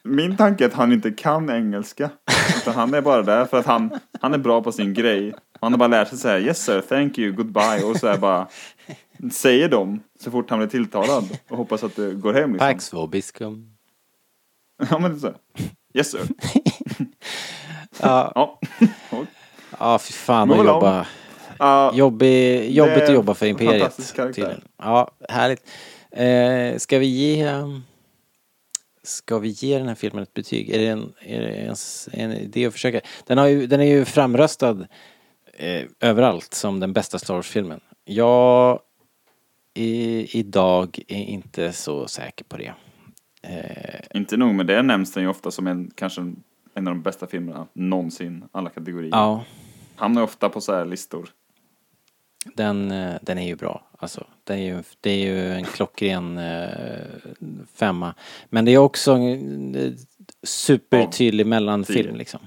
Min tanke är att han inte kan engelska. Utan han är bara där för att han, han är bra på sin grej. Han har bara lärt sig säga yes sir, thank you, goodbye och så är bara säger de så fort han blir tilltalad och hoppas att det går hem liksom. Pax vobiscum. Ja men så. här, Yes sir. Ja, Ja. ja fy fan att jobba. Ja, Jobbig, jobbigt att jobba för en Imperiet. Ja, härligt. Eh, ska vi ge... um, Ska vi ge den här filmen ett betyg? Är det en, är det ens en idé att försöka? Den, har ju, den är ju framröstad eh, överallt som den bästa Star Wars-filmen. Jag i, idag är inte så säker på det. Eh, Inte nog med det nämns den ju ofta som en, kanske en, av de bästa filmerna någonsin, alla kategorier. ja, Hamnar ofta på så här listor. den, eh, den är ju bra. Alltså, det är ju, det är ju en klockren eh, femma. Men det är också en eh, supertydlig mellanfilm liksom.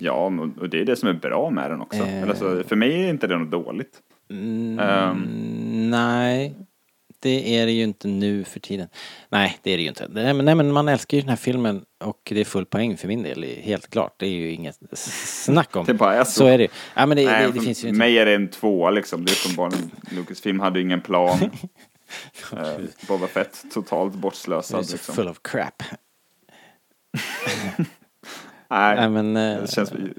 Ja, och det är det som är bra med den också. Eh. Eller så, för mig är inte det något dåligt. Mm, Ehm. Nej, det är det ju inte nu för tiden. Nej, det är det ju inte. Nej men, nej, men man älskar ju den här filmen och det är full poäng för min del, helt klart. Det är ju inget snack om. [LAUGHS] Det bara är så. Så är det. Ja, men det, Nej, det, det finns ju inte. mig är det en tvåa liksom. Det är uppenbarligen, [LAUGHS] Lucasfilm hade ju ingen plan. [LAUGHS] eh, Boba Fett totalt bortslösad liksom. full of crap. Nej, Nej men, eh, det känns... nej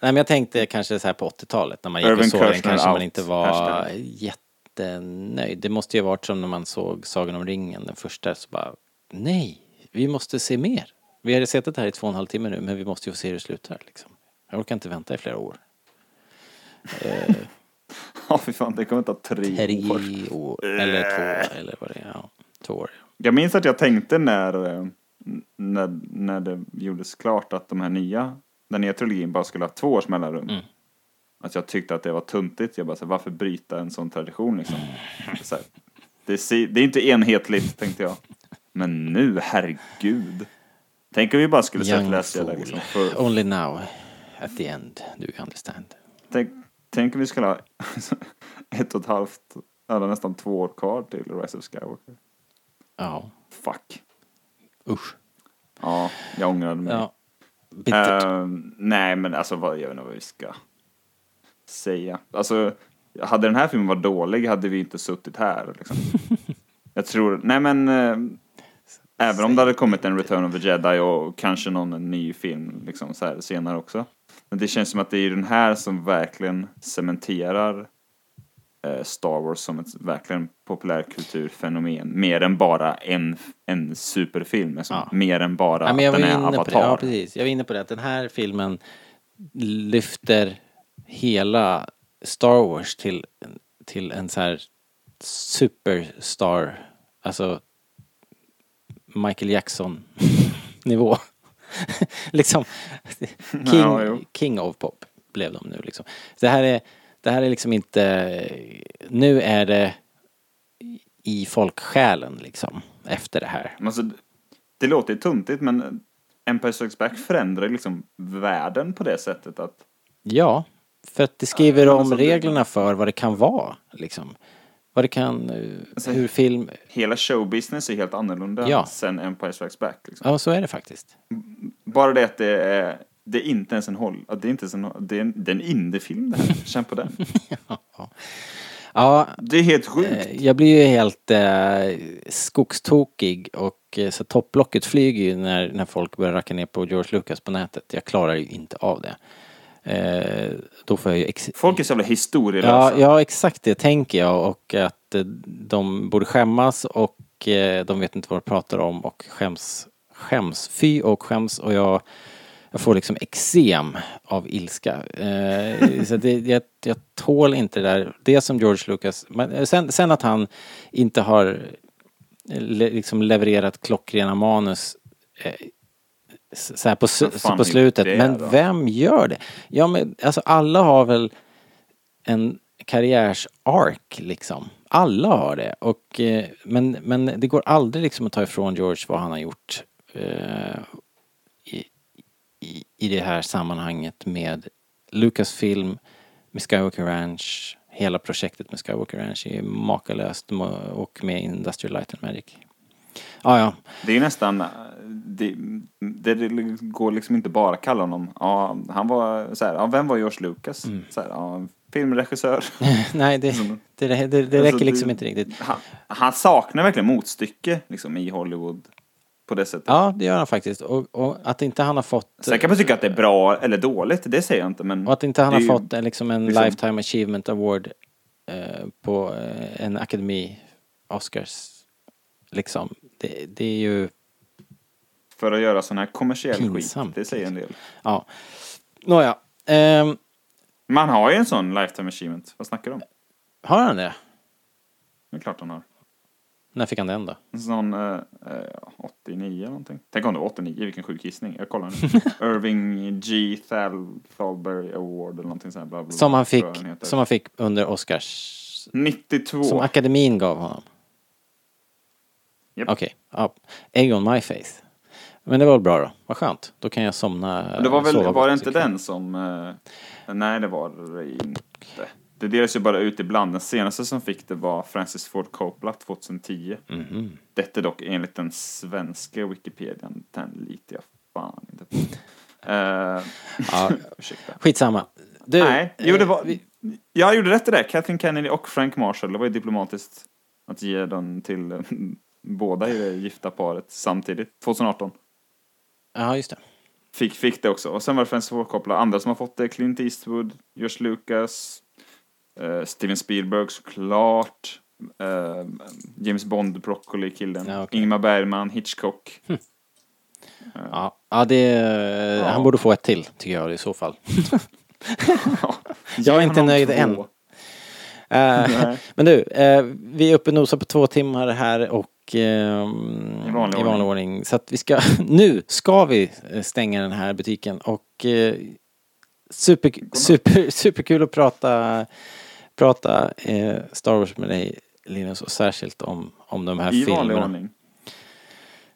men jag tänkte kanske så här på 80-talet när man gick Irvin och såg den kanske man out. inte var Hashtag. Jättenöjd. Det måste ju ha varit som när man såg Sagan om ringen, den första, så bara nej, vi måste se mer. Vi har sett det här i två och en halv timme nu men vi måste ju få se hur det slutar liksom. Jag orkar inte vänta i flera år. [LAUGHS] Ja, fy fan, det kommer ta tre, Tre år. år, eller två, eller vad det är. Ja, två år. Jag minns att jag tänkte när, eh, när, när det gjordes klart att de här nya, den nya trilogin bara skulle ha två års mellanrum. Mm. Att jag tyckte att det var tuntigt. Jag bara så här, varför bryta en sån tradition liksom? Så här, det, ser- det är inte enhetligt, tänkte jag. Men nu, herregud. Tänk om vi bara skulle sett fool. liksom. För, Only now, at the end, do you understand? tänk, tänk om vi skulle ha [LAUGHS] ett och ett halvt, eller nästan två år kvar till Rise of Skywalker. Ja, Fuck. usch. Ja, jag ångrade mig. Ja, bittert. Eh, nej, men alltså vad, jag vet inte vad vi ska säga. Alltså, hade den här filmen varit dålig hade vi inte suttit här. Liksom. [LAUGHS] jag tror, nej men, eh, även om det hade kommit en Return of the Jedi och kanske någon ny film liksom, så här, senare också. Men det känns som att det är den här som verkligen cementerar eh, Star Wars som ett verkligen populärkulturfenomen. Mer än bara en, en superfilm. Alltså, Ja. Mer än bara Ja, att den är Avatar. det. Ja, precis. Jag var inne på det att den här filmen lyfter hela Star Wars till, till en så här superstar, alltså Michael Jackson nivå. [LAUGHS] liksom [LAUGHS] king, jo. king of pop blev de nu liksom. Det här är, det här är liksom inte, nu är det i folksjälen liksom efter det här. Alltså, det låter ju tuntigt men Empire Strikes Back förändrar liksom världen på det sättet att Ja, för att det skriver Ja, om reglerna för vad det kan vara, liksom. Vad det kan, eh, Alltså- hur film, hela showbusiness är helt annorlunda Ja. sen Empire Strikes Back. Liksom. ja så är det faktiskt. Bara det att det är, det är inte ens en håll, det är inte ens en, det är en, det är en indiefilm det här. Känn på den. [LAUGHS] Ja, Det är helt sjukt. eh, jag blir ju helt eh, skogstokig och eh, så topplocket flyger ju när, när folk börjar racka ner på George Lucas på nätet. Jag klarar ju inte av det. Eh, då får jag ju ex- Folk är så jävla historielösa. Ja, ja, exakt det tänker jag och att eh, de borde skämmas och eh, de vet inte vad de pratar om och skäms, skäms, fy och skäms och jag, jag får liksom eksem av ilska. Eh, så det, jag, jag tål inte det där, det som George Lucas, men eh, sen, sen att han inte har le, liksom levererat klockrena manus eh, så här på, s- Vad fan på slutet. det Men då? vem gör det? Ja men alltså alla har väl en karriärs-ark liksom. Alla har det. Och, eh, men, men det går aldrig liksom att ta ifrån George vad han har gjort eh, i, i, i det här sammanhanget med Lucasfilm, med Skywalker Ranch. Hela projektet med Skywalker Ranch är makalöst och med Industrial Light and Magic. Ja, ja. Det är nästan, äh, det, det, det går liksom inte bara att kalla honom, ja, han var så här, ja, vem var George Lucas? Mm. Så här, ja, filmregissör. [LAUGHS] Nej, det, det, det, det, det Alltså, räcker liksom det- inte riktigt. Han, han saknar verkligen motstycke liksom, i Hollywood på det sättet. Ja, det gör han faktiskt. Och, och att inte han har fått... Sen kan man tycka att det är bra eller dåligt, det säger jag inte, men Och att inte han har ju- fått en, liksom en liksom- Lifetime Achievement Award eh, på eh, en Academy Oscars. Liksom. Det, det är ju... för att göra sån här kommersiell Pinsamt, skit, det säger en del. Ja. Nåja. ehm, Man har ju en sån lifetime achievement, vad snackar du om? har han det? Det är klart han har. När fick han den då? En sån eh, eh, 89 eller någonting. Tänk om det var 89, vilken sjuk gissning. Jag kollar nu. [LAUGHS] Irving G. Thal Thalberg Award eller någonting sånt. Bla, bla, bla, Som han fick, som han fick under Oscars... 92. Som akademin gav honom. Japp. Okej, ja. Egg on my face. Men det var väl bra då. Vad skönt. Då kan jag somna. Men det var väl, var det inte den som... Eh, nej, det var det inte. Det delas ju bara ut ibland. Den senaste som fick det var Francis Ford Coppola 2010. Mhm. Detta dock enligt den svenska Wikipedian. Den litar jag fan inte på. [LAUGHS] Eh, Ja, [LAUGHS] skitsamma. Du, Nej, jo det eh, var... vi- Jag gjorde rätt i det. Kathleen Kennedy och Frank Marshall. Det var ju diplomatiskt att ge den till [LAUGHS] båda i det gifta paret samtidigt. 2018. Ja, just det. Fick, fick det också. Och sen var det Ford Coppola. Andra som har fått det. Clint Eastwood, George Lucas, eh, Steven Spielberg såklart. Eh, James Bond, Broccoli-killen. Ja, okej. Ingmar Bergman, Hitchcock. Ja, ja det... Han borde få ett till, tycker jag i så fall. [LAUGHS] Jag är inte nöjd två. än. Eh, [LAUGHS] men du, eh, vi är uppe och nosar på två timmar här och ehm, I vanlig i vanlig ordning. Så att vi ska, [LAUGHS] nu ska vi eh, stänga den här butiken och super, super, [LAUGHS] superkul att prata, prata Star Wars med dig Linus och särskilt om, om de här I vanlig filmerna. ordning.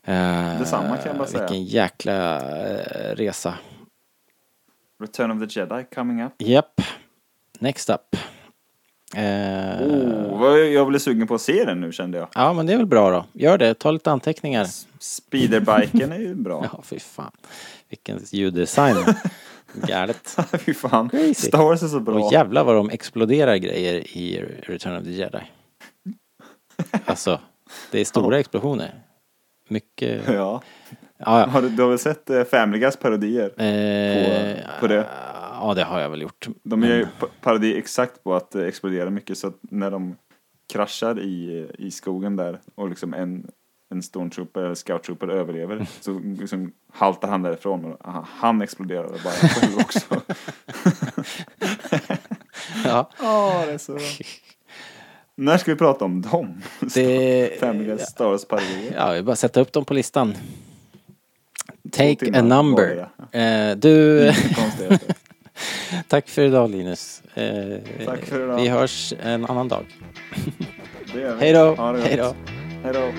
Eh, Detsamma kan jag bara säga. Vilken jäkla resa. Return of the Jedi coming up. Japp. Next up. Eh, Oh, jag blev sugen på att se den nu kände jag. Ja, men det är väl bra då. Gör det. Ta lite anteckningar. Speederbiken är ju bra. [LAUGHS] Ja, fy fan. Vilken ljuddesign. [LAUGHS] Galet. [LAUGHS] Fy fan. Crazy. Star Wars är så bra. Och jävlar vad de exploderar grejer i Return of the Jedi. Alltså, det är stora explosioner. Mycket... Ja. Ja. Har du, du har väl sett eh, Family Guys parodier? Eh, på det? Ja, det har jag väl gjort. De är ju pa- parodi exakt på att det exploderar mycket så att när de kraschar i, i skogen där och liksom en, en stormtrooper eller scouttrooper överlever [LAUGHS] så liksom haltar han därifrån och aha, han exploderar bara [LAUGHS] själv också. [LAUGHS] Ja, Ja, det är så bra. När ska vi prata om dem? det... Family Star Wars parodier. Ja, vi bara sätta upp dem på listan. Take a number. Eh, du. [LAUGHS] Tack för idag Linus. Eh, Tack för idag. Vi hörs en annan dag. [LAUGHS] Hej då. Hej då. Hej då.